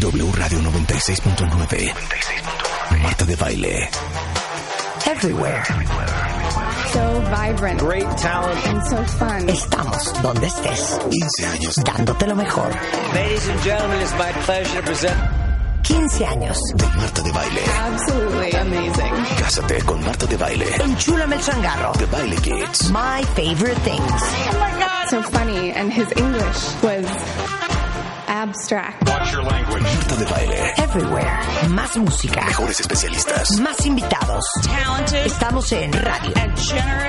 W Radio 96.9. Marta de baile. Everywhere. So vibrant Great talent. and so fun. Estamos donde estés. 15 años. Dándote lo mejor. Ladies and gentlemen, it's my pleasure to present 15 años. De Marta de baile. Absolutely amazing. Cásate con Marta de baile. Enchúlame el changarro. The Baile Kids. My favorite things. So funny, and his English was abstract. Marta de baile. Everywhere. Más música. Mejores especialistas. Más invitados. Estamos en radio,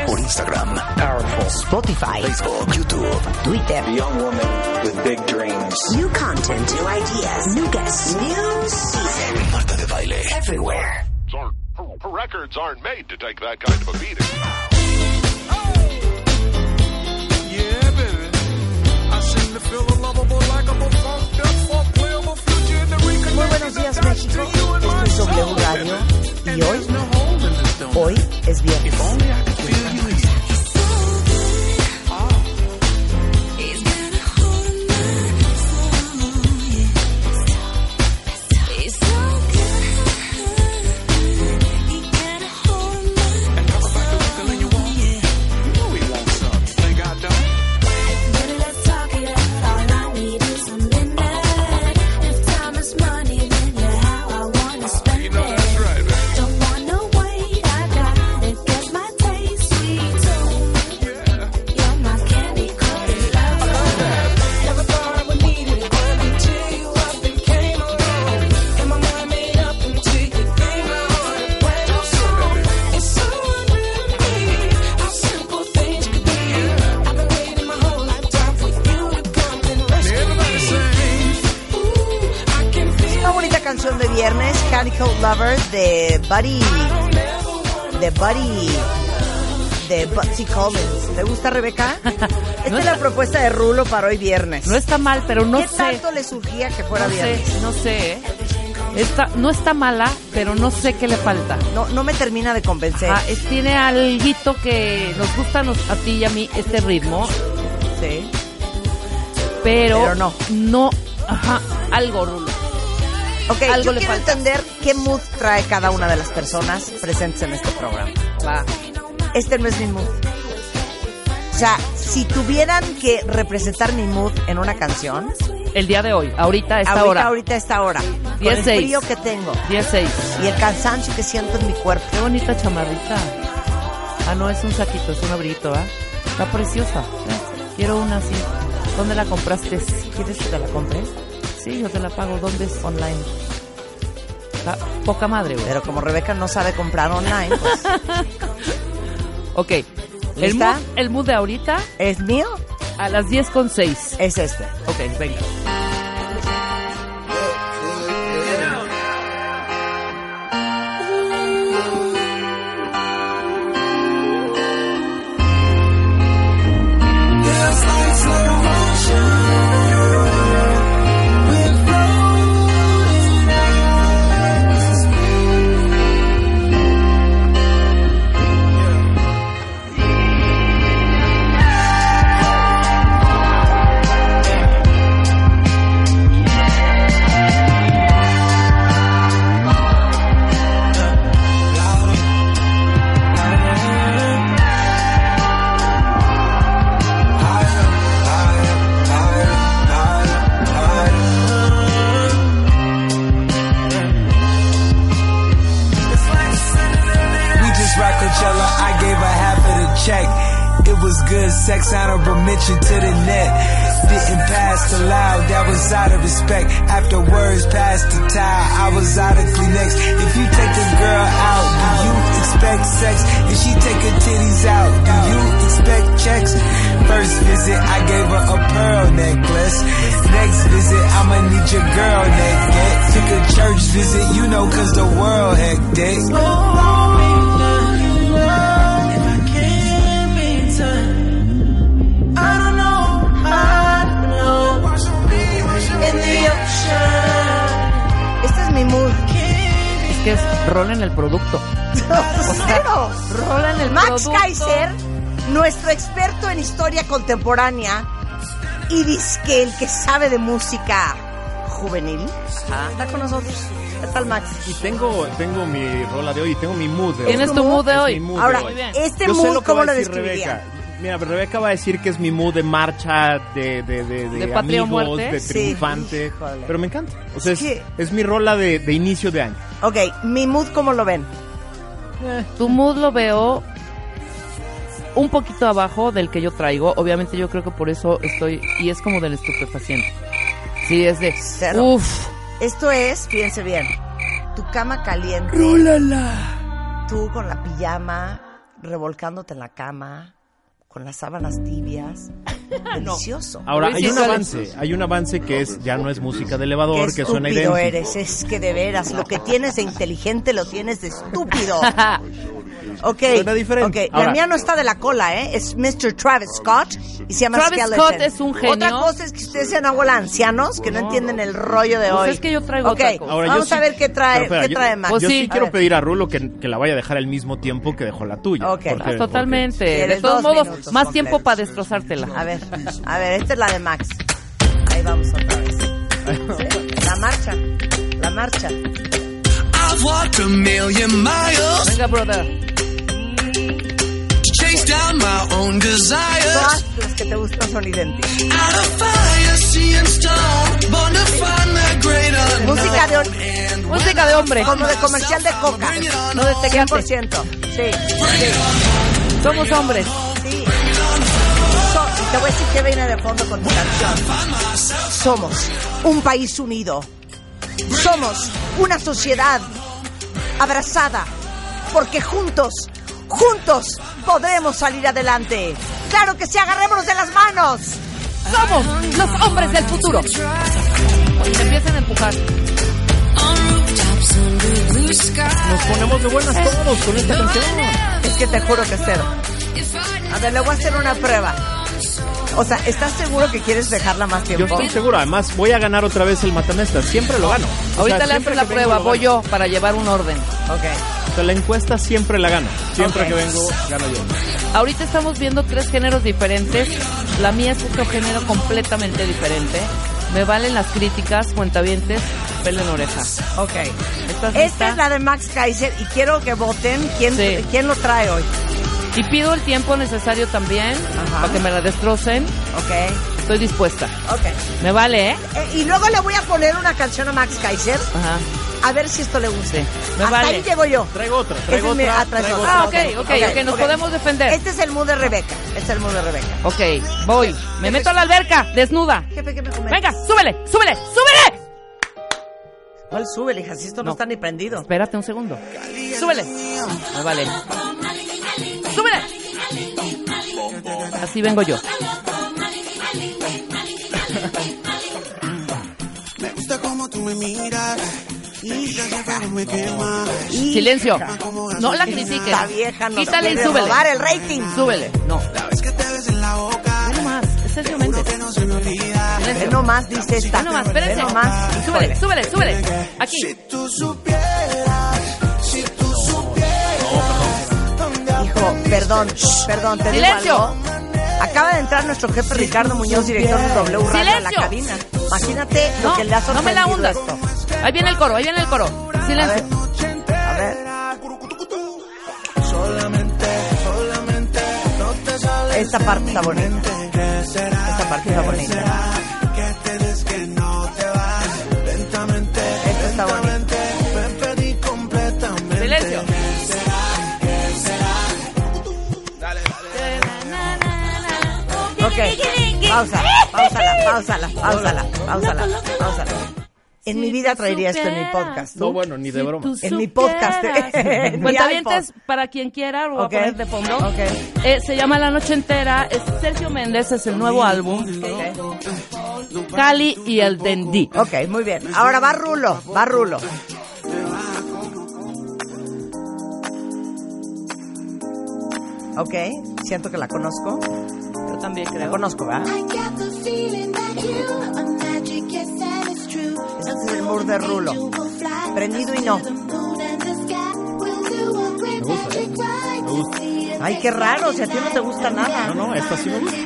Por Instagram, Spotify, Facebook, YouTube. Twitter. young woman with big dreams. New content, new ideas, new guests, new season. Marta de baile. Everywhere. records aren't made to take that kind of a beating. Yeah, baby. I seem to feel a lovable, likable, funk Muy buenos días, México. Esto es W Radio. Y hoy, hoy es viernes. Buddy. De Buddy. De Butsy Collins. ¿Te gusta, Rebeca? Esta es la propuesta de Rulo para hoy viernes. No está mal, pero no ¿Qué sé. tanto le surgía que fuera no viernes? sé, no sé. ¿eh? Está, no está mala, pero no sé qué le falta. No, no me termina de convencer. Es- tiene alguito que nos gusta nos- a ti y a mí, este ritmo, Sí. pero, Pero no. No, ajá, algo, Rulo. Ok, Algo yo le quiero falta. entender qué mood trae cada una de las personas presentes en este programa. Va. Este no es mi mood. O sea, si tuvieran que representar mi mood en una canción, El día de hoy, ahorita, a esta ahorita, hora. ahorita, a esta hora, con el frío que tengo 16. y el cansancio que siento en mi cuerpo, Qué bonita chamarrita. Ah, no, es un saquito, es un abriguito, ¿ah? Está preciosa. Quiero una así. ¿Dónde la compraste? ¿Quieres que te la compre? Sí, yo te la pago. ¿Dónde es? Online. Está poca madre, güey. pero como Rebeca no sabe comprar online, pues, Ok. El mood, el mood de ahorita ¿es mío? a las 10 con 6. Es este. Ok, venga. Contemporánea y dice que el que sabe de música juvenil. Está con nosotros. ¿Qué tal, Max? Y tengo, tengo mi rola de hoy, tengo mi mood de hoy. ¿Tienes tu mood de hoy? mood Ahora, de hoy. este Yo sé mood, lo que ¿cómo va a lo decir describiría? Rebeca. Mira, Rebeca va a decir que es mi mood de marcha, de, de, de, ¿De o amigos, muerte? de triunfante. Pero me encanta. O sea, Es es, que- es mi rola de, de inicio de año. Ok, mi mood, ¿cómo lo ven? Tu mood lo veo un poquito abajo del que yo traigo. Obviamente yo creo que por eso estoy... Y es como del estupefaciente. Sí, es de... Cero. Uf. Esto es, fíjense bien, tu cama caliente. Tú con la pijama, revolcándote en la cama, con las sábanas tibias. Delicioso. Ahora, hay un avance, hay un avance que es ya no es música de elevador, Qué que suena estúpido idéntico. eres, es que de veras, lo que tienes de inteligente lo tienes de estúpido. Ok, Suena diferente. ok, la mía no está de la cola, ¿eh? Es Mr. Travis Scott y se llama Travis Skeleton. Scott es un genio. Otra cosa es que ustedes sean abuela ancianos que no, entienden el rollo de Pues hoy. es que yo traigo Ok, otra cosa. Ahora, yo vamos sí- a ver qué trae, espera, qué yo- trae Max. Pues Yo sí. sí quiero ver. pedir a Rulo que, que la vaya a dejar al mismo tiempo que dejó la tuya. Ok. Porque- Ah, totalmente. Tienes De todos dos modos, más tiempo completos. para destrozártela. A ver, a ver, esta es la de Max. Ahí vamos otra vez. Sí, La marcha, la marcha. I've walked a million miles Venga, brother. Chase down my own desires. Todas las que te gustan son idénticas. Música de, And Música de hombre. como de comercial de coca. No de tecate. 100%. Sí, Somos hombres. sí. So- te voy a decir que viene de fondo con tu canción. Somos un país unido. Somos una sociedad abrazada. Porque juntos, juntos podremos salir adelante. Claro que sí, agarrémonos de las manos. Somos los hombres del futuro. Se empiezan a empujar. Nos ponemos de buenas todos con esta canción. Es que te juro que cero. A ver, le voy a hacer una prueba. O sea, ¿estás seguro que quieres dejarla más Yo tiempo? estoy seguro, además voy a ganar otra vez el matamesta, siempre lo gano. O sea, Ahorita le siempre haces la prueba, voy yo para llevar un orden. Ok. O sea, la encuesta siempre la gano. Siempre que vengo, gano yo. Ahorita estamos viendo tres géneros diferentes. La mía es otro género completamente diferente. Me valen las críticas, cuentavientes, pelo en oreja. Ok. ¿Estás Esta lista? es la de Max Kaiser y quiero que voten quién, Sí. quién lo trae hoy. Y pido el tiempo necesario también Ajá. para que me la destrocen. Ok. Estoy dispuesta. Ok. Me vale, ¿eh? Eh, y luego le voy a poner una canción a Max Kaiser Ajá. a ver si esto le gusta. Sí, me Hasta vale. ahí llego yo. Traigo otra, traigo es mi- otra, ah, traigo otra. Ah, ok, ok, ok, nos podemos defender. Este es el mood de Rebeca. Este es el mood de Rebeca. Ok, voy. Me meto a la alberca, desnuda. Jefe, ¿qué me comentas? Venga, súbele, súbele, súbele. ¿Cuál sube, hija? Si esto no, No. está ni prendido. Espérate un segundo. Súbele. Me vale. Súbele. Así vengo yo. Me gusta como tú me miras. Silencio. No la critiques. Esta vieja nos Quítale y quiere súbele. robar el rating. Súbele. No. La vez que te ves en la boca. Ve nomás. Es Sergio Méndez. No se me olvida. Ve nomás, dice esta. Ve nomás, espérense. Ve nomás. Súbele, súbele, súbele. Aquí. Si tú supieras. Perdón, perdón, te digo Silencio. algo. Acaba de entrar nuestro jefe Ricardo Muñoz, director de W Radio a la Silencio. cabina. Imagínate lo No, que le ha no me la sorprendido hundas. esto. Ahí viene el coro, ahí viene el coro. Silencio. A ver, Solamente, solamente. No te sale. esta parte está bonita. Esta parte está bonita. Pausa, pausala, pausala, pausala, pausala, pausala. En mi vida traería esto en mi podcast. No, bueno, ni de broma. En mi podcast, Cuentavientes, iPod. para quien quiera, lo voy a poner de fondo. Ok. Eh, se llama La Noche Entera. Es Sergio Méndez, es el nuevo álbum. Cali y el Dendí. Ok, muy bien. Ahora va Rulo, va Rulo. Ok, siento que la conozco. Yo también La creo. conozco, ¿verdad? Este es el mur de Rulo. Prendido y no. Me gusta, ¿eh? Me gusta. Ay, qué raro, si a ti no te gusta nada. No, no, esta sí me gusta.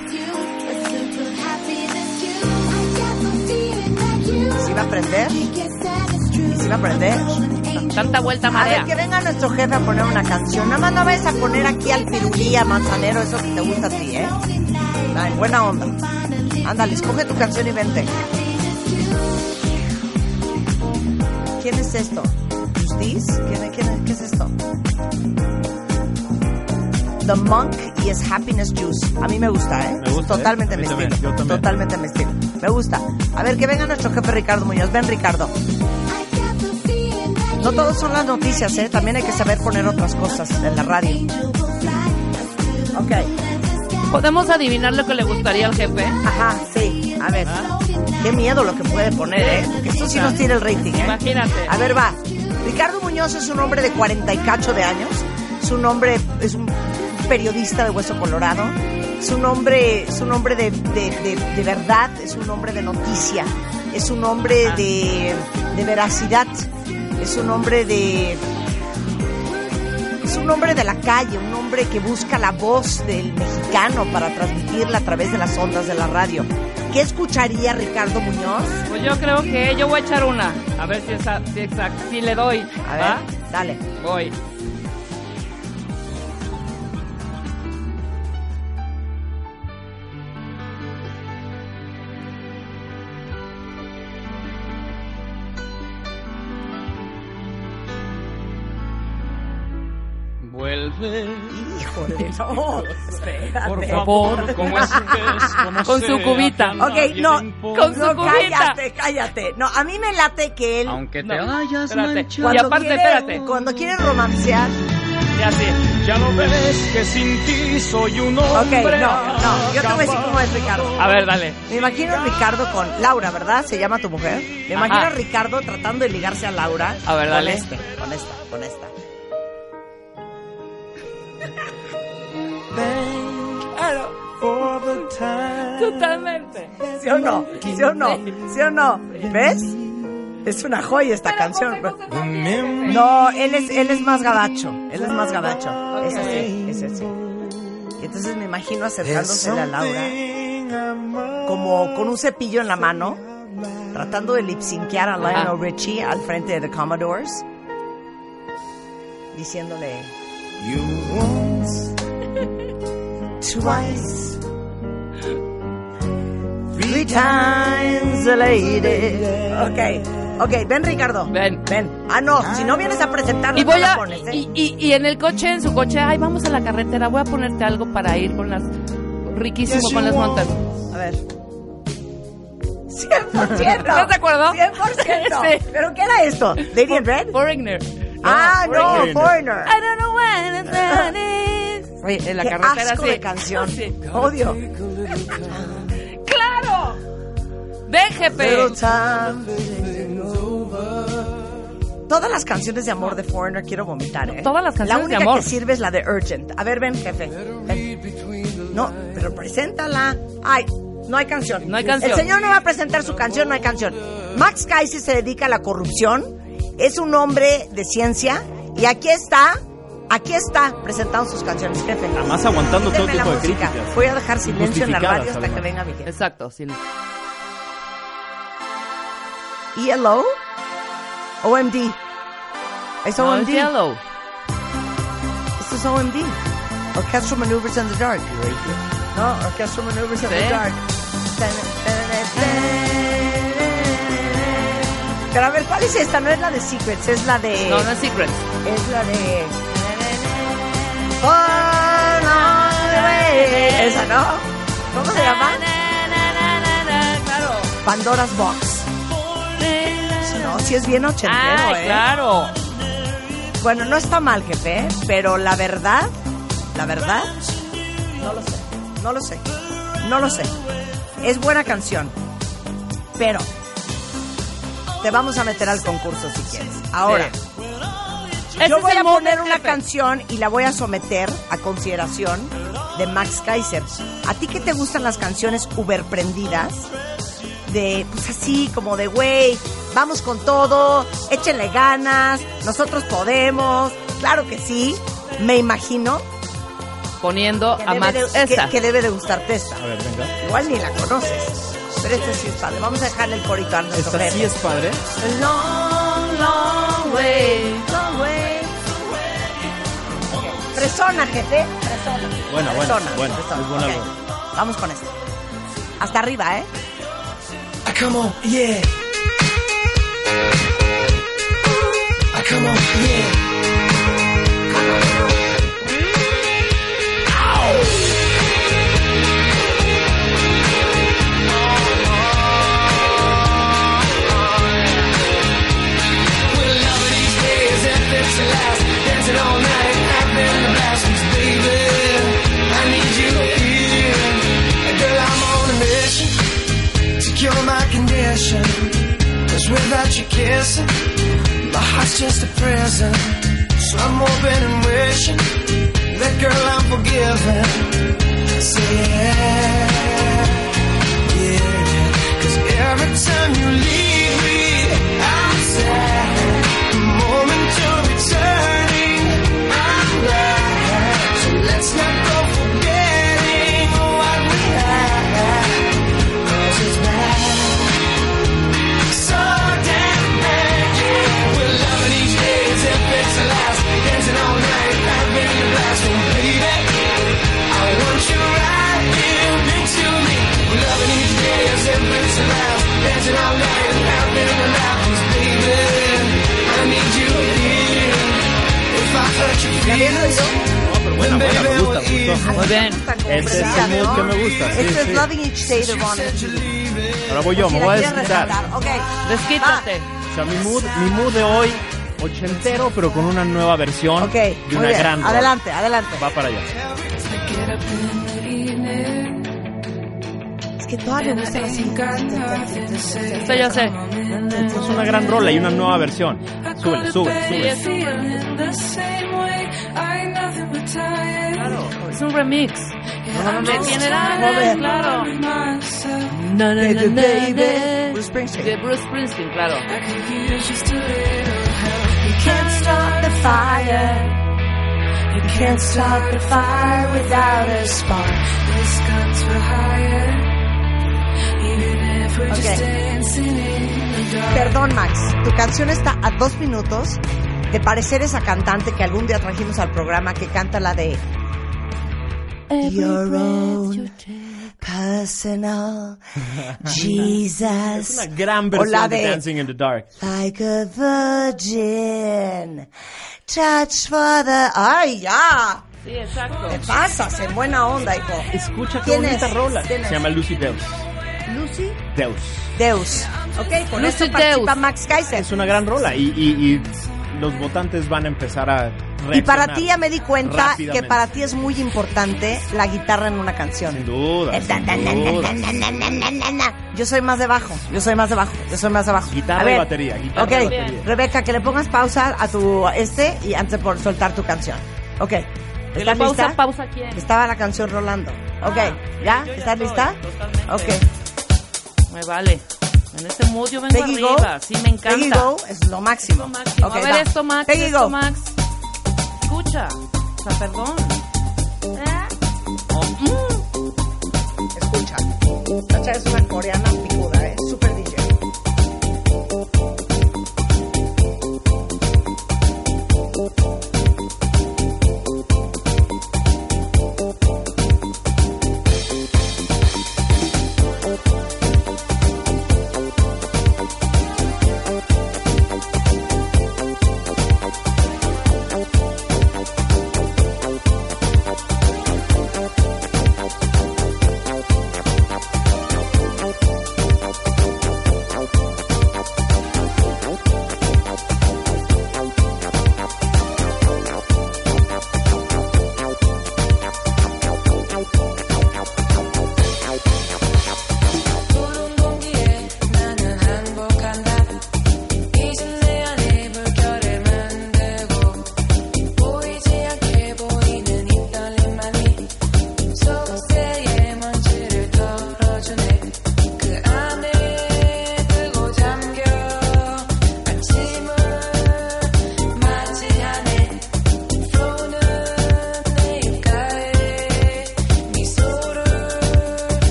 Si va a aprender. Sí va a aprender. Tanta vuelta A ver, marea. que venga nuestro jefe a poner una canción. Nada más no vayas a poner aquí al pirulí, a manzanero, eso que te gusta a ti, ¿eh? Buena onda. Ándale, escoge tu canción y vente. ¿Quién es esto? ¿Justice? ¿Quién, quién es- ¿Qué es esto? The Monk y es Happiness Juice. A mí me gusta, ¿eh? Me gusta, Totalmente ¿eh? Mi estilo. también. Totalmente mi estilo. Me gusta. A ver, que venga nuestro jefe Ricardo Muñoz. Ven, Ricardo. No todos son las noticias, ¿eh? También hay que saber poner otras cosas en la radio. Ok. ¿Podemos adivinar lo que le gustaría al jefe? Ajá, sí. A ver. Qué miedo lo que puede poner, ¿eh? Esto sí nos tira el rating, ¿eh? Imagínate. A ver, va. Ricardo Muñoz es un hombre de cuarenta y cacho de años. Es un hombre, es un periodista de Hueso Colorado. Es un hombre, es un hombre de, de, de- de verdad, es un hombre de noticia. Es un hombre de, de veracidad. Es un hombre de... Es un hombre de la calle, un hombre que busca la voz del mexicano para transmitirla a través de las ondas de la radio. ¿Qué escucharía Ricardo Muñoz? Pues yo creo que yo voy a echar una. A ver si, esa, si, si le doy. A ver, ¿va? dale. Voy. Vuelve, Híjole, no. Espérate. por favor, es que Con su cubita. Ok, no. Con su no, cubita. cállate, cállate. No, a mí me late que él, Aunque te No, hayas espérate. manchado, Y aparte, quiere, espérate. cuando quiere romancear, Ya sí. ya lo ves que sin ti soy un ok, hombre. no, no, yo te voy a decir cómo es Ricardo. A ver, dale. Me imagino a Ricardo con Laura, ¿verdad? Se llama tu mujer. Me imagino Ajá. a Ricardo tratando de ligarse a Laura. A ver, con dale. este, con esta, con esta. Totalmente. ¿Sí o no? ¿Sí o no? ¿Sí o no? ¿Ves? Es una joya esta canción. No, él es, él es más gabacho. Él es más gabacho. Es así, es así. Y entonces me imagino acercándose a Laura como con un cepillo en la mano, tratando de lipsinquear a Lionel. Richie al frente de The Commodores, diciéndole twice, three times a lady. Ok, ok, ven Ricardo. Ven. Ven. Ah, no, si no vienes a presentarlo, Y voy no a. pones, ¿eh? Y, y, y en el coche, en su coche, ay, vamos a la carretera, voy a ponerte algo para ir con las. Riquísimo con las montas. A ver. 100%. ¿Estás de acuerdo? 100%. Sí. ¿Pero qué era esto? ¿Lady in Red? Foreigner. Ah, no, Foreigner. Foreigner. I don't know when sun is. Oye, en la Qué carretera asco sí. de canción. Sí. Odio. ¡Claro! Ven, jefe. Little time. Todas las canciones de amor de Foreigner quiero vomitar, ¿eh? Todas las canciones La única de amor. que sirve es la de Urgent. A ver, ven, jefe. Ven. No, pero preséntala. Ay, no hay canción. No hay canción. El señor no va a presentar su canción, no hay canción. Max Kaiser se dedica a la corrupción. Es un hombre de ciencia. Y aquí está, aquí está presentando sus canciones, jefe. Además aguantando todo tipo de música. críticas. Voy a dejar silencio en la radio hasta que además. venga mi jefe. Exacto, sí. ELO? OMD. Es No, OMD. es yellow. Esto es OMD. Orchestral Maneuvers in the Dark. No, Orchestral Maneuvers in the. Dark. Pero a ver, ¿cuál es esta? No es la de Secrets, es la de... No, no es Secret. Es la de... Esa, ¿no? ¿Cómo se llama? Claro. Pandora's Box. No, si es bien ochentero, Ay, ¿eh? claro. Bueno, no está mal, jefe, pero la verdad, la verdad, no lo sé, no lo sé, no lo sé. Es buena canción, pero te vamos a meter al concurso si quieres. Ahora, Ese yo voy a poner una jefe. canción y la voy a someter a consideración de Max Kaiser. ¿A ti qué te gustan las canciones uber prendidas? De, pues así, como de, güey, vamos con todo, échenle ganas, nosotros podemos. Claro que sí, me imagino Poniendo a Max de, que- esta. que debe de gustarte esta. A ver, venga. Igual ni la conoces. Pero este sí es padre. Vamos a dejarle el corito a nuestro Esta jefe. sí es padre. A long, long way, long way. Ok. Fresona, jefe. Fresona. Bueno, bueno, Fresona, bueno, es buena Ok. rola. Vamos con esto. Hasta arriba, ¿eh? I come on, yeah. I come on, yeah. Condition. Cause without your kissing, my heart's just a prison. So I'm hoping and wishing that girl I'm forgiven. Say yeah, yeah. Cause every time you leave me, I'm sad. No, pero buena, buena, me gusta, me gustó. Muy bien. Ese es el mood que me gusta, sí, Este es. Loving Each. Ahora voy yo, me voy a desquitar. Desquítate. O sea, mi mood, mi mood de hoy, ochentero, pero con una nueva versión Ok, de una gran rola. Adelante, adelante. Va para allá. Es que todavía me gusta la Esto ya sé. Es una gran rola y una nueva versión. Súbele, súbele, súbele. Claro, es un remix. ¿De quién era? Joven. Claro. No, no, De no, The no, Baby, de- Bruce Springsteen. De Bruce Springsteen, claro. can't start the fire. You can't start the fire without a spark. Ok. Perdón, Max. Tu canción está a dos minutos de parecer esa cantante que algún día trajimos al programa que canta la de Your own personal Jesus. Es una gran O versión la de de Dancing in the Dark. Like a virgin, touch for the... ¡Ay, ya! Sí, exacto. ¿Qué pasas? En buena onda, hijo. Escucha qué ¿Quién bonita es? rola. Se llama Lucy Deus. Lucy Deus. Deus. Ok, con Lucy esto participa Deus. Max Kaiser. Es una gran rola y, y- y los votantes van a empezar a reaccionar. Y para ti ya me di cuenta que para ti es muy importante la guitarra en una canción. Sin duda, sin. Yo soy más de bajo, yo soy más de bajo, yo soy más de bajo. Guitarra A y batería, guitarra ok, y batería. Rebeca, que le pongas pausa a tu este y antes por soltar tu canción. Ok, ¿Que le ¿estás pausa, lista? pausa quién? Estaba la canción rolando. Ok, ¿ya? yo ya ¿Estás lista? totalmente. Ok. Me vale. En este mood yo vengo Peggy Go. arriba. Sí, me encanta. Peggy Go es lo máximo. Lo máximo. Ok, a ver va. esto, Max. Peggy esto, Go. Max. Escucha. O sea, perdón. Oh, mm. Escucha. Chacha es una coreana picuda,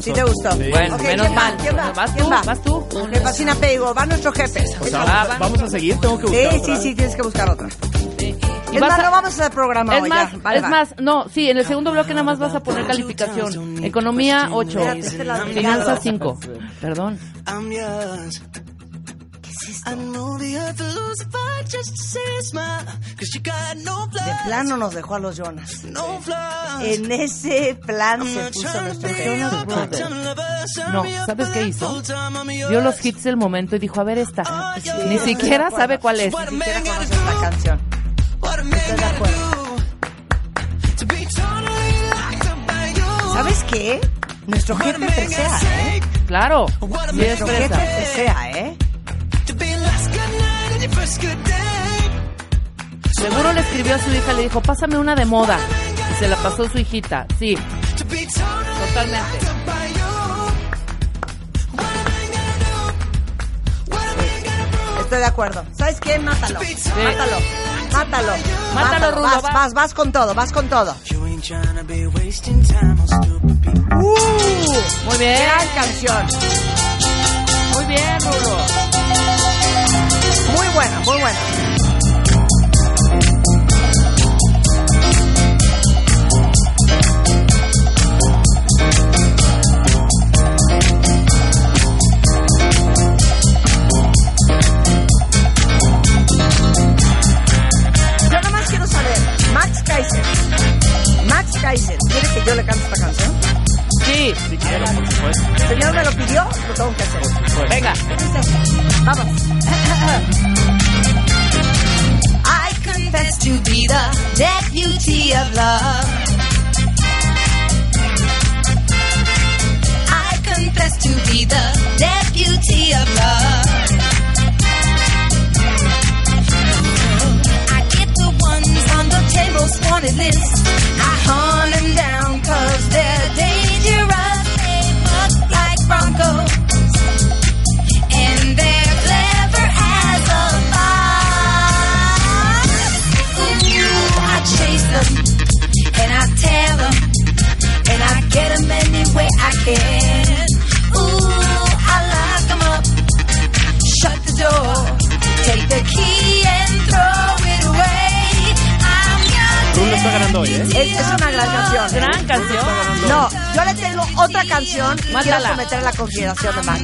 gustó. ¿Sí te gustó? Sí. Bueno, Ok, menos mal. ¿Quién va? Vas ¿Quién tú, va? vas tú. Me fascina Peigo, va nuestro jefe. O sea, va. vamos a seguir, tengo que Sí, buscar sí, otra. sí, tienes que buscar otra. Sí. Y Es más, a- no vamos a hacer programa Es hoy más, ya. Vale, es va. más, no, sí, en el segundo bloque nada más vas a poner calificación. Economía 8, Espérate, este lado. finanzas 5. Perdón. ¿Qué es esto? De plano nos dejó a los Jonas. En ese plan se puso nuestro Jonas Brothers. No, ¿sabes qué hizo? Vio los hits del momento y dijo, a ver esta. Ni estoy de siquiera sabe cuál es. Ni siquiera conoce esta canción. Estoy de acuerdo. do to be totally locked up by you. ¿Sabes qué? Nuestro jefe presea, ¿eh? Claro, sí Nuestro jefe presea, ¿eh? Seguro le escribió a su hija y le dijo, pásame una de moda. Y se la pasó su hijita. Sí, totalmente. Estoy de acuerdo. ¿Sabes qué? Mátalo. Mátalo. Mátalo. Mátalo, Rulo, Vas, va. vas, vas con todo, vas con todo. ¡Uh! Muy bien. Gran canción. Muy bien, Rulo. Muy buena, muy buena. Max Kaiser. Max Kaiser, ¿quiere que yo le cante esta canción? Sí, Sí, quiero, por supuesto. El señor me lo pidió, lo tengo que hacer. venga. Vamos. I confess to be the deputy of love. Way I can. Ooh, I lock them up, shut the door, take the key and throw it away. I'm your Rulo está ganando hoy, ¿eh? Es, es una gran canción. Gran canción. No, yo le tengo otra canción y quiero Mátala. someter a la consideración de Max.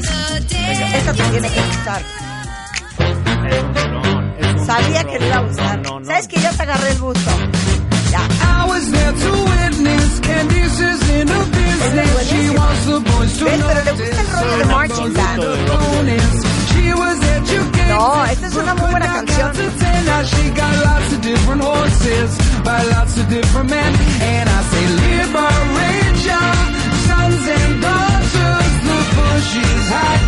Esta te tiene que gustar. Es un rolón, es un Sabía que le iba a gustar. No, no, no. ¿Sabes que ya te agarré el gusto? Ya. I was there to witness Candice's inner business. She wants the boys to ¿Ves? Pero le gusta el rollo de marching band. bonus. She was educated. No, esta es una muy buena canción. Now she got lots of different horses by lots of different men. And I say, liberate your sons and daughters. The bush is hot,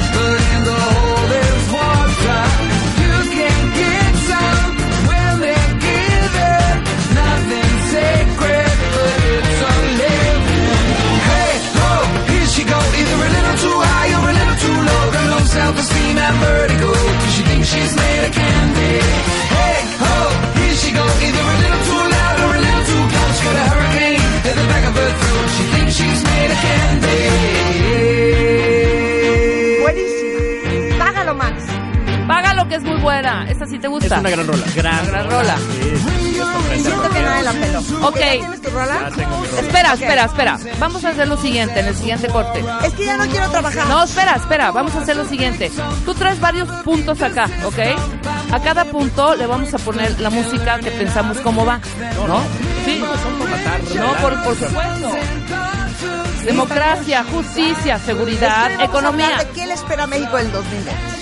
self-esteem and vertigo. Cause she thinks she's made of candy. Hey, ho, here she go. Que es muy buena. Esta sí te gusta. Es una gran rola. Gran, Gran rola. Y siento que nadie la peló. Ok. ¿Ya ¿Tienes tu rola? Ya tengo mi rola. Espera, espera, espera. Vamos a hacer lo siguiente en el siguiente corte. Es que ya no quiero trabajar. No, espera, espera, vamos a hacer lo siguiente. Tú traes varios puntos acá, ¿ok? A cada punto le vamos a poner la música que pensamos cómo va, ¿no? Sí. No, por, por supuesto. Democracia, justicia, seguridad, economía. ¿De qué le espera a México el 2020?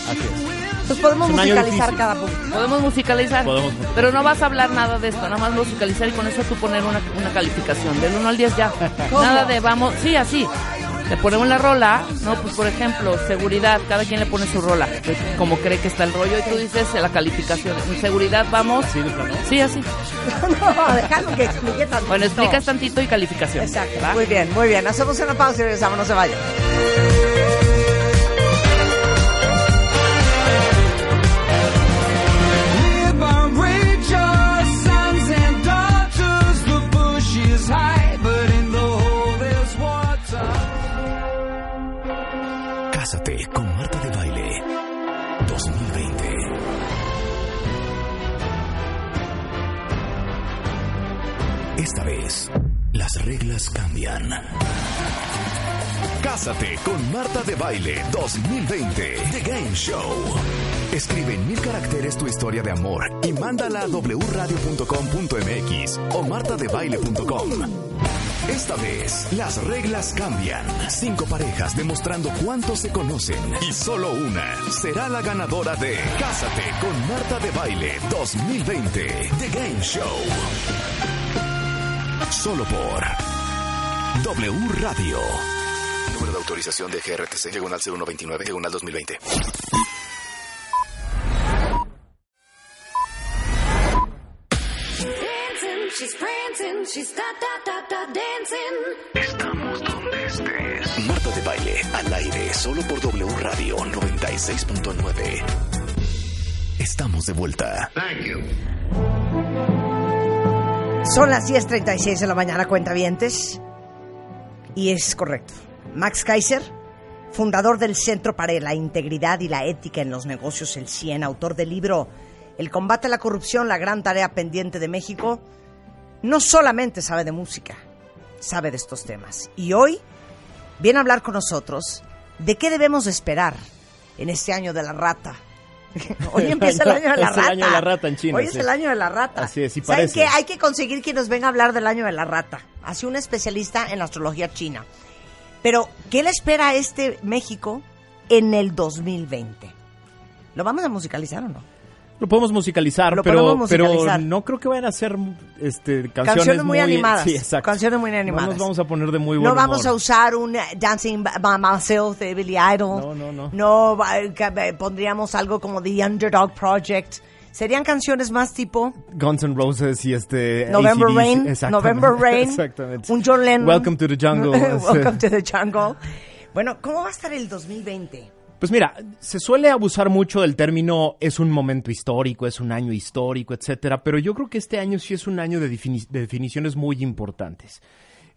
Así es. Entonces podemos musicalizar cada punto. Podemos musicalizar, Podemos musicalizar. pero no vas a hablar nada de esto, nada más musicalizar y con eso tú poner una, una calificación del 1 al 10 ya. ¿Cómo? Nada de vamos, sí, así. Le ponemos la rola, ¿no? Pues por ejemplo, seguridad, cada quien le pone su rola, como cree que está el rollo y tú dices la calificación. En seguridad vamos, Sí, de plano. sí, así. no, déjalo que explique tanto. Bueno, explicas tantito y calificación. Exacto. ¿va? Muy bien, muy bien. Hacemos una pausa y regresamos. No se vayan. Cásate con Marta de Baile 2020. Esta vez, las reglas cambian. Cásate con Marta de Baile 2020, The Game Show. Escribe en mil caracteres tu historia de amor y mándala a wradio.com.mx o martadebaile.com. Esta vez, las reglas cambian. Cinco parejas demostrando cuánto se conocen y solo una será la ganadora de Cásate con Marta de Baile 2020, The Game Show. Solo por W Radio. Número de autorización de GRTC, diagonal 0129, diagonal 2020. Dancing, she's prancing, she's da da da dancing. Estamos donde estés. Marta de Baile, al aire, solo por W Radio 96.9. Estamos de vuelta. Son las 10.36 de la mañana, cuentavientes. Y es correcto. Max Kaiser, fundador del Centro para la Integridad y la Ética en los Negocios, el CIEN, autor del libro El combate a la corrupción, la gran tarea pendiente de México, no solamente sabe de música, sabe de estos temas. Y hoy viene a hablar con nosotros de qué debemos esperar en este año de la rata. Hoy empieza el año de la Es el año de la rata en China, Hoy es sí. el año de la rata. Así es. Hay que conseguir que nos venga a hablar del año de la rata. Así un especialista en astrología china. Pero, ¿qué le espera a este México en el 2020? ¿Lo vamos a musicalizar o no? Lo podemos musicalizar, Lo pero, podemos musicalizar. pero no creo que vayan a ser este, canciones, Canciones muy animadas. Sí, exacto. Canciones muy animadas. No nos vamos a poner de muy buen No vamos humor. a usar un eh, Dancing by Myself de Billy Idol. No, no, no. No eh, pondríamos algo como The Underdog Project. Serían canciones más tipo Guns N' Roses y este November AC/DC, Rain, exactamente, November Rain, exactamente. un John Lennon. Welcome to the jungle. Welcome to the jungle. Bueno, ¿cómo va a estar el 2020? Pues mira, se suele abusar mucho del término es un momento histórico, es un año histórico, etcétera, pero yo creo que este año sí es un año de, defini- de definiciones muy importantes.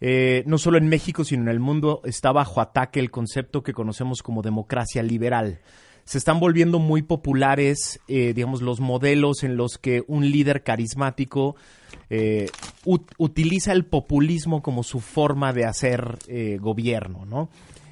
Eh, no solo en México, sino en el mundo está bajo ataque el concepto que conocemos como democracia liberal. Se están volviendo muy populares, eh, digamos, los modelos en los que un líder carismático eh, ut- utiliza el populismo como su forma de hacer gobierno, ¿no?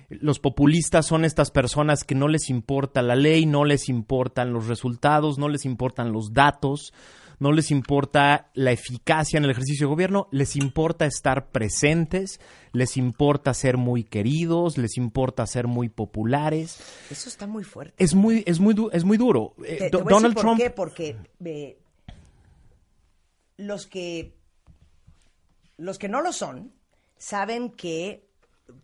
Los populistas son estas personas que no les importa la ley, no les importan los resultados, no les importan los datos, no les importa la eficacia en el ejercicio de gobierno, les importa estar presentes, les importa ser muy queridos, les importa ser muy populares. Eso está muy fuerte. Es muy, es muy, du- es muy duro. Eh, Te- a decir Donald por Trump. qué, porque eh, los que los que no lo son saben que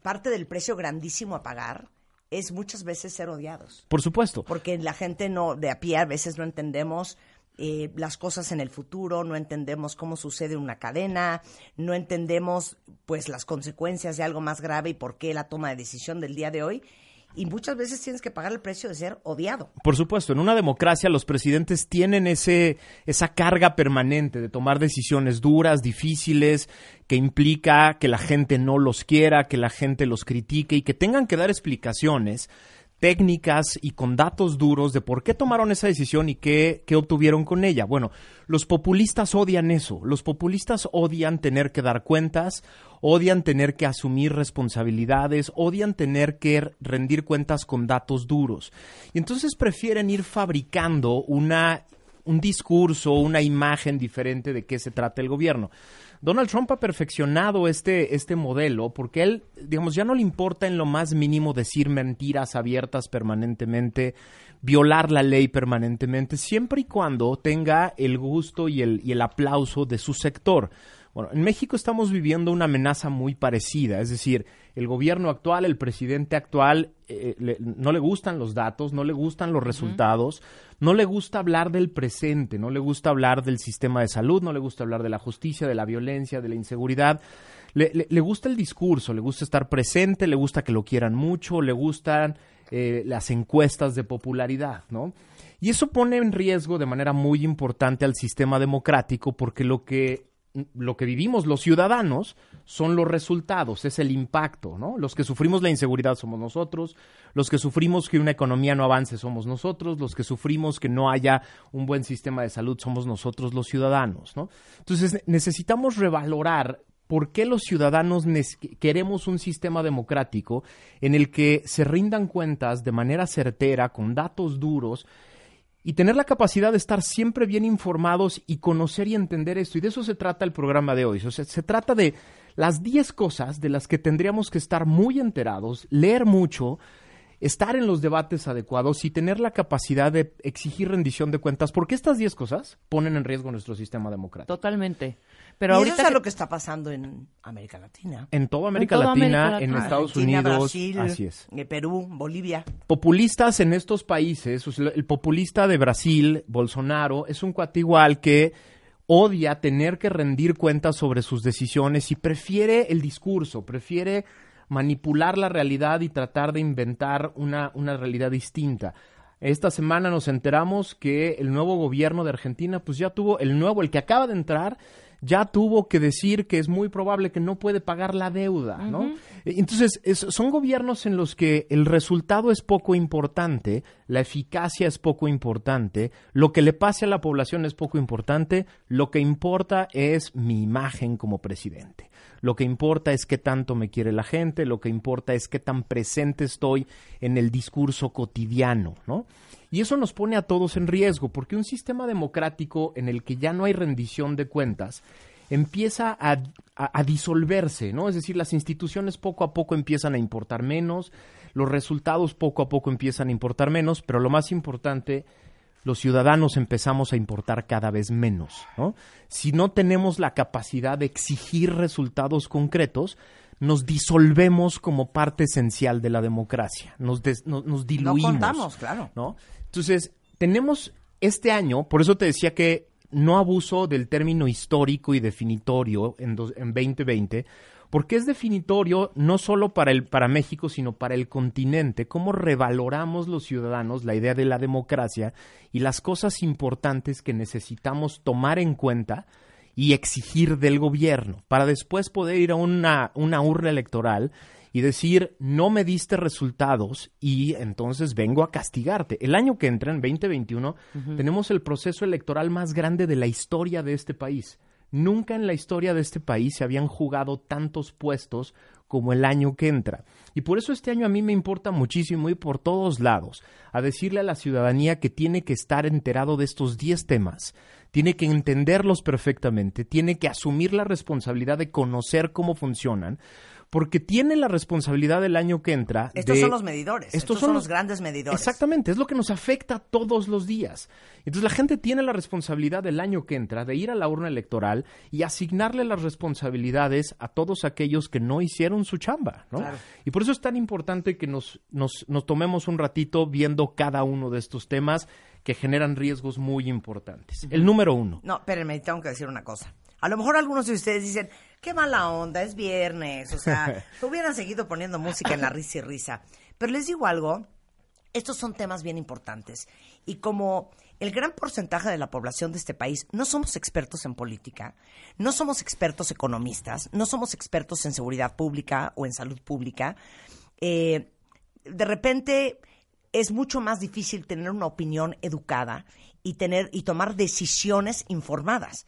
parte del precio grandísimo a pagar es muchas veces ser odiados. Por supuesto. Porque la gente no de a pie a veces no entendemos eh, las cosas en el futuro, no entendemos cómo sucede una cadena, no entendemos pues las consecuencias de algo más grave y por qué la toma de decisión del día de hoy. Y muchas veces tienes que pagar el precio de ser odiado. Por supuesto, en una democracia los presidentes tienen ese, esa carga permanente de tomar decisiones duras, difíciles, que implica que la gente no los quiera, que la gente los critique y que tengan que dar explicaciones técnicas y con datos duros de por qué tomaron esa decisión y qué, obtuvieron con ella. Bueno, los populistas odian eso. Los populistas odian tener que dar cuentas, odian tener que asumir responsabilidades, odian tener que rendir cuentas con datos duros. Y entonces prefieren ir fabricando una, un discurso, una imagen diferente de qué se trata el gobierno. Donald Trump ha perfeccionado este, este modelo porque él, digamos, ya no le importa en lo más mínimo decir mentiras abiertas permanentemente, violar la ley permanentemente, siempre y cuando tenga el gusto y el, y el aplauso de su sector. Bueno, en México estamos viviendo una amenaza muy parecida, es decir, el gobierno actual, el presidente actual, eh, le- no le gustan los datos, no le gustan los resultados, no le gusta hablar del presente, no le gusta hablar del sistema de salud, no le gusta hablar de la justicia, de la violencia, de la inseguridad. Le, le- le gusta el discurso, le gusta estar presente, le gusta que lo quieran mucho, le gustan eh, las encuestas de popularidad, ¿no? Y eso pone en riesgo de manera muy importante al sistema democrático porque lo que lo que vivimos los ciudadanos son los resultados, es el impacto, ¿no? Los que sufrimos la inseguridad somos nosotros, los que sufrimos que una economía no avance somos nosotros, los que sufrimos que no haya un buen sistema de salud somos nosotros los ciudadanos, ¿no? Entonces necesitamos revalorar por qué los ciudadanos queremos un sistema democrático en el que se rindan cuentas de manera certera, con datos duros, y tener la capacidad de estar siempre bien informados y conocer y entender esto. Y de eso se trata el programa de hoy. O sea, se trata de las 10 cosas de las que tendríamos que estar muy enterados, leer mucho, estar en los debates adecuados y tener la capacidad de exigir rendición de cuentas, porque estas 10 cosas ponen en riesgo nuestro sistema democrático. Totalmente. Pero y ahorita eso es que- lo que está pasando en América Latina. En toda América En toda Latina, América en Latina. Estados Argentina, Unidos, Brasil, así es. eh, Perú, Bolivia. populistas en estos países, o sea, el populista de Brasil, Bolsonaro, es un cuate igual que odia tener que rendir cuentas sobre sus decisiones y prefiere el discurso, prefiere manipular la realidad y tratar de inventar una, una realidad distinta. Esta semana nos enteramos que el nuevo gobierno de Argentina, pues ya tuvo, el nuevo, el que acaba de entrar, ya tuvo que decir que es muy probable que no puede pagar la deuda, ¿no? Eh, Entonces, es- son gobiernos en los que el resultado es poco importante, la eficacia es poco importante, lo que le pase a la población es poco importante, lo que importa es mi imagen como presidente. Lo que importa es qué tanto me quiere la gente, lo que importa es qué tan presente estoy en el discurso cotidiano, ¿no? Y eso nos pone a todos en riesgo, porque un sistema democrático en el que ya no hay rendición de cuentas empieza a, disolverse, ¿no? Es decir, las instituciones poco a poco empiezan a importar menos, los resultados poco a poco empiezan a importar menos, pero lo más importante, los ciudadanos empezamos a importar cada vez menos, ¿no? Si no tenemos la capacidad de exigir resultados concretos, nos disolvemos como parte esencial de la democracia, nos, des- no- nos diluimos. contamos, claro. ¿no? Entonces, tenemos este año, por eso te decía que no abuso del término histórico y definitorio en, dos- en 2020, porque es definitorio no solo para, el, para México, sino para el continente, cómo revaloramos los ciudadanos la idea de la democracia y las cosas importantes que necesitamos tomar en cuenta y exigir del gobierno, para después poder ir a una, una urna electoral y decir, no me diste resultados y entonces vengo a castigarte. El año que entra, en 2021, tenemos el proceso electoral más grande de la historia de este país. Nunca en la historia de este país se habían jugado tantos puestos como el año que entra. Y por eso este año a mí me importa muchísimo ir por todos lados a decirle a la ciudadanía que tiene que estar enterado de estos 10 temas, tiene que entenderlos perfectamente, tiene que asumir la responsabilidad de conocer cómo funcionan, porque tiene la responsabilidad del año que entra. Estos de- son los medidores. Estos, son los grandes medidores. Exactamente, es lo que nos afecta todos los días. Entonces la gente tiene la responsabilidad del año que entra de ir a la urna electoral y asignarle las responsabilidades a todos aquellos que no hicieron su chamba, ¿no? Claro. Y por eso es tan importante que nos, nos, nos tomemos un ratito viendo cada uno de estos temas que generan riesgos muy importantes. El número uno. No, espérenme, tengo que decir una cosa. A lo mejor algunos de ustedes dicen, qué mala onda, es viernes, o sea, hubieran seguido poniendo música en la risa y risa. Pero les digo algo, estos son temas bien importantes. Y como el gran porcentaje de la población de este país no somos expertos en política, no somos expertos economistas, no somos expertos en seguridad pública o en salud pública, eh, de repente es mucho más difícil tener una opinión educada y tener y tomar decisiones informadas.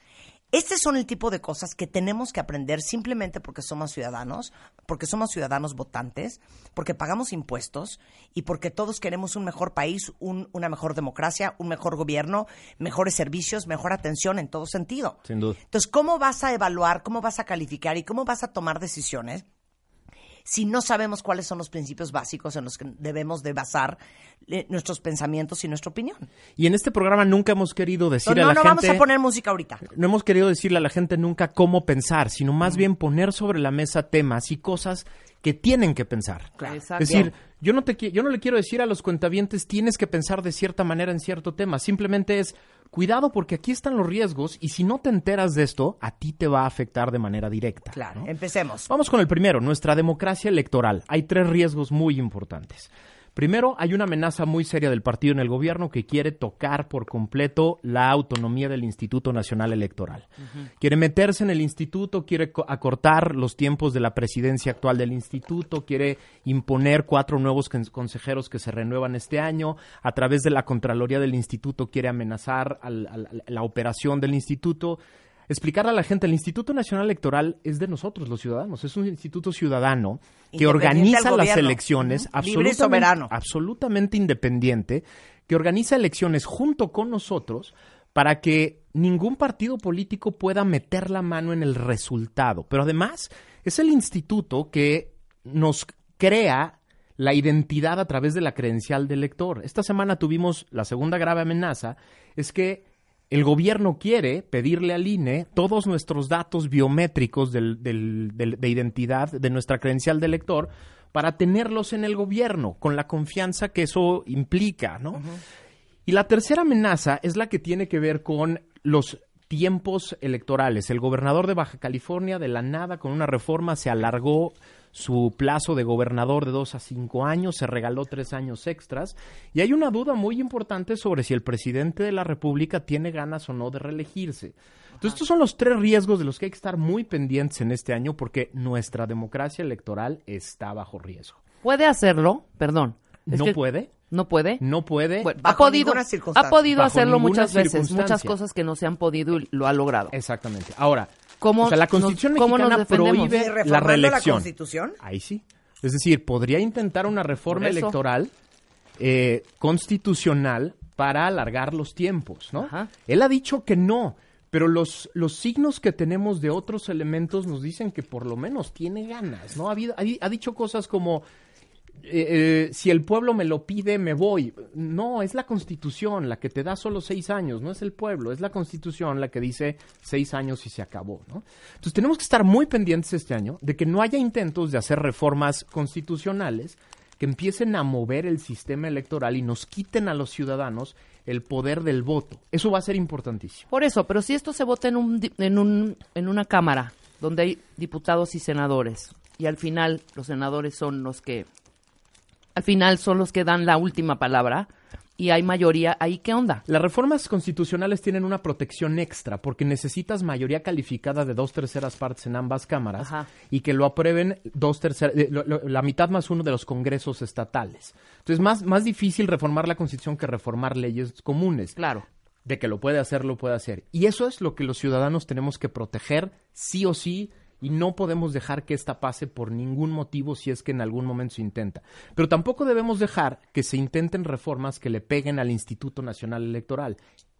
Este son el tipo de cosas que tenemos que aprender simplemente porque somos ciudadanos, porque somos ciudadanos votantes, porque pagamos impuestos y porque todos queremos un mejor país, un- una mejor democracia, un mejor gobierno, mejores servicios, mejor atención en todo sentido. Sin duda. Entonces, ¿cómo vas a evaluar, cómo vas a calificar y cómo vas a tomar decisiones si no sabemos cuáles son los principios básicos en los que debemos de basar eh, nuestros pensamientos y nuestra opinión? Y en este programa nunca hemos querido decirle no, a la no gente... vamos a poner música ahorita. no hemos querido decirle a la gente nunca cómo pensar, sino más bien poner sobre la mesa temas y cosas que tienen que pensar. Es decir, yo no, te, yo no le quiero decir a los cuentavientes tienes que pensar de cierta manera en cierto tema. Simplemente es cuidado porque aquí están los riesgos y si no te enteras de esto, a ti te va a afectar de manera directa. Claro, empecemos. Vamos con el primero, nuestra democracia electoral. Hay tres riesgos muy importantes. Primero, hay una amenaza muy seria del partido en el gobierno que quiere tocar por completo la autonomía del Instituto Nacional Electoral. Quiere meterse en el instituto, quiere co- acortar los tiempos de la presidencia actual del instituto, quiere imponer cuatro nuevos con- consejeros que se renuevan este año. A través de la Contraloría del instituto quiere amenazar al- la operación del instituto. Explicarle a la gente, el Instituto Nacional Electoral es de nosotros, los ciudadanos. Es un instituto ciudadano que organiza las elecciones Ujú. Libre y absolutamente, soberano. absolutamente independiente, que organiza elecciones junto con nosotros para que ningún partido político pueda meter la mano en el resultado. Pero además es el instituto que nos crea la identidad a través de la credencial del elector. Esta semana tuvimos la segunda grave amenaza, es que el gobierno quiere pedirle al INE todos nuestros datos biométricos del- del- del- de identidad de nuestra credencial de elector para tenerlos en el gobierno, con la confianza que eso implica, ¿no? Y la tercera amenaza es la que tiene que ver con los tiempos electorales. El gobernador de Baja California, de la nada, con una reforma, se alargó su plazo de gobernador de dos a cinco años, se regaló tres años extras, y hay una duda muy importante sobre si el presidente de la República tiene ganas o no de reelegirse. Entonces, estos son los tres riesgos de los que hay que estar muy pendientes en este año porque nuestra democracia electoral está bajo riesgo. ¿Puede hacerlo? Perdón. ¿No que- puede? ¿No puede? No puede. Bueno, ha podido, ha podido Bajo hacerlo muchas veces, muchas cosas que no se han podido y lo ha logrado. Exactamente. Ahora, ¿Cómo o sea, la Constitución nos mexicana prohíbe ¿Y la reelección. la Constitución? Ahí sí. Es decir, podría intentar una reforma electoral eh, constitucional para alargar los tiempos, ¿no? Ajá. Él ha dicho que no, pero los, los signos que tenemos de otros elementos nos dicen que por lo menos tiene ganas, ¿no? Ha, habido- ha di- ha dicho cosas como, eh, eh, si el pueblo me lo pide, me voy. No, es la constitución la que te da solo seis años, no es el pueblo, es la constitución la que dice seis años y se acabó, ¿no? Entonces tenemos que estar muy pendientes este año de que no haya intentos de hacer reformas constitucionales que empiecen a mover el sistema electoral y nos quiten a los ciudadanos el poder del voto. Eso va a ser importantísimo. Por eso, pero si esto se vota en, un, en, un, en una cámara donde hay diputados y senadores y al final los senadores son los que al final son los que dan la última palabra y hay mayoría, ahí qué onda? Las reformas constitucionales tienen una protección extra porque necesitas mayoría calificada de dos terceras partes en ambas cámaras Ajá. y que lo aprueben dos terceras, eh, lo- lo- la mitad más uno de los congresos estatales. Entonces, más, más difícil reformar la constitución que reformar leyes comunes. Claro. De que lo puede hacer, lo puede hacer. Y eso es lo que los ciudadanos tenemos que proteger sí o sí y no podemos dejar que esta pase por ningún motivo si es que en algún momento se intenta. Pero tampoco debemos dejar que se intenten reformas que le peguen al Instituto Nacional Electoral.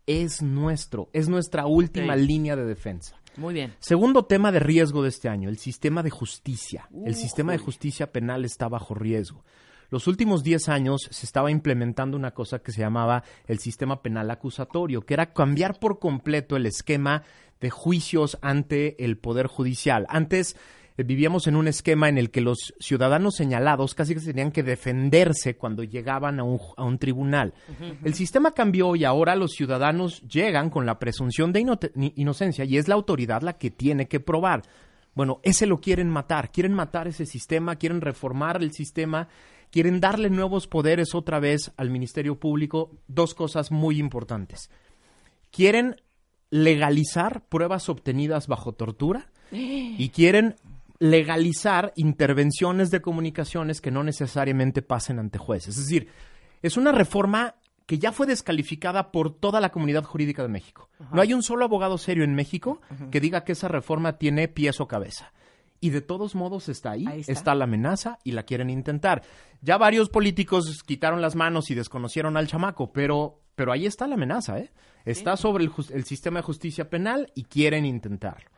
Es nuestro, es nuestra última línea de defensa. Muy bien. Segundo tema de riesgo de este año, el sistema de justicia. El sistema de justicia penal está bajo riesgo. Los últimos 10 años se estaba implementando una cosa que se llamaba el sistema penal acusatorio, que era cambiar por completo el esquema de juicios ante el Poder Judicial. Antes eh, vivíamos en un esquema en el que los ciudadanos señalados casi que tenían que defenderse cuando llegaban a un, a un tribunal. El sistema cambió y ahora los ciudadanos llegan con la presunción de inocencia y es la autoridad la que tiene que probar. Bueno, ese lo quieren matar, quieren matar ese sistema, quieren reformar el sistema, quieren darle nuevos poderes otra vez al Ministerio Público. Dos cosas muy importantes. Quieren legalizar pruebas obtenidas bajo tortura y quieren legalizar intervenciones de comunicaciones que no necesariamente pasen ante jueces. Es decir, es una reforma que ya fue descalificada por toda la comunidad jurídica de México. No hay un solo abogado serio en México que diga que esa reforma tiene pies o cabeza. Y de todos modos está ahí, Ahí está. está. la amenaza y la quieren intentar. Ya varios políticos quitaron las manos y desconocieron al chamaco, pero, pero ahí está la amenaza, ¿eh? Está sobre el, el sistema de justicia penal y quieren intentarlo.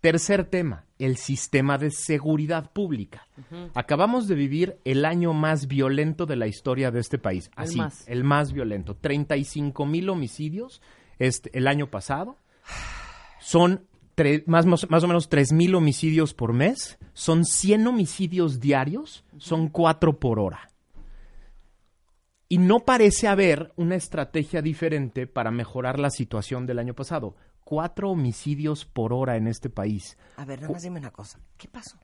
Tercer tema, el sistema de seguridad pública. Acabamos de vivir el año más violento de la historia de este país. El Así, más. el más violento. 35 mil homicidios este, el año pasado. Son tre- más, más, más o menos 3 mil homicidios por mes. Son 100 homicidios diarios. Son 4 por hora. Y no parece haber una estrategia diferente para mejorar la situación del año pasado. Cuatro homicidios por hora en este país. A ver, nada más dime una cosa. ¿Qué pasó?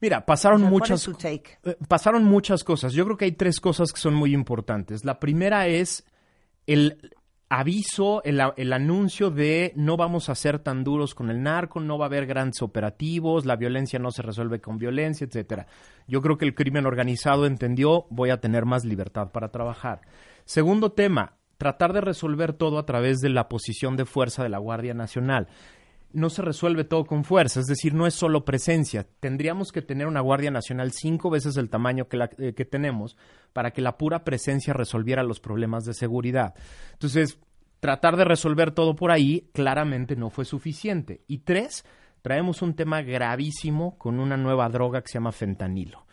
Mira, pasaron O sea, ¿cuál muchas take? eh, pasaron muchas cosas. Yo creo que hay tres cosas que son muy importantes. La primera es el aviso, el, anuncio de no vamos a ser tan duros con el narco, no va a haber grandes operativos, la violencia no se resuelve con violencia, etcétera. Yo creo que el crimen organizado entendió, voy a tener más libertad para trabajar. Segundo tema, tratar de resolver todo a través de la posición de fuerza de la Guardia Nacional no se resuelve todo con fuerza, es decir, no es solo presencia. Tendríamos que tener una Guardia Nacional cinco veces el tamaño que, eh, que tenemos para que la pura presencia resolviera los problemas de seguridad. Entonces, tratar de resolver todo por ahí claramente no fue suficiente. Y tres, traemos un tema gravísimo con una nueva droga que se llama fentanilo.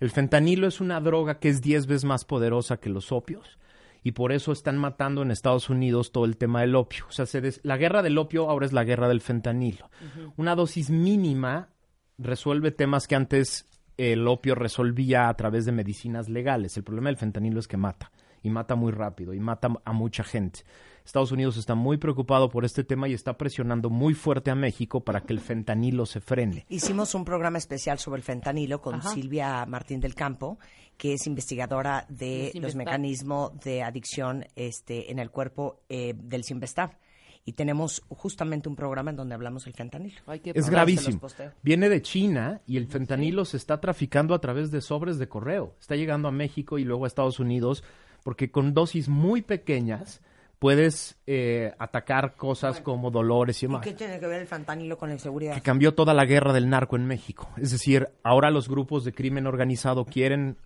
El fentanilo es una droga que es 10 veces más poderosa que los opios y por eso están matando en Estados Unidos todo el tema del opio. O sea, se des- la guerra del opio ahora es la guerra del fentanilo. Una dosis mínima resuelve temas que antes el opio resolvía a través de medicinas legales. El problema del fentanilo es que mata y mata muy rápido y mata a mucha gente. Estados Unidos está muy preocupado por este tema y está presionando muy fuerte a México para que el fentanilo se frene. Hicimos un programa especial sobre el fentanilo con Ajá. Silvia Martín del Campo, que es investigadora de los mecanismos de adicción este, en el cuerpo eh, del Sinvestav. Y tenemos justamente un programa en donde hablamos del fentanilo. Es gravísimo. Viene de China y el fentanilo se está traficando a través de sobres de correo. Está llegando a México y luego a Estados Unidos porque con dosis muy pequeñas puedes eh, atacar cosas como dolores y ¿Y demás. qué tiene que ver el fentanilo con la inseguridad? Que cambió toda la guerra del narco en México. Es decir, ahora los grupos de crimen organizado quieren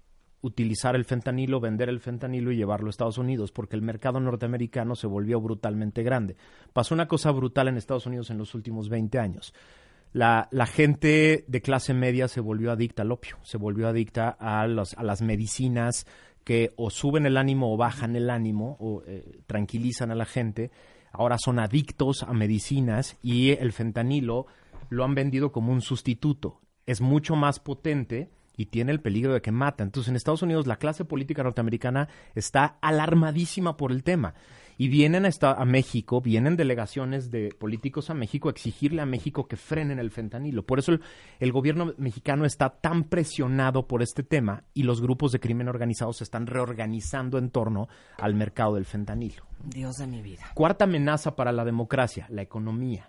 utilizar el fentanilo, vender el fentanilo y llevarlo a Estados Unidos, porque el mercado norteamericano se volvió brutalmente grande. Pasó una cosa brutal en Estados Unidos en los últimos 20 años. La, la gente de clase media se volvió adicta al opio, se volvió adicta a, los- a las medicinas que o suben el ánimo o bajan el ánimo o eh, tranquilizan a la gente. Ahora son adictos a medicinas y el fentanilo lo han vendido como un sustituto. Es mucho más potente y tiene el peligro de que mata. Entonces, en Estados Unidos, la clase política norteamericana está alarmadísima por el tema. Y vienen a, esta- a México, vienen delegaciones de políticos a México a exigirle a México que frenen el fentanilo. Por eso el, el gobierno mexicano está tan presionado por este tema y los grupos de crimen organizado se están reorganizando en torno al mercado del fentanilo. Dios de mi vida. Cuarta amenaza para la democracia, la economía.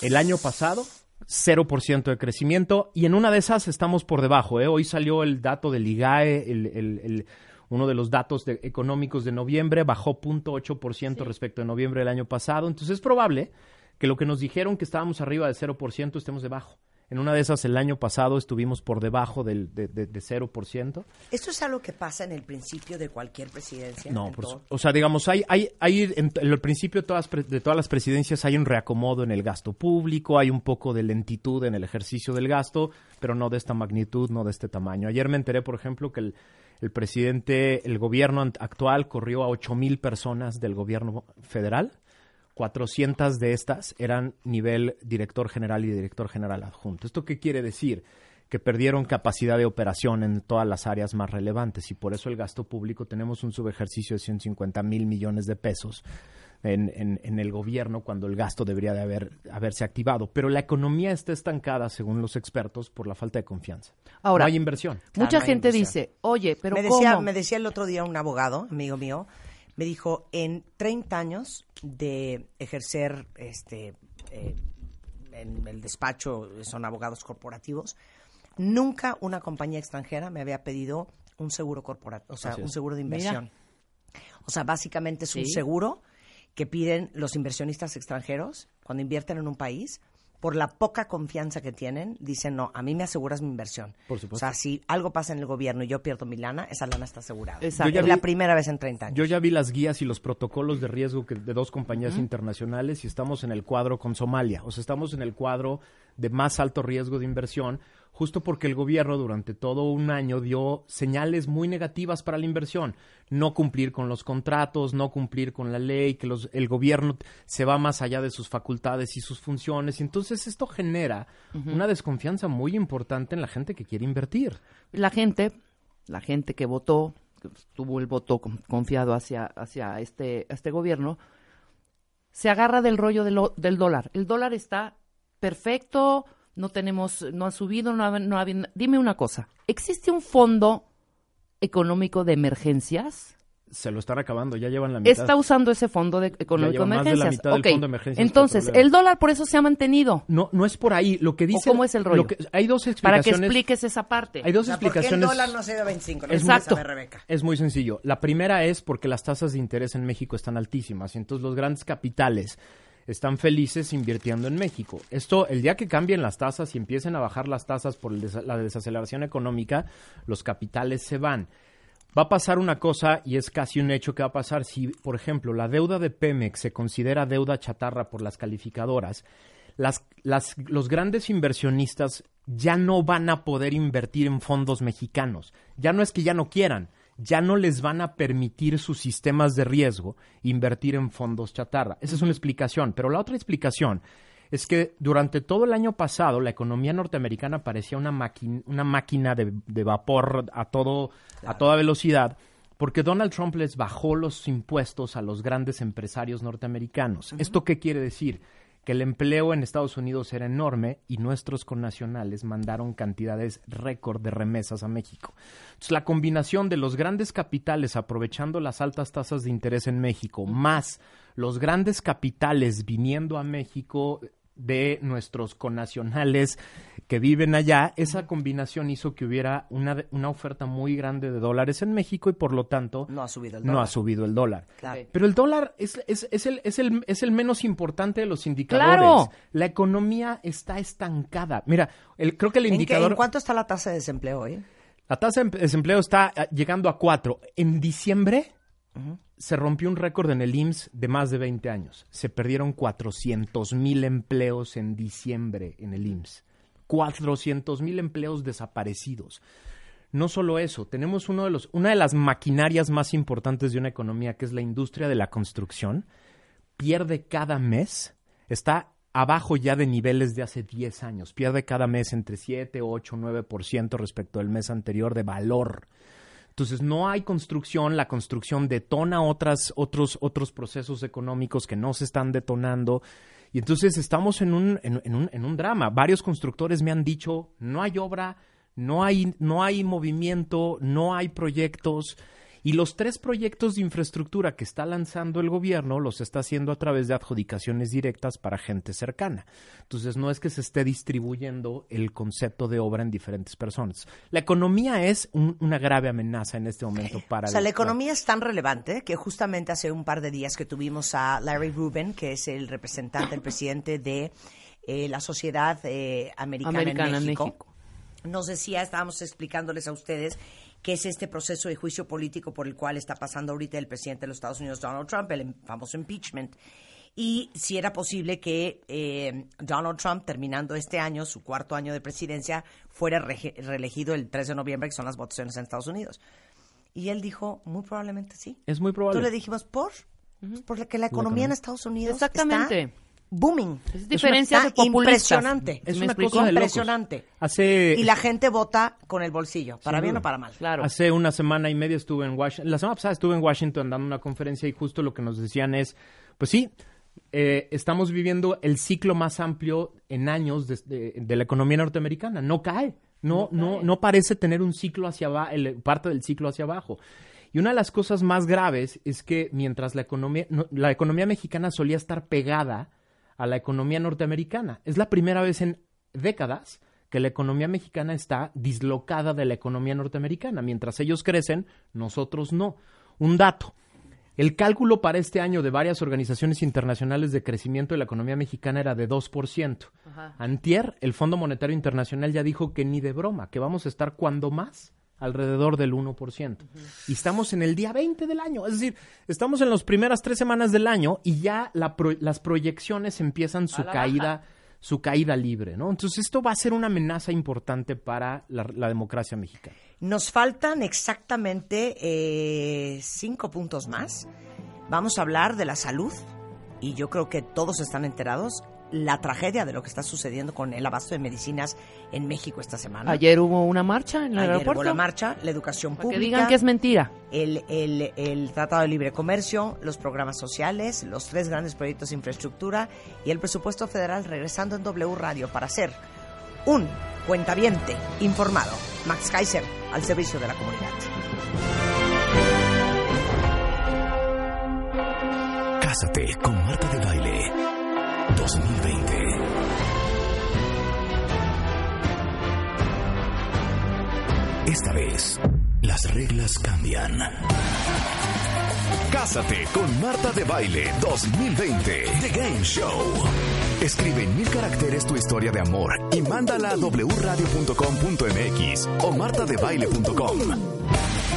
El año pasado, 0% de crecimiento y en una de esas estamos por debajo. ¿eh? Hoy salió el dato del IGAE, el, el- el- uno de los datos de- económicos de noviembre, bajó 0.8% respecto a noviembre del año pasado. Entonces es probable que lo que nos dijeron que estábamos arriba de 0% estemos debajo. En una de esas el año pasado estuvimos por debajo del, de, de- de 0%. ¿Esto es algo que pasa en el principio de cualquier presidencia? No, por su- o sea, digamos, hay, hay, hay en, en el principio de todas, de todas las presidencias hay un reacomodo en el gasto público, hay un poco de lentitud en el ejercicio del gasto, pero no de esta magnitud, no de este tamaño. Ayer me enteré, por ejemplo, que el, el presidente, el gobierno actual corrió a ocho mil personas del gobierno federal. 400 de estas eran nivel director general y director general adjunto. ¿Esto qué quiere decir? Que perdieron capacidad de operación en todas las áreas más relevantes y por eso el gasto público tenemos un subejercicio de 150 mil millones de pesos en, en- en el gobierno cuando el gasto debería de haber, haberse activado. Pero la economía está estancada, según los expertos, por la falta de confianza. Ahora, no hay inversión. Mucha Claro, no hay gente inversión. dice, oye, pero me, decía, ¿cómo? me decía el otro día un abogado, amigo mío, me dijo, en 30 años de ejercer este eh, en el despacho, son abogados corporativos, nunca una compañía extranjera me había pedido un seguro corporativo, o sea, un seguro de Mira. inversión. O sea, básicamente es un Sí. seguro que piden los inversionistas extranjeros cuando invierten en un país. Por la poca confianza que tienen, dicen, no, a mí me aseguras mi inversión. Por supuesto. O sea, si algo pasa en el gobierno y yo pierdo mi lana, esa lana está asegurada. Exacto. Yo ya es la vi- primera vez en 30 años. Yo ya vi las guías y los protocolos de riesgo que- de dos compañías internacionales y estamos en el cuadro con Somalia. O sea, estamos en el cuadro de más alto riesgo de inversión, justo porque el gobierno durante todo un año dio señales muy negativas para la inversión. No cumplir con los contratos, no cumplir con la ley, que los, el gobierno se va más allá de sus facultades y sus funciones. Y entonces esto genera una desconfianza muy importante en la gente que quiere invertir. la gente, la gente que votó, que tuvo el voto con- confiado hacia, hacia este, este gobierno, se agarra del rollo del dólar. El dólar está perfecto, no tenemos, no ha subido, no ha, no ha Dime una cosa, ¿existe un fondo económico de emergencias? Se lo están acabando, ya llevan la mitad. Está usando ese fondo de económico de lleva más de la emergencias. mitad del Ok, fondo de emergencias Entonces, el dólar por eso se ha mantenido. No, no es por ahí. Lo que dice. ¿O cómo es el rollo? lo que- hay dos Para que explicaciones. expliques esa parte. Hay dos O sea, ¿por qué el explicaciones. dólar no se dio a 25? No Es se muy- sabe, Rebeca. Es muy sencillo. La primera es porque las tasas de interés en México están altísimas y entonces los grandes capitales están felices invirtiendo en México. Esto, el día que cambien las tasas y empiecen a bajar las tasas por la desaceleración económica, los capitales se van. Va a pasar una cosa y es casi un hecho que va a pasar si, por ejemplo, la deuda de Pemex se considera deuda chatarra por las calificadoras. Los grandes inversionistas ya no van a poder invertir en fondos mexicanos. Ya no es que ya no quieran, ya no les van a permitir sus sistemas de riesgo invertir en fondos chatarra. Esa es una explicación. Pero la otra explicación es que durante todo el año pasado la economía norteamericana parecía una, maqui- una máquina de, de vapor a, todo, a toda velocidad porque Donald Trump les bajó los impuestos a los grandes empresarios norteamericanos. ¿Esto qué quiere decir? Que el empleo en Estados Unidos era enorme y nuestros connacionales mandaron cantidades récord de remesas a México. Entonces, la combinación de los grandes capitales aprovechando las altas tasas de interés en México, más los grandes capitales viniendo a México de nuestros connacionales que viven allá, esa combinación hizo que hubiera una, una oferta muy grande de dólares en México y por lo tanto No ha subido el no dólar. ha subido el dólar. Claro. Pero el dólar es, es, es el, es, el, es el menos importante de los indicadores. Claro. La economía está estancada. Mira, el, creo que el ¿En, qué- indicador... en cuánto está la tasa de desempleo hoy? La tasa de desempleo está ah, llegando a 4. En diciembre se rompió un récord en el IMSS de más de 20 años. Se perdieron 400 mil empleos en diciembre en el IMSS. 400 mil empleos desaparecidos. No solo eso, tenemos uno de los, una de las maquinarias más importantes de una economía, que es la industria de la construcción, pierde cada mes, está abajo ya de niveles de hace 10 años, pierde cada mes entre 7, 8, 9% respecto al mes anterior de valor. Entonces no hay construcción, la construcción detona otras, otros, otros procesos económicos que no se están detonando. Y entonces estamos en un, en, en un, en un drama. Varios constructores me han dicho, no hay obra, no hay, no hay movimiento, no hay proyectos. Y los tres proyectos de infraestructura que está lanzando el gobierno los está haciendo a través de adjudicaciones directas para gente cercana. Entonces no es que se esté distribuyendo el concepto de obra en diferentes personas. La economía es un- una grave amenaza en este momento para O sea, el- la economía es tan relevante que justamente hace un par de días que tuvimos a Larry Rubin, que es el representante, el presidente de eh, la Sociedad eh, Americana, Americana en en México, México. nos decía, estábamos explicándoles a ustedes qué es este proceso de juicio político por el cual está pasando ahorita el presidente de los Estados Unidos, Donald Trump, el famoso impeachment. Y si era posible que eh, Donald Trump, terminando este año, su cuarto año de presidencia, fuera reelegido el 3 de noviembre, que son las votaciones en Estados Unidos. Y él dijo, muy probablemente sí. Es muy probable. Entonces le dijimos, ¿por? Porque la economía en Estados Unidos Exactamente. está booming. Es diferencia Está de populistas. impresionante. Es ¿Me una explico? cosa impresionante. Hace, Y la gente vota con el bolsillo, para bien o para mal. Claro. Hace una semana y media estuve en Washington. La semana pasada estuve en Washington dando una conferencia y justo lo que nos decían es, pues sí, eh, estamos viviendo el ciclo más amplio en años de, de- de la economía norteamericana. No cae. No, no, no parece tener un ciclo hacia abajo, parte del ciclo hacia abajo. Y una de las cosas más graves es que mientras la economía, no- la economía mexicana solía estar pegada a la economía norteamericana, es la primera vez en décadas que la economía mexicana está dislocada de la economía norteamericana. Mientras ellos crecen, nosotros no. Un dato. El cálculo para este año de varias organizaciones internacionales de crecimiento de la economía mexicana era de 2%. Antier, el Fondo Monetario Internacional ya dijo que ni de broma, que vamos a estar cuando más alrededor del 1%. Y estamos en el día 20 del año. Es decir, estamos en las primeras tres semanas del año y ya la pro- las proyecciones empiezan su caída su caída libre, ¿no? Entonces esto va a ser una amenaza importante para la, la democracia mexicana. Nos faltan exactamente eh, cinco puntos más. Vamos a hablar de la salud y yo creo que todos están enterados la tragedia de lo que está sucediendo con el abasto de medicinas en México esta semana. Ayer hubo una marcha en el Ayer aeropuerto. hubo la marcha, la educación Para pública. que digan que es mentira. el, el, el Tratado de Libre Comercio, los programas sociales, los tres grandes proyectos de infraestructura y el presupuesto federal regresando en W Radio para hacer un cuentaviente informado. Max Kaiser, al servicio de la comunidad. Cásate con Marta de Baile 2020. Esta vez, las reglas cambian. Cásate con Marta de Baile 2020 The Game Show. Escribe en mil caracteres tu historia de amor y mándala a wradio.com.mx o martadebaile.com.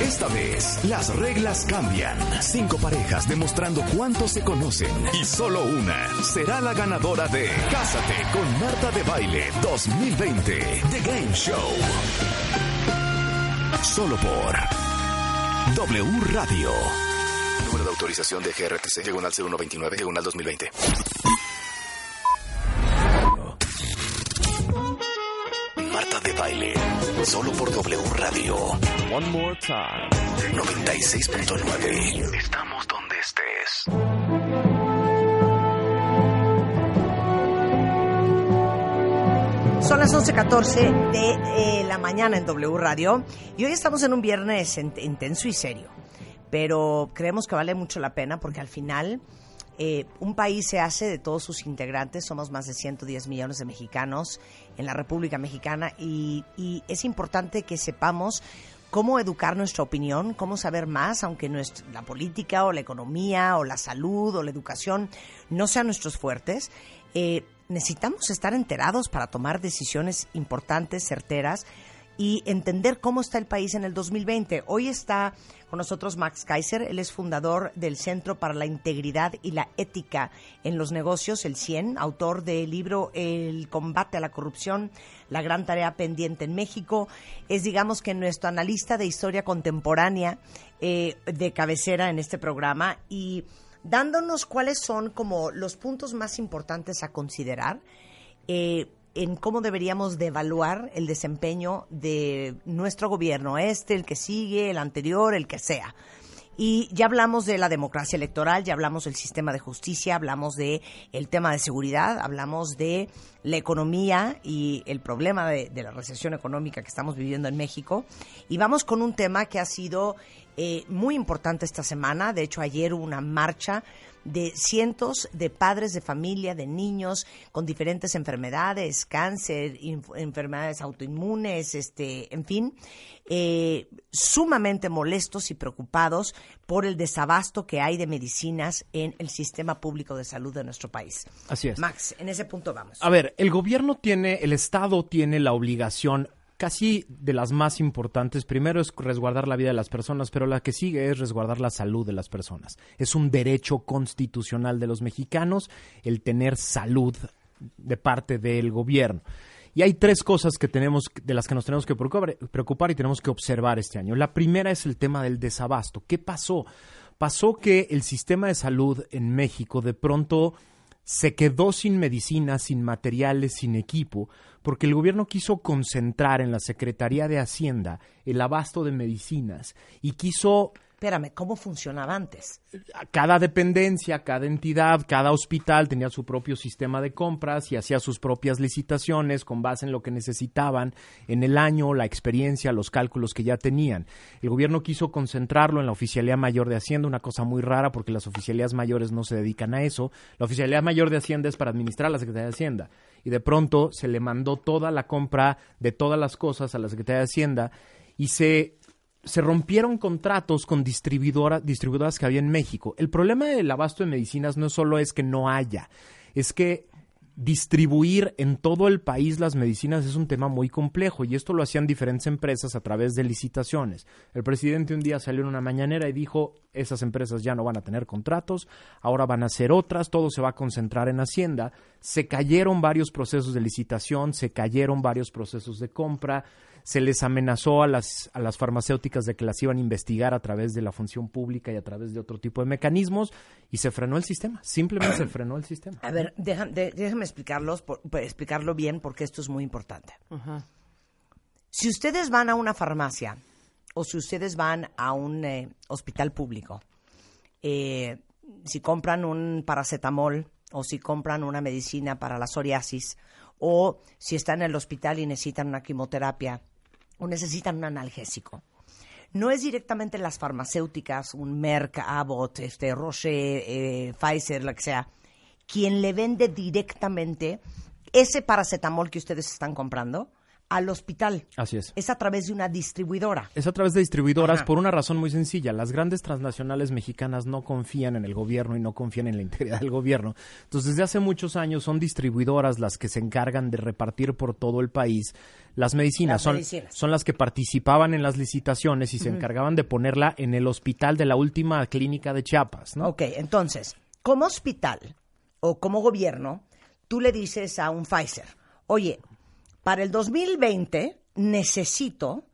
Esta vez, las reglas cambian. Cinco parejas demostrando cuánto se conocen y solo una será la ganadora de Cásate con Marta de Baile 2020 The Game Show. Solo por W Radio. Número de autorización de GRTC, diagonal 0129, diagonal 2020. Marta de Baile, solo por W Radio. One more time. 96.9. Estamos donde estés. Son las 11.14 de eh, la mañana en W Radio y hoy estamos en un viernes en- intenso y serio, pero creemos que vale mucho la pena porque al final eh, un país se hace de todos sus integrantes, somos más de 110 millones de mexicanos en la República Mexicana y, y es importante que sepamos cómo educar nuestra opinión, cómo saber más, aunque nuestra- la política o la economía o la salud o la educación no sean nuestros fuertes. eh, necesitamos estar enterados para tomar decisiones importantes, certeras y entender cómo está el país en el 2020. Hoy está con nosotros Max Kaiser, él es fundador del Centro para la Integridad y la Ética en los Negocios, el CIEN, autor del libro El combate a la corrupción, la gran tarea pendiente en México. Es, digamos que, nuestro analista de historia contemporánea eh, de cabecera en este programa y dándonos cuáles son como los puntos más importantes a considerar eh, en cómo deberíamos de evaluar el desempeño de nuestro gobierno, este, el que sigue, el anterior, el que sea. Y ya hablamos de la democracia electoral, ya hablamos del sistema de justicia, hablamos de el tema de seguridad, hablamos de la economía y el problema de, de la recesión económica que estamos viviendo en México. Y vamos con un tema que ha sido eh, muy importante esta semana. De hecho, ayer hubo una marcha de cientos de padres de familia, de niños con diferentes enfermedades, cáncer, enfermedades autoinmunes, este, en fin, eh, sumamente molestos y preocupados por el desabasto que hay de medicinas en el sistema público de salud de nuestro país. Así es. Max, en ese punto vamos. A ver, el gobierno tiene, el Estado tiene la obligación casi de las más importantes. Primero es resguardar la vida de las personas, pero la que sigue es resguardar la salud de las personas. Es un derecho constitucional de los mexicanos el tener salud de parte del gobierno. Y hay tres cosas que tenemos, de las que nos tenemos que preocupar, y tenemos que observar este año. La primera es el tema del desabasto. ¿Qué pasó? Pasó que el sistema de salud en México de pronto se quedó sin medicinas, sin materiales, sin equipo, porque el gobierno quiso concentrar en la Secretaría de Hacienda el abasto de medicinas y quiso Espérame, ¿cómo funcionaba antes? cada dependencia, cada entidad, cada hospital tenía su propio sistema de compras y hacía sus propias licitaciones con base en lo que necesitaban en el año, la experiencia, los cálculos que ya tenían. El gobierno quiso concentrarlo en la Oficialía Mayor de Hacienda, una cosa muy rara porque las oficialías mayores no se dedican a eso. La Oficialía Mayor de Hacienda es para administrar la Secretaría de Hacienda. Y de pronto se le mandó toda la compra de todas las cosas a la Secretaría de Hacienda y se se rompieron contratos con distribuidora- distribuidoras que había en México. El problema del abasto de medicinas no solo es que no haya, es que distribuir en todo el país las medicinas es un tema muy complejo y esto lo hacían diferentes empresas a través de licitaciones. El presidente un día salió en una mañanera y dijo, esas empresas ya no van a tener contratos, ahora van a ser otras, todo se va a concentrar en Hacienda. Se cayeron varios procesos de licitación, se cayeron varios procesos de compra, se les amenazó a las, a las farmacéuticas de que las iban a investigar a través de la función pública y a través de otro tipo de mecanismos y se frenó el sistema, simplemente se frenó el sistema. A ver, déjame explicarlos, por- pues, explicarlo bien porque esto es muy importante. Si ustedes van a una farmacia o si ustedes van a un eh, hospital público, eh, si compran un paracetamol o si compran una medicina para la psoriasis o si están en el hospital y necesitan una quimioterapia o necesitan un analgésico. No es directamente las farmacéuticas, un Merck, Abbott, este, Roche, eh, Pfizer, lo que sea, quien le vende directamente ese paracetamol que ustedes están comprando al hospital. Así es. Es a través de una distribuidora. Es a través de distribuidoras Ajá. por una razón muy sencilla. Las grandes transnacionales mexicanas no confían en el gobierno y no confían en la integridad del gobierno. Entonces, desde hace muchos años son distribuidoras las que se encargan de repartir por todo el país las medicinas. Las son, medicinas. son las que participaban en las licitaciones y se encargaban de ponerla en el hospital de la última clínica de Chiapas. ¿no? Ok, entonces, como hospital o como gobierno, tú le dices a un Pfizer, oye, para el 2020 necesito,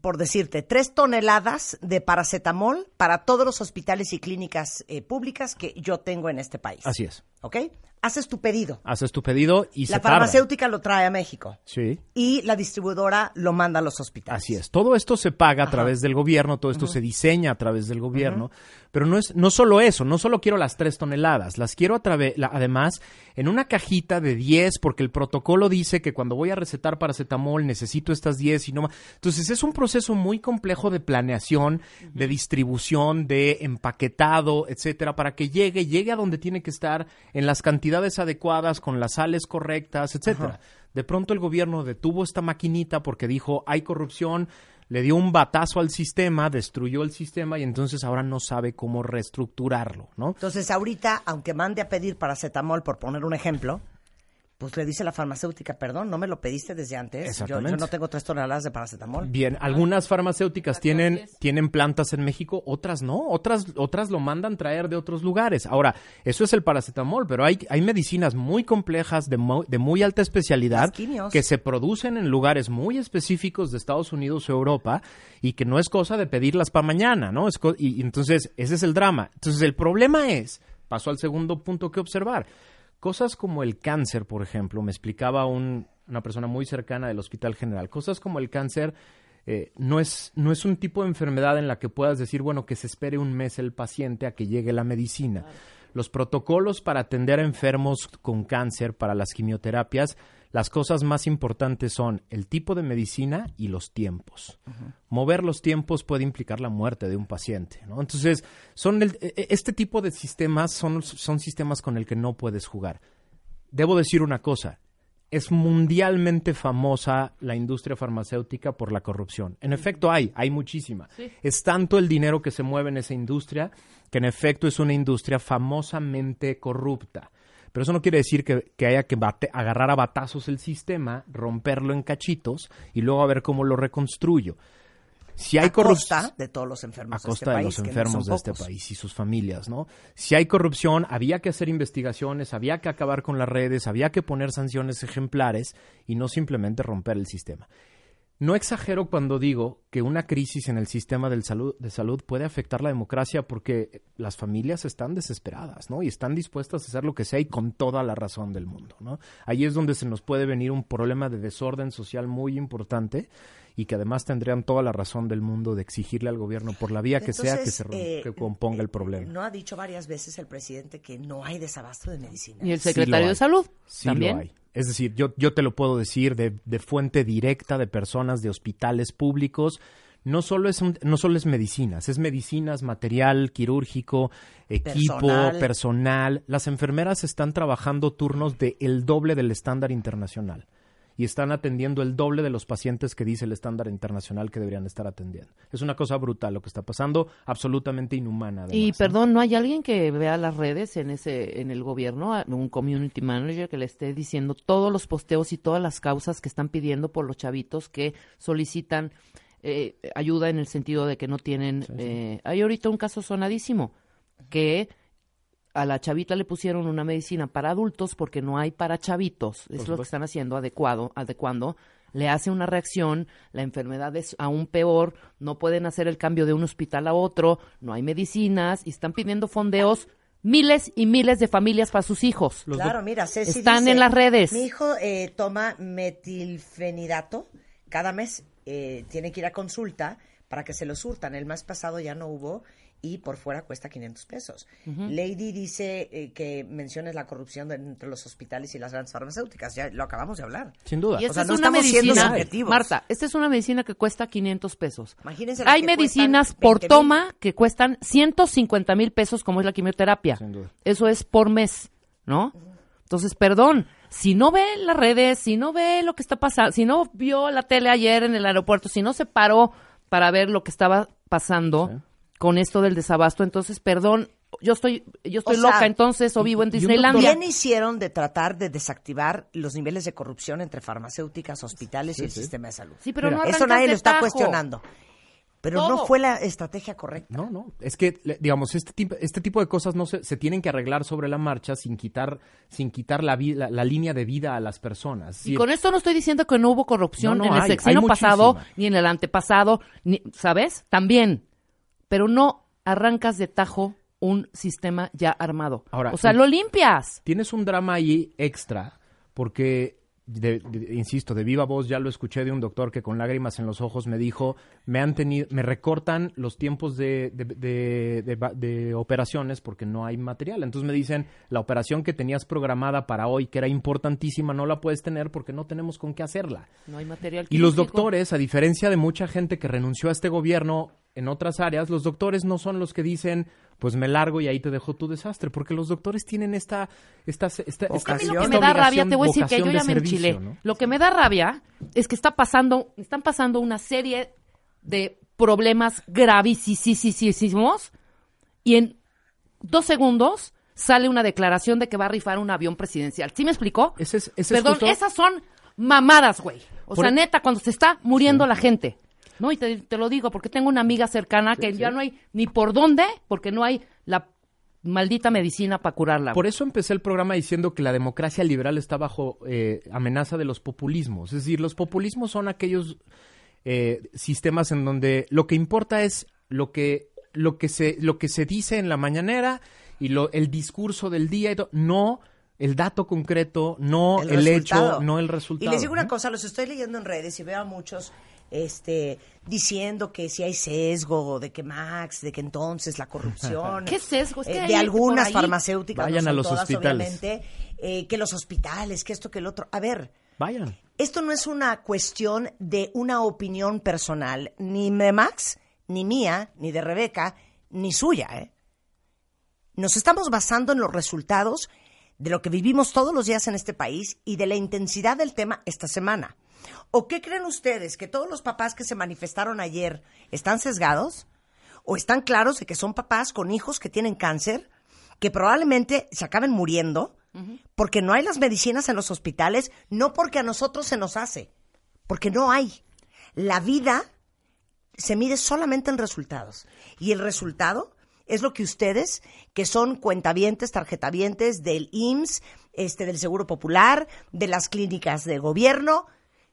por decirte, tres toneladas de paracetamol para todos los hospitales y clínicas eh, públicas que yo tengo en este país. Así es. ¿Ok? Haces tu pedido. Haces tu pedido y la se tarda. farmacéutica lo trae a México Sí. y la distribuidora lo manda a los hospitales. Así es. Todo esto se paga a través del gobierno, todo esto se diseña a través del gobierno, pero no es no solo eso, no solo quiero las tres toneladas, las quiero a través, la- además en una cajita de 10 porque el protocolo dice que cuando voy a recetar paracetamol necesito estas 10 y no más. Entonces es un proceso muy complejo de planeación, de distribución, de empaquetado, etcétera, para que llegue, llegue a donde tiene que estar en las cantidades adecuadas, con las sales correctas, etcétera. Ajá. De pronto el gobierno detuvo esta maquinita porque dijo hay corrupción, le dio un batazo al sistema, destruyó el sistema y entonces ahora no sabe cómo reestructurarlo, ¿no? Entonces, ahorita, aunque mande a pedir paracetamol, por poner un ejemplo, pues le dice la farmacéutica, perdón, no me lo pediste desde antes. Yo, Exactamente. yo no tengo tres toneladas de paracetamol. Bien, algunas farmacéuticas tienen, tienen plantas en México, otras no, otras, otras lo mandan traer de otros lugares. Ahora, eso es el paracetamol, pero hay, hay medicinas muy complejas de, mu- de muy alta especialidad que se producen en lugares muy específicos de Estados Unidos o Europa y que no es cosa de pedirlas para mañana, ¿no? Es co- y, y entonces, ese es el drama. Entonces, el problema es, paso al segundo punto que observar, cosas como el cáncer, por ejemplo, me explicaba un- una persona muy cercana del Hospital General, cosas como el cáncer eh, no, es, no es un tipo de enfermedad en la que puedas decir, bueno, que se espere un mes el paciente a que llegue la medicina. Los protocolos para atender a enfermos con cáncer, para las quimioterapias, las cosas más importantes son el tipo de medicina y los tiempos. Mover los tiempos puede implicar la muerte de un paciente, ¿no? Entonces, son el- e- e- este tipo de sistemas son, son sistemas con el que no puedes jugar. Debo decir una cosa, es mundialmente famosa la industria farmacéutica por la corrupción. En efecto hay, hay muchísima. Sí. Es tanto el dinero que se mueve en esa industria que en efecto es una industria famosamente corrupta. Pero eso no quiere decir que, que haya que bate- agarrar a batazos el sistema, romperlo en cachitos y luego a ver cómo lo reconstruyo. Si hay a corrupción costa de todos los enfermos a de costa este de país, los no enfermos de este país y sus familias, ¿no? Si hay corrupción, había que hacer investigaciones, había que acabar con las redes, había que poner sanciones ejemplares y no simplemente romper el sistema. No exagero cuando digo que una crisis en el sistema salud, de salud puede afectar la democracia porque las familias están desesperadas, ¿no? Y están dispuestas a hacer lo que sea y con toda la razón del mundo, ¿no? Ahí es donde se nos puede venir un problema de desorden social muy importante y que además tendrían toda la razón del mundo de exigirle al gobierno por la vía que sea que se eh, que componga el problema. No ha dicho varias veces el presidente que no hay desabasto de medicina. Y el Sí secretario de. Salud Sí también. lo hay. Es decir, yo, yo te lo puedo decir de, de fuente directa de personas de hospitales públicos. No solo, es un- no solo es medicinas, es medicinas, material quirúrgico, equipo, Personal. personal. Las enfermeras están trabajando turnos de el doble del estándar internacional y están atendiendo el doble de los pacientes que dice el estándar internacional que deberían estar atendiendo. Es una cosa brutal lo que está pasando, absolutamente inhumana. Y además, ¿no? perdón, ¿no hay alguien que vea las redes en ese en el gobierno, a- un community manager que le esté diciendo todos los posteos y todas las causas que están pidiendo por los chavitos que solicitan eh, ayuda en el sentido de que no tienen... eh, hay ahorita un caso sonadísimo que a la chavita le pusieron una medicina para adultos porque no hay para chavitos. Es lo que están haciendo adecuado, adecuando. Le hace una reacción, la enfermedad es aún peor, no pueden hacer el cambio de un hospital a otro, no hay medicinas y están pidiendo fondeos miles y miles de familias para sus hijos. Claro, mira, Ceci Están dice, en las redes. Mi hijo eh, toma metilfenidato cada mes, eh, tiene que ir a consulta para que se lo surtan. El mes pasado ya no hubo y por fuera cuesta 500 pesos. Lady dice eh, que menciones la corrupción de- entre los hospitales y las grandes farmacéuticas. Ya lo acabamos de hablar. Sin duda. Y O esta sea, es no una estamos siendo medicina, subjetivos. Marta, esta es una medicina que cuesta 500 pesos. Imagínense Hay que medicinas por 20,000. toma que cuestan 150 mil pesos, como es la quimioterapia. Sin duda. Eso es por mes, ¿no? Entonces, perdón, si no ve las redes, si no ve lo que está pasando, si no vio la tele ayer en el aeropuerto, si no se paró para ver lo que estaba pasando con esto del desabasto, entonces, perdón, yo estoy, yo estoy O sea, loca entonces o vivo en Disneylandia. Bien hicieron de tratar de desactivar los niveles de corrupción entre farmacéuticas, hospitales y el sistema de salud. Sí, pero no Eso nadie lo está tajo. cuestionando. Pero no fue la estrategia correcta. No, no. Es que, le- digamos, este tipo, este tipo de cosas no se, se tienen que arreglar sobre la marcha sin quitar, sin quitar la, vi- la, la línea de vida a las personas. Y con esto no estoy diciendo que no hubo corrupción No, no, en el hay, sexenio hay pasado, ni en el antepasado, ni, ¿sabes? También. Pero no arrancas de tajo un sistema ya armado. Ahora, o sea, lo limpias. Tienes un drama ahí extra, porque, de- de- insisto, de viva voz ya lo escuché de un doctor que con lágrimas en los ojos me dijo, me han tenido, me recortan los tiempos de, de- operaciones porque no hay material. Entonces me dicen, la operación que tenías programada para hoy, que era importantísima, no la puedes tener porque no tenemos con qué hacerla. No hay material. Y los doctores, a diferencia de mucha gente que renunció a este gobierno en otras áreas, los doctores no son los que dicen, pues me largo y ahí te dejo tu desastre, porque los doctores tienen esta... esta, esta, Es a mí lo que me da rabia, te voy a decir que yo ya me enchilé. ¿no? Lo que me da rabia es que está pasando, están pasando una serie de problemas gravísimos y en dos segundos sale una declaración de que va a rifar un avión presidencial. ¿Sí me explicó? Ese es- ese es Perdón, justo- esas son mamadas, güey. O Por- sea, neta, cuando se está muriendo la gente. No, y te, te lo digo porque tengo una amiga cercana que ya no hay ni por dónde, porque no hay la maldita medicina para curarla. Por eso empecé el programa diciendo que la democracia liberal está bajo eh, amenaza de los populismos. Es decir, los populismos son aquellos eh, sistemas en donde lo que importa es lo que, lo que, se, lo que se dice en la mañanera y lo, el discurso del día, y no el dato concreto, no el, resultado. hecho, no el resultado. Y les digo una cosa, los estoy leyendo en redes y veo a muchos este, diciendo que si hay sesgo, de que Max, de que entonces la corrupción. ¿Qué sesgo? Es que eh, hay de algunas farmacéuticas, Vayan no a son los todas, hospitales. obviamente, eh, que los hospitales, que esto, que el otro. A ver, Vayan. esto no es una cuestión de una opinión personal, ni de Max, ni mía, ni de Rebeca, ni suya. ¿eh? Nos estamos basando en los resultados de lo que vivimos todos los días en este país y de la intensidad del tema esta semana. ¿O qué creen ustedes? ¿Que todos los papás que se manifestaron ayer están sesgados? ¿O están claros de que son papás con hijos que tienen cáncer, que probablemente se acaben muriendo porque no hay las medicinas en los hospitales, no porque a nosotros se nos hace, porque no hay. La vida se mide solamente en resultados. Y el resultado es lo que ustedes, que son cuentavientes, tarjetavientes del IMSS, este, del Seguro Popular, de las clínicas de gobierno,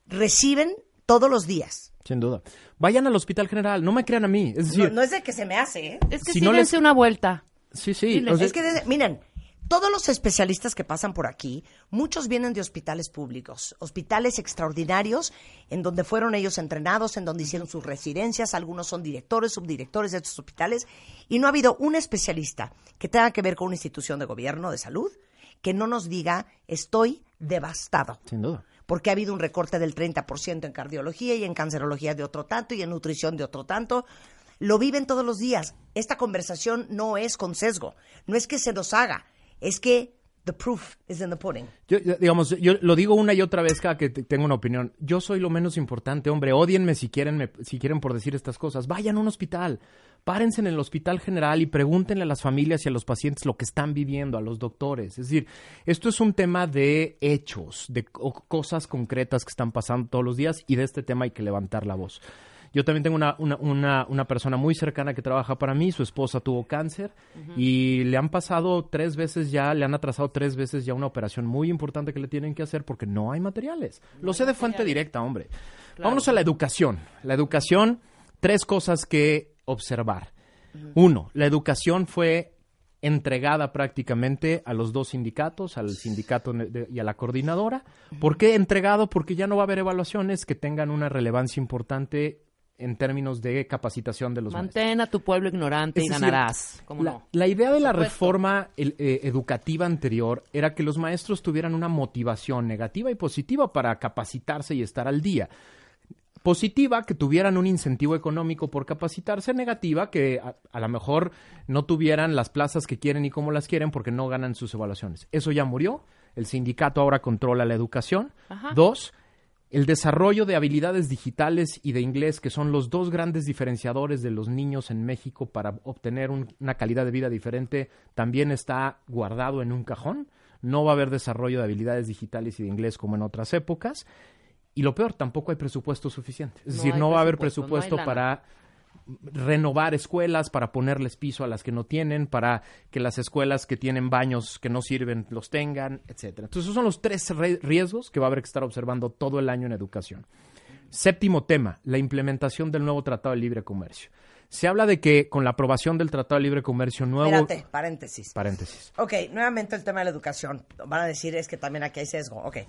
reciben todos los días. Sin duda. Vayan al Hospital General, no me crean a mí. Es decir, No, no es de que se me hace, ¿eh? Es que Si sí no les- una vuelta. sí, sí. Diles, o sea, Es que, desde- miren, todos los especialistas que pasan por aquí, muchos vienen de hospitales públicos, hospitales extraordinarios, en donde fueron ellos entrenados, en donde hicieron sus residencias, algunos son directores, subdirectores de estos hospitales, y no ha habido un especialista que tenga que ver con una institución de gobierno de salud que no nos diga, estoy devastado sin duda. Porque ha habido un recorte del 30% en cardiología y en cancerología de otro tanto y en nutrición de otro tanto. Lo viven todos los días. Esta conversación no es con sesgo, no es que se nos haga, es que the proof is in the pudding. Yo, digamos, yo lo digo una y otra vez cada que te- tengo una opinión. Yo soy lo menos importante, hombre. Odienme si quieren, me- si quieren por decir estas cosas. Vayan a un hospital. Párense en el hospital general y pregúntenle a las familias y a los pacientes lo que están viviendo, a los doctores. Es decir, esto es un tema de hechos, de co- cosas concretas que están pasando todos los días y de este tema hay que levantar la voz. Yo también tengo una, una, una, una persona muy cercana que trabaja para mí, su esposa tuvo cáncer y le han pasado tres veces ya, le han atrasado tres veces ya una operación muy importante que le tienen que hacer porque no hay materiales. Lo sé de fuente directa, hombre. Vámonos a la educación. La educación, tres cosas que observar. Uno, la educación fue entregada prácticamente a los dos sindicatos, al sindicato de- y a la coordinadora. ¿Por qué entregado? Porque ya no va a haber evaluaciones que tengan una relevancia importante en términos de capacitación de los maestros. Mantén a tu pueblo ignorante y decir, ganarás. ¿Cómo la, no? la idea de la reforma el- eh, educativa anterior era que los maestros tuvieran una motivación negativa y positiva para capacitarse y estar al día. Positiva, que tuvieran un incentivo económico por capacitarse. Negativa, que a, a lo mejor no tuvieran las plazas que quieren y como las quieren porque no ganan sus evaluaciones. Eso ya murió. El sindicato ahora controla la educación. Ajá. Dos, el desarrollo de habilidades digitales y de inglés, que son los dos grandes diferenciadores de los niños en México para obtener un- una calidad de vida diferente, también está guardado en un cajón. No va a haber desarrollo de habilidades digitales y de inglés como en otras épocas. Y lo peor, tampoco hay presupuesto suficiente. Es No decir, no va a haber presupuesto, no para renovar escuelas, para ponerles piso a las que no tienen, para que las escuelas que tienen baños que no sirven los tengan, etcétera. Entonces, esos son los tres re- riesgos que va a haber que estar observando todo el año en educación. Séptimo tema, la implementación del nuevo Tratado de Libre Comercio. Se habla de que con la aprobación del Tratado de Libre Comercio nuevo... Espérate, paréntesis. Paréntesis. Ok, nuevamente el tema de la educación. Van a decir es que también aquí hay sesgo. Ok.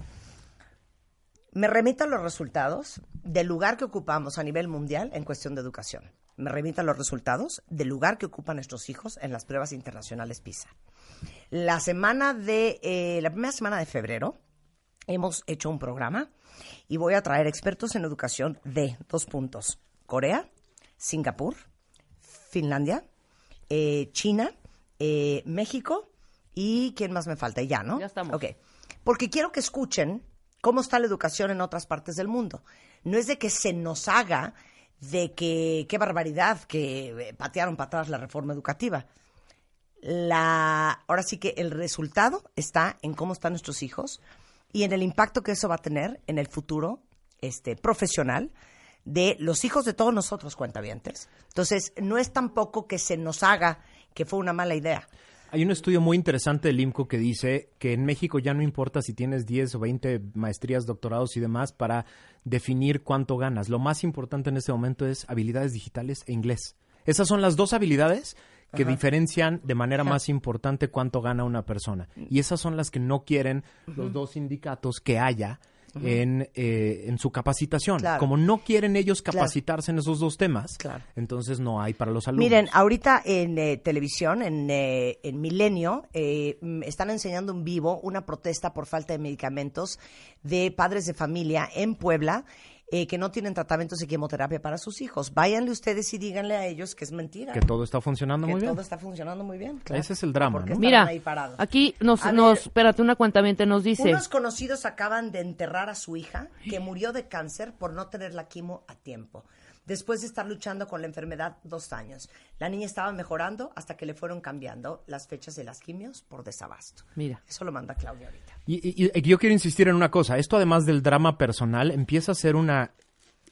Me remito a los resultados del lugar que ocupamos a nivel mundial en cuestión de educación. Me remito a los resultados del lugar que ocupan nuestros hijos en las pruebas internacionales PISA. La semana de, eh, la primera semana de febrero hemos hecho un programa y voy a traer expertos en educación de dos puntos. Corea, Singapur, Finlandia, eh, China, eh, México y ¿quién más me falta? Ya, ¿no? Ya estamos. Ok. Porque quiero que escuchen cómo está la educación en otras partes del mundo. No es de que se nos haga de que qué barbaridad que eh, patearon para atrás la reforma educativa. La, ahora sí que el resultado está en cómo están nuestros hijos y en el impacto que eso va a tener en el futuro este, profesional de los hijos de todos nosotros, cuentavientes. Entonces, no es tampoco que se nos haga que fue una mala idea. Hay un estudio muy interesante del IMCO que dice que en México ya no importa si tienes 10 o 20 maestrías, doctorados y demás para definir cuánto ganas. Lo más importante en este momento es habilidades digitales e inglés. Esas son las dos habilidades que Ajá. diferencian de manera más importante cuánto gana una persona. Y esas son las que no quieren los dos sindicatos que haya En, eh, en su capacitación. Claro. Como no quieren ellos Claro. capacitarse en esos dos temas, Claro. entonces no hay para los alumnos. Miren, ahorita en eh, televisión, en, eh, en Milenio, eh, mm, están enseñando en vivo una protesta por falta de medicamentos de padres de familia en Puebla eh, que no tienen tratamientos de quimioterapia para sus hijos. Váyanle ustedes y díganle a ellos que es mentira. que todo está funcionando que muy bien. todo está funcionando muy bien. claro. Ese es el drama, Mira, ahí parados. aquí nos, A nos, ver. espérate, una cuentamiento nos dice, Unos conocidos acaban de enterrar a su hija que murió de cáncer por no tener la quimo a tiempo. Después de estar luchando con la enfermedad dos años. La niña estaba mejorando hasta que le fueron cambiando las fechas de las quimios por desabasto. mira, Eso lo manda Claudia ahorita. Y, y- y yo quiero insistir en una cosa. Esto, además del drama personal, empieza a ser una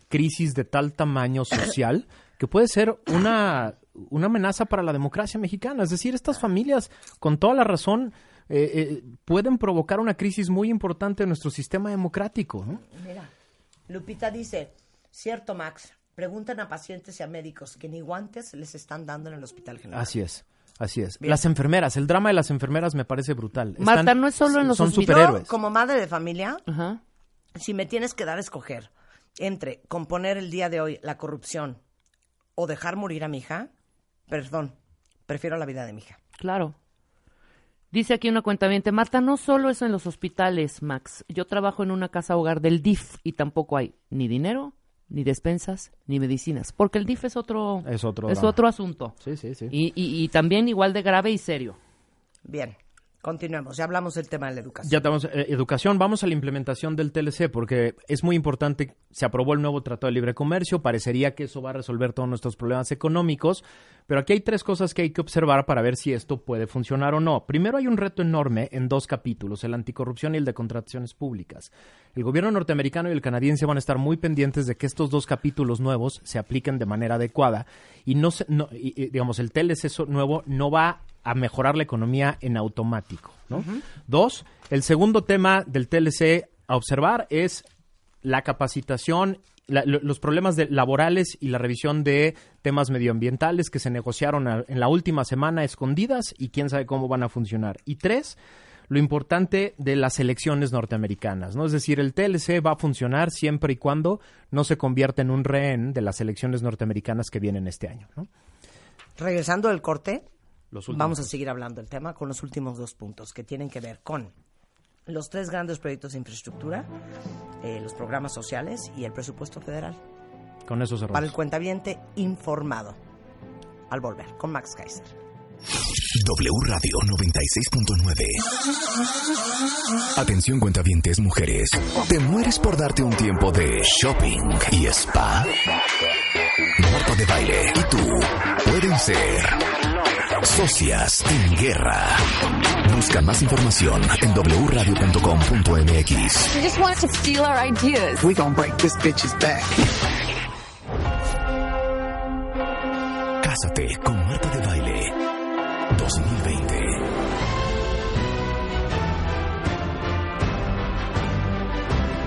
crisis de tal tamaño social que puede ser una, una amenaza para la democracia mexicana. Es decir, estas familias, con toda la razón, eh, eh, pueden provocar una crisis muy importante en nuestro sistema democrático. ¿no? Mira, Lupita dice, cierto Max, preguntan a pacientes y a médicos que ni guantes les están dando en el hospital general. Así es. Así es. Bien. Las enfermeras, el drama de las enfermeras me parece brutal. Marta, no es solo en los Son hospitales. superhéroes. Yo, como madre de familia, si me tienes que dar a escoger entre componer el día de hoy la corrupción o dejar morir a mi hija, perdón, prefiero la vida de mi hija. claro. Dice aquí una cuentamiento, Marta, no solo es en los hospitales, Max. Yo trabajo en una casa hogar del DIF y tampoco hay ni dinero, ni despensas, ni medicinas. Porque el DIF es otro, Es otro es otro asunto. Sí, sí, sí. Y, y, y también igual de grave y serio. Bien, continuemos. Ya hablamos del tema de la educación. Ya tenemos eh, educación. Vamos a la implementación del TLC porque es muy importante. Se aprobó el nuevo Tratado de Libre Comercio. Parecería que eso va a resolver todos nuestros problemas económicos. Pero aquí hay tres cosas que hay que observar para ver si esto puede funcionar o no. Primero, hay un reto enorme en dos capítulos: el anticorrupción y el de contrataciones públicas. El gobierno norteamericano y el canadiense van a estar muy pendientes de que estos dos capítulos nuevos se apliquen de manera adecuada. Y no, se- no y- digamos, el TLC nuevo no va a mejorar la economía en automático. ¿no? Dos, el segundo tema del TLC a observar es la capacitación, la- lo- los problemas de- laborales y la revisión de temas medioambientales que se negociaron a- en la última semana escondidas y quién sabe cómo van a funcionar. Y tres, lo importante de las elecciones norteamericanas, ¿no? Es decir, el TLC va a funcionar siempre y cuando no se convierta en un rehén de las elecciones norteamericanas que vienen este año, ¿no? Regresando del corte, Los últimos vamos a seguir hablando del tema con los últimos dos puntos que tienen que ver con los tres grandes proyectos de infraestructura, eh, los programas sociales y el presupuesto federal. Con eso cerramos. Para el cuentaviente informado. Al volver, con Max Kaiser. W Radio 96.9. Atención cuentavientes mujeres. ¿Te mueres por darte un tiempo de shopping y spa? Marta de Baile y tú pueden ser socias en guerra. Busca más información en wradio.com.mx. Just wants to steal our ideas. We gonna break this bitch's back. Cásate con Marta de Baile 2020.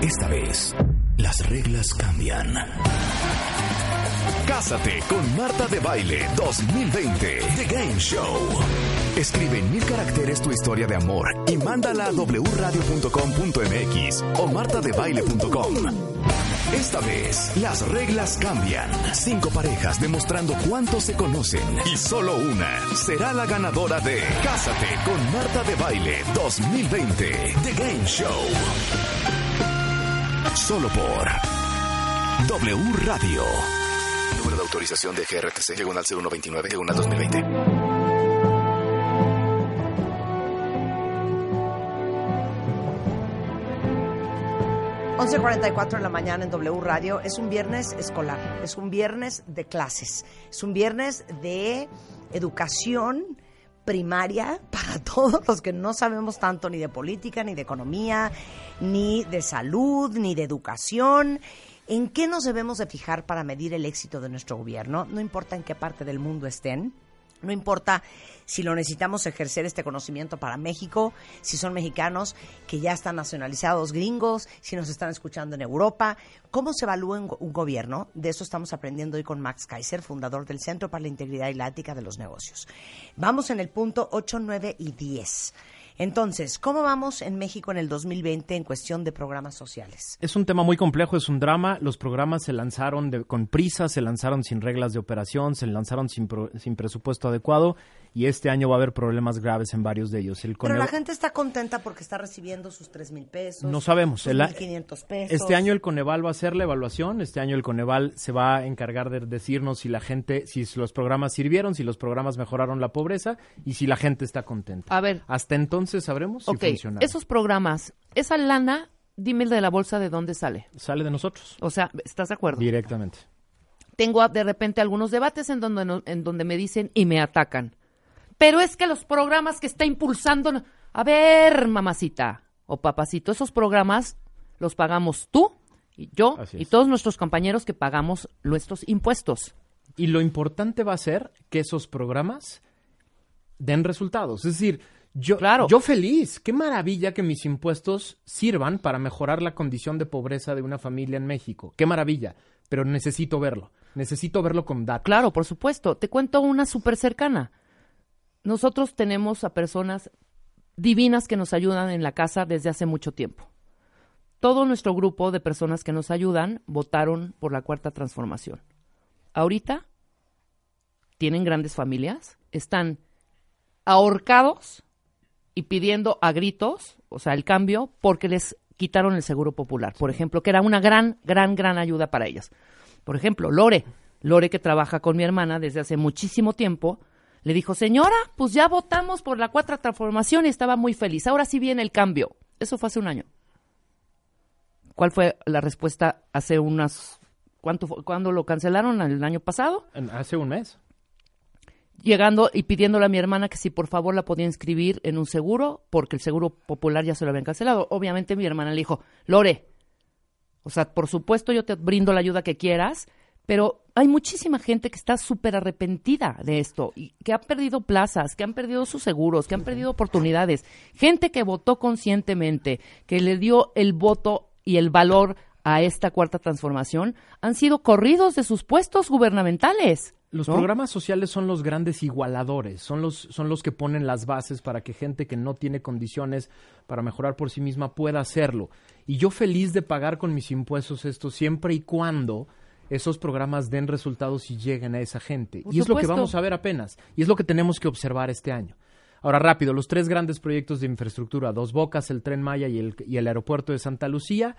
Esta vez, las reglas cambian. Cásate con Marta de Baile 2020 The Game Show. Escribe en mil caracteres tu historia de amor y mándala a wradio.com.mx o martadebaile.com. Esta vez, las reglas cambian. Cinco parejas demostrando cuánto se conocen y solo una será la ganadora de Cásate con Marta de Baile 2020 The Game Show. Solo por W Radio. Número de autorización de GRTC, diagonal 0129, diagonal 2020. 11.44 de la mañana en W Radio. Es un viernes escolar, es un viernes de clases, es un viernes de educación primaria para todos los que no sabemos tanto ni de política, ni de economía, ni de salud, ni de educación. ¿En qué nos debemos de fijar para medir el éxito de nuestro gobierno? No importa en qué parte del mundo estén. No importa si lo necesitamos ejercer este conocimiento para México, si son mexicanos que ya están nacionalizados gringos, si nos están escuchando en Europa. ¿Cómo se evalúa un, go- un gobierno? De eso estamos aprendiendo hoy con Max Kaiser, fundador del Centro para la Integridad y la Ética de los Negocios. Vamos en el punto 8, 9 y 10. Entonces, ¿cómo vamos en México en el 2020 en cuestión de programas sociales? Es un tema muy complejo, es un drama. Los programas se lanzaron de- con prisa, se lanzaron sin reglas de operación, se lanzaron sin, pro- sin presupuesto adecuado y este año va a haber problemas graves en varios de ellos. El Pero la gente está contenta porque está recibiendo sus 3 mil pesos. No sabemos. Sus El a- 1.500 pesos. Este año el Coneval va a hacer la evaluación. Este año el Coneval se va a encargar de decirnos si la gente, si los programas sirvieron, si los programas mejoraron la pobreza y si la gente está contenta. A ver. Hasta entonces sabremos si ok, funcionaron. esos programas, esa lana, dime el de la bolsa de dónde sale. Sale de nosotros. O sea, ¿estás de acuerdo? Directamente. Tengo de repente algunos debates en donde, no- en donde me dicen y me atacan. Pero es que los programas que está impulsando... A ver, mamacita o papacito, esos programas los pagamos tú y yo y todos nuestros compañeros que pagamos nuestros impuestos. Y lo importante va a ser que esos programas den resultados. Es decir, yo, yo feliz, qué maravilla que mis impuestos sirvan para mejorar la condición de pobreza de una familia en México. Qué maravilla, pero necesito verlo. Necesito verlo con datos. Claro, por supuesto. Te cuento una súper cercana. Nosotros tenemos a personas divinas que nos ayudan en la casa desde hace mucho tiempo. Todo nuestro grupo de personas que nos ayudan votaron por la cuarta transformación. Ahorita tienen grandes familias, están ahorcados y pidiendo a gritos, o sea, el cambio, porque les quitaron el seguro popular, por ejemplo, que era una gran, gran, gran ayuda para ellas. Por ejemplo, Lore, Lore que trabaja con mi hermana desde hace muchísimo tiempo, le dijo, señora, pues ya votamos por la cuarta transformación y estaba muy feliz. Ahora sí viene el cambio. Eso fue hace un año. ¿Cuál fue la respuesta hace unas... ¿Cuánto fue? ¿Cuándo lo cancelaron? ¿El año pasado? Hace un mes. llegando y pidiéndole a mi hermana que si por favor la podía inscribir en un seguro, porque el seguro popular ya se lo habían cancelado. Obviamente mi hermana le dijo, Lore, o sea, por supuesto yo te brindo la ayuda que quieras, pero hay muchísima gente que está súper arrepentida de esto, y que ha perdido plazas, que han perdido sus seguros, que han perdido oportunidades. Gente que votó conscientemente, que le dio el voto y el valor a esta cuarta transformación, han sido corridos de sus puestos gubernamentales. Los ¿no? programas sociales son los grandes igualadores, son los, son los que ponen las bases para que gente que no tiene condiciones para mejorar por sí misma pueda hacerlo. Y yo feliz de pagar con mis impuestos esto siempre y cuando esos programas den resultados y lleguen a esa gente. Por y es lo que vamos a ver apenas. Y es lo que tenemos que observar este año. Ahora rápido, los tres grandes proyectos de infraestructura, Dos Bocas, el Tren Maya y el, y el aeropuerto de Santa Lucía,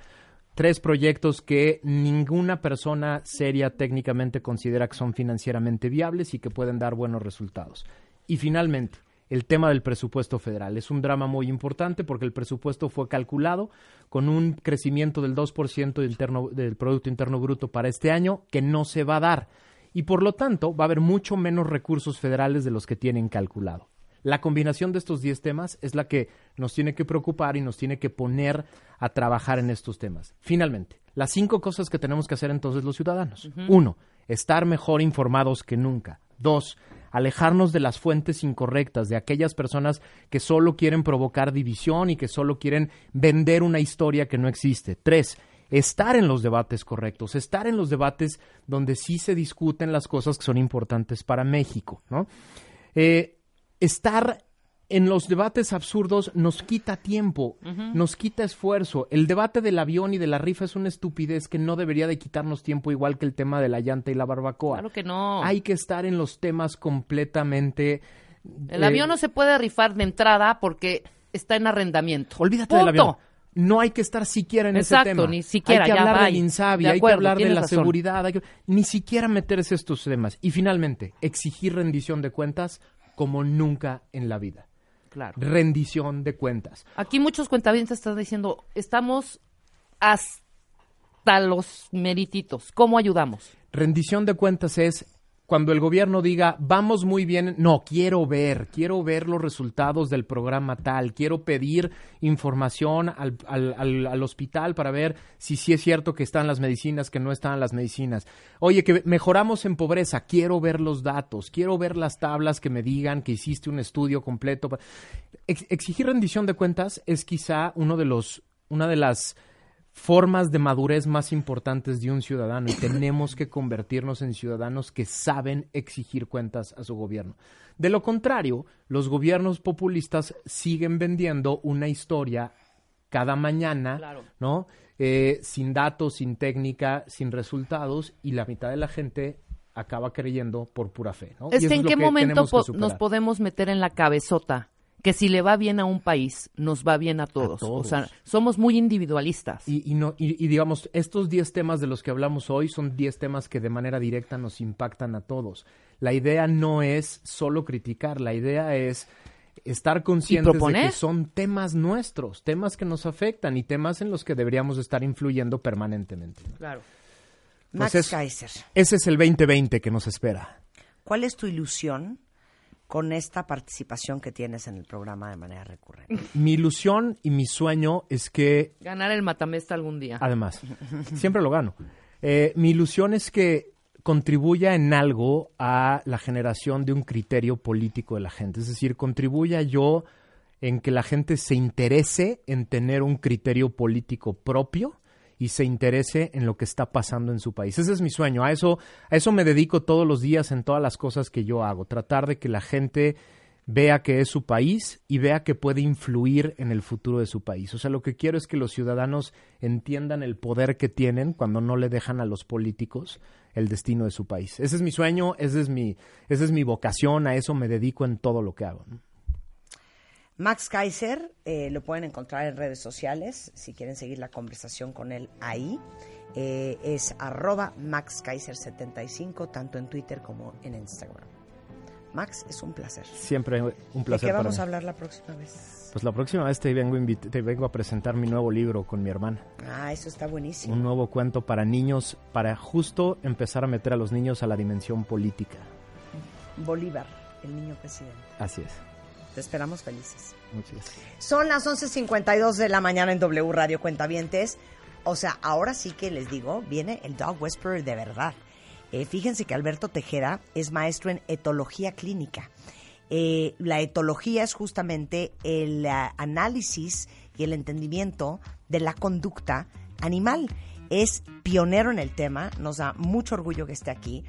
tres proyectos que ninguna persona seria técnicamente considera que son financieramente viables y que pueden dar buenos resultados. Y finalmente, el tema del presupuesto federal. Es un drama muy importante porque el presupuesto fue calculado con un crecimiento del 2% del, interno- del Producto Interno Bruto para este año que no se va a dar. Y por lo tanto, va a haber mucho menos recursos federales de los que tienen calculado. La combinación de estos 10 temas es la que nos tiene que preocupar y nos tiene que poner a trabajar en estos temas. Finalmente, las cinco cosas que tenemos que hacer entonces los ciudadanos. Uno, estar mejor informados que nunca. Dos, alejarnos de las fuentes incorrectas, de aquellas personas que solo quieren provocar división y que solo quieren vender una historia que no existe. Tres, estar en los debates correctos, estar en los debates donde sí se discuten las cosas que son importantes para México, ¿no? Eh, estar en los debates absurdos nos quita tiempo, nos quita esfuerzo. El debate del avión y de la rifa es una estupidez que no debería de quitarnos tiempo igual que el tema de la llanta y la barbacoa. Claro que no. Hay que estar en los temas completamente... El eh, avión no se puede rifar de entrada porque está en arrendamiento. Olvídate del avión. No hay que estar siquiera en Exacto, ese tema. ni siquiera, Hay que ya, hablar del bye. Insabi, De hay que acuerdo, hablar de la razón. seguridad, hay que- ni siquiera meterse estos temas. Y finalmente, exigir rendición de cuentas como nunca en la vida. Claro. Rendición de cuentas. Aquí muchos cuentavientes están diciendo, estamos hasta los merititos. ¿Cómo ayudamos? Rendición de cuentas es cuando el gobierno diga, vamos muy bien, no, quiero ver, quiero ver los resultados del programa tal, quiero pedir información al, al- al- al hospital para ver si sí es cierto que están las medicinas, que no están las medicinas. Oye, que mejoramos en pobreza, quiero ver los datos, quiero ver las tablas que me digan que hiciste un estudio completo. exigir rendición de cuentas es quizá uno de los, una de las formas de madurez más importantes de un ciudadano y tenemos que convertirnos en ciudadanos que saben exigir cuentas a su gobierno. De lo contrario, los gobiernos populistas siguen vendiendo una historia cada mañana, Claro. ¿no? Eh, sin datos, sin técnica, sin resultados y la mitad de la gente acaba creyendo por pura fe, ¿no? Y Es eso que en lo qué que momento po- nos podemos meter en la cabezota que si le va bien a un país, nos va bien a todos. O sea, somos muy individualistas. Y, y no, y, y digamos, estos 10 temas de los que hablamos hoy son 10 temas que de manera directa nos impactan a todos. La idea no es solo criticar, la idea es estar conscientes de que son temas nuestros, temas que nos afectan y temas en los que deberíamos estar influyendo permanentemente. Claro. Max Pues es- Kaiser, Ese es el 2020 que nos espera. ¿cuál es tu ilusión con esta participación que tienes en el programa de manera recurrente? Mi ilusión y mi sueño es que Ganar el matamesta algún día. Además, siempre lo gano. Eh, mi ilusión es que contribuya en algo a la generación de un criterio político de la gente. Es decir, contribuya yo en que la gente se interese en tener un criterio político propio y se interese en lo que está pasando en su país. Ese es mi sueño. A eso, a eso me dedico todos los días en todas las cosas que yo hago. Tratar de que la gente vea que es su país y vea que puede influir en el futuro de su país. O sea, lo que quiero es que los ciudadanos entiendan el poder que tienen cuando no le dejan a los políticos el destino de su país. Ese es mi sueño, ese es mi, esa es mi vocación, a eso me dedico en todo lo que hago. Max Kaiser eh, lo pueden encontrar en redes sociales si quieren seguir la conversación con él ahí. Eh, es arroba Max Kaiser 75 tanto en Twitter como en Instagram. Max, es un placer. Siempre un placer ¿De qué para vamos mí. a hablar la próxima vez? Pues la próxima vez vengo, te vengo a presentar mi nuevo libro con mi hermana. Ah, eso está buenísimo. Un nuevo cuento para niños, para justo empezar a meter a los niños a la dimensión política. Bolívar, el niño presidente. Así es. Te esperamos felices. Muchas gracias. Son las 11.52 de la mañana en W Radio Cuentavientes. O sea, ahora sí que les digo, viene el Dog Whisperer de verdad. Eh, fíjense que Alberto Tejera es maestro en etología clínica. Eh, la etología es justamente el ah, análisis y el entendimiento de la conducta animal. Es pionero en el tema, nos da mucho orgullo que esté aquí.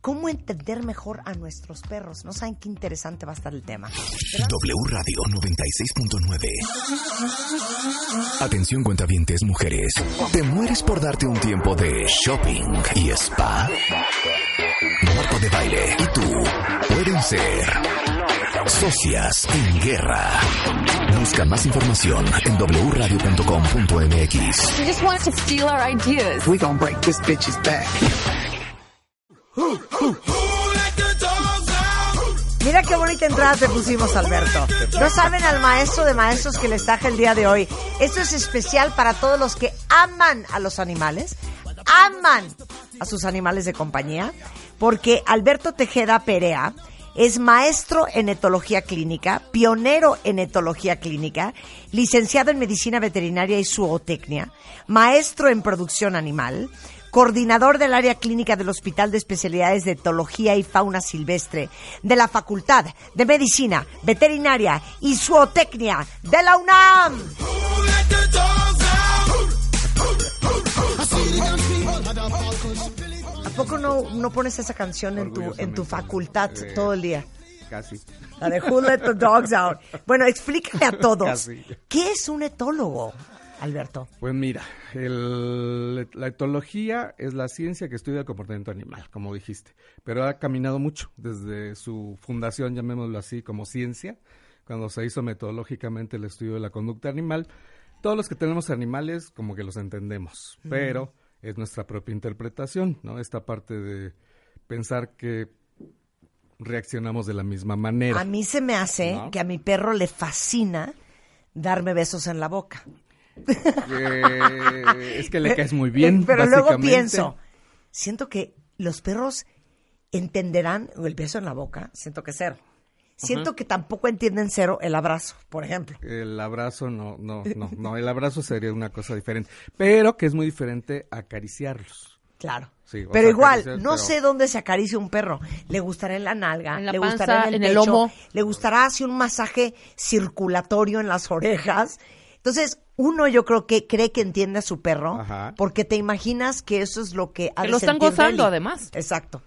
Cómo entender mejor a nuestros perros. No saben qué interesante va a estar el tema. W Radio 96.9. Atención cuentavientes mujeres. ¿Te mueres por darte un tiempo de shopping y spa? Marta de Baile y tú pueden ser socias en guerra. Busca más información en wradio.com.mx. You just want to steal our ideas. We gonna break this bitch's back. Mira qué bonita entrada te pusimos, Alberto. No saben al maestro de maestros que les traje el día de hoy. Esto es especial para todos los que aman a los animales, aman a sus animales de compañía, porque Alberto Tejeda Perea es maestro en etología clínica, pionero en etología clínica, licenciado en medicina veterinaria y zootecnia, maestro en producción animal, coordinador del área clínica del Hospital de Especialidades de Etología y Fauna Silvestre de la Facultad de Medicina Veterinaria y Zootecnia de la UNAM. ¿A poco no, no pones esa canción en tu, en tu facultad Eh, todo el día? Casi. La de Who Let the Dogs Out. Bueno, explícale a todos. Casi. ¿Qué es un etólogo, Alberto? Pues mira, el- la etología es la ciencia que estudia el comportamiento animal, como dijiste, pero ha caminado mucho desde su fundación, llamémoslo así, como ciencia, cuando se hizo metodológicamente el estudio de la conducta animal. Todos los que tenemos animales como que los entendemos, pero es nuestra propia interpretación, ¿no? Esta parte de pensar que reaccionamos de la misma manera. A mí se me hace ¿No? que a mi perro le fascina darme besos en la boca. Eh, es que le caes muy bien, Pero luego pienso, siento que los perros entenderán el beso en la boca, siento que cero. Siento Ajá. que tampoco entienden cero el abrazo, por ejemplo. El abrazo no, no, no, no, el abrazo sería una cosa diferente, pero que es muy diferente acariciarlos. Claro. Sí, Pero sea, igual, no pero- sé dónde se acaricia un perro. Le gustará en la nalga, En la le panza, gustará en el, en el pecho, lomo. le gustará así un masaje circulatorio en las orejas. Entonces, uno yo creo que cree que entiende a su perro Ajá. porque te imaginas que eso es lo que ha Que de lo están gozando, además. Exacto.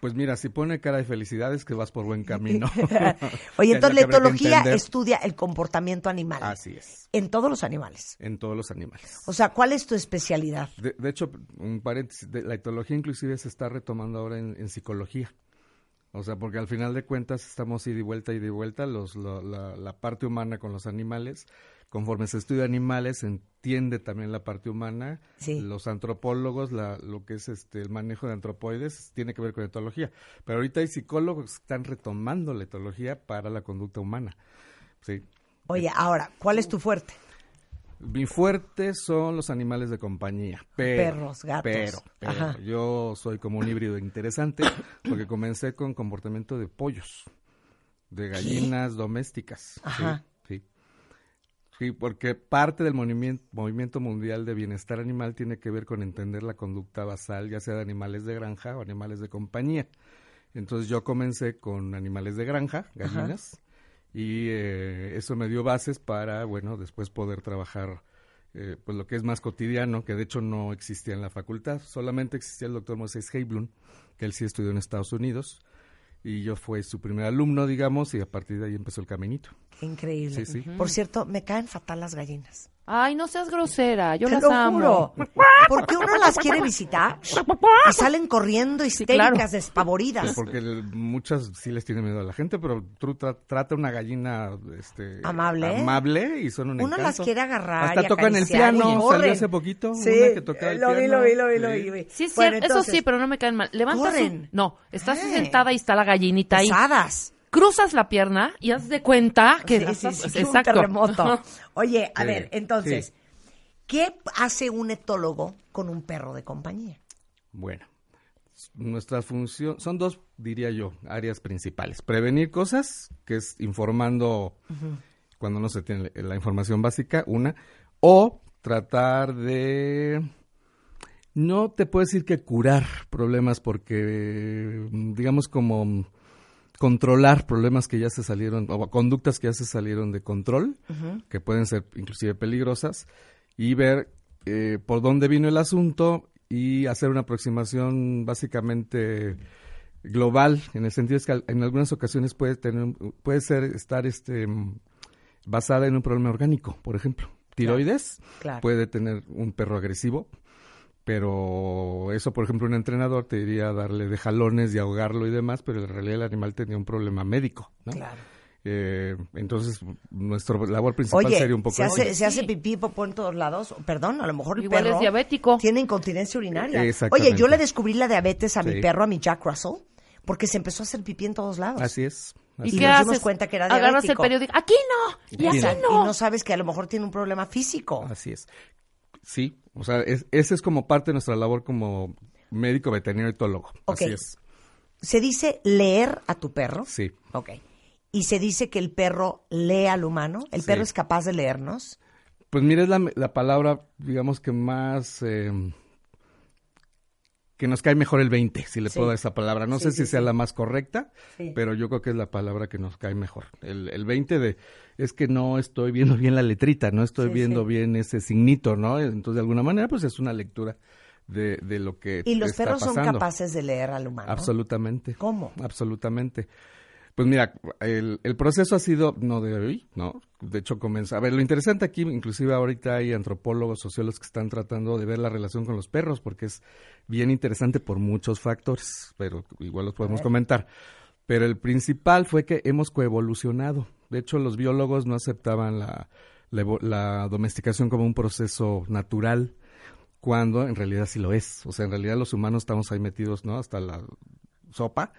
Pues mira, si pone cara de felicidad es que vas por buen camino. Oye, entonces es la etología estudia el comportamiento animal Así es, en todos los animales. en todos los animales. O sea, ¿cuál es tu especialidad? De, de hecho, un paréntesis, de- la etología inclusive se está retomando ahora en, en psicología. O sea, porque al final de cuentas estamos ida y vuelta y de vuelta, los, lo- la, la parte humana con los animales. Conforme se estudia animales, se entiende también la parte humana. Sí. Los antropólogos, la, lo que es este el manejo de antropoides, tiene que ver con etología. Pero ahorita hay psicólogos que están retomando la etología para la conducta humana. Sí. Oye, ahora, ¿cuál es tu fuerte? Mi fuerte son los animales de compañía. Pero, Perros, gatos. Pero, yo soy como un híbrido interesante porque comencé con comportamiento de pollos, de gallinas domésticas. Ajá. Sí, sí. Porque parte del movimiento, movimiento mundial de bienestar animal tiene que ver con entender la conducta basal, ya sea de animales de granja o animales de compañía. Entonces yo comencé con animales de granja, gallinas, y eh, eso me dio bases para, bueno, después poder trabajar eh, pues lo que es más cotidiano, que de hecho no existía en la facultad, solamente existía el doctor Moisés Heiblum, que él sí estudió en Estados Unidos, y yo fui su primer alumno, digamos, y a partir de ahí empezó el caminito. Qué increíble. Sí, sí. Por cierto, me caen fatal las gallinas. Ay, no seas grosera, yo Te las lo amo. juro. Porque uno las quiere visitar y salen corriendo histéricas, claro. despavoridas. Pues porque el- muchas sí les tiene miedo a la gente, pero tú tra- trata una gallina este, Amable. amable y son un Uno las quiere agarrar Hasta y tocan el acariciar y piano, corren. salió hace poquito Sí, una que tocaba el lo vi, piano. lo vi, lo vi, lo Sí. vi, lo vi. Sí, es Bueno, cierto, entonces, eso sí, pero no me caen mal. Levantas corren. un- No, estás Eh. sentada y está la gallinita ahí. Pesadas. Cruzas la pierna y haz de cuenta que Sí, un terremoto. Oye, a Sí, ver, entonces, sí. ¿qué hace un etólogo con un perro de compañía? Bueno, nuestra función son dos, diría yo, áreas principales. Prevenir cosas, que es informando cuando no se tiene la información básica, una, o tratar de no te puedo decir que curar problemas porque digamos como controlar problemas que ya se salieron o conductas que ya se salieron de control que pueden ser inclusive peligrosas y ver eh, por dónde vino el asunto y hacer una aproximación básicamente global, en el sentido es que en algunas ocasiones puede tener, puede ser estar este basada en un problema orgánico, por ejemplo, tiroides, Claro. puede tener un perro agresivo, pero eso, por ejemplo, un entrenador te diría darle de jalones y ahogarlo y demás, pero en realidad el animal tenía un problema médico, ¿no? Claro. Eh, entonces, nuestra labor principal Oye, sería un poco se hace, se hace pipí y popó en todos lados. Perdón, a lo mejor el Igual perro es diabético. tiene incontinencia urinaria. Exactamente. Oye, yo le descubrí la diabetes a mi perro, a mi Jack Russell, porque se empezó a hacer pipí en todos lados. Así es. ¿Y así qué nos es. dimos haces? cuenta que era Agarras el diabético. periódico. Aquí no. Y aquí no. Y no sabes que a lo mejor tiene un problema físico. Así es. Sí, o sea, es, esa es como parte de nuestra labor como médico veterinario etólogo. Ok. Así es. Se dice leer a tu perro. Sí. Ok. Y se dice que el perro lee al humano. El Sí. perro es capaz de leernos. Pues mira, es la, la palabra, digamos que más... eh, que nos cae mejor el 20, si le Sí. puedo dar esa palabra. No Sí, sé sí, si sea la más correcta, pero yo creo que es la palabra que nos cae mejor. El, el 20 de, es que no estoy viendo bien la letrita, no estoy viendo bien ese signito, ¿no? Entonces, de alguna manera, pues es una lectura de, de lo que Y los está perros son capaces de leer al humano. Absolutamente. ¿Cómo? Absolutamente. Pues mira, el, el proceso ha sido no de hoy, ¿no? De hecho comenzó. A ver, lo interesante aquí, inclusive ahorita hay antropólogos, sociólogos que están tratando de ver la relación con los perros, porque es bien interesante por muchos factores, pero igual los podemos comentar. Pero el principal fue que hemos coevolucionado. De hecho, los biólogos no aceptaban la, la la domesticación como un proceso natural, cuando en realidad sí lo es. O sea, en realidad los humanos estamos ahí metidos, ¿no? Hasta la sopa.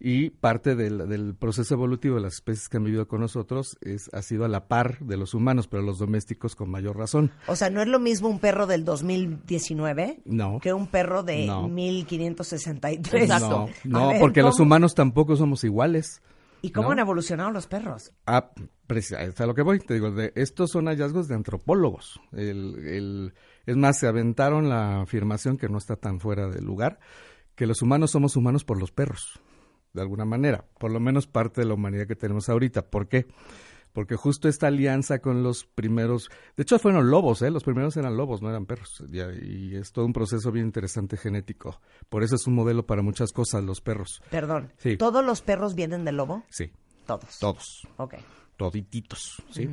Y parte del, del proceso evolutivo de las especies que han vivido con nosotros es, ha sido a la par de los humanos, pero los domésticos con mayor razón. O sea, no es lo mismo un perro del 2019 No. que un perro de No. 1563. Exacto. No, no ver, porque los humanos tampoco somos iguales. ¿Y cómo ¿no? han evolucionado los perros? Ah, preci- es a lo que voy, te digo, de, estos son hallazgos de antropólogos. El, el- es más, se aventaron la afirmación que no está tan fuera de lugar, que los humanos somos humanos por los perros, de alguna manera, por lo menos parte de la humanidad que tenemos ahorita. ¿Por qué? Porque justo esta alianza con los primeros, de hecho fueron lobos, ¿eh? los primeros eran lobos, no eran perros, y es todo un proceso bien interesante genético. Por eso es un modelo para muchas cosas, los perros. Perdón. Sí. ¿Todos los perros vienen del lobo? Sí, Todos. todos. Ok. todititos, ¿sí?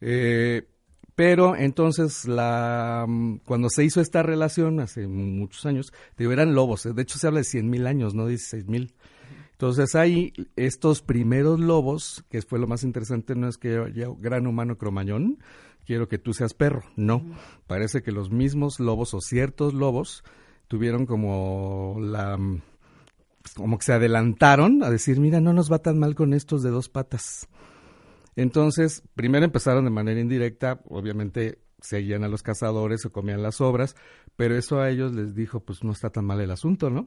Eh, pero entonces, la, mm, cuando se hizo esta relación, hace muchos años, te digo, eran lobos, ¿eh? de hecho se habla de 100 mil años, no 16 mil. Entonces hay estos primeros lobos, que fue lo más interesante, no es que yo, yo, gran humano cromañón, quiero que tú seas perro, no. Parece que los mismos lobos o ciertos lobos tuvieron como la como que se adelantaron a decir, mira, no nos va tan mal con estos de dos patas. Entonces, primero empezaron de manera indirecta, obviamente seguían a los cazadores o comían las obras, pero eso a ellos les dijo, pues no está tan mal el asunto, ¿no?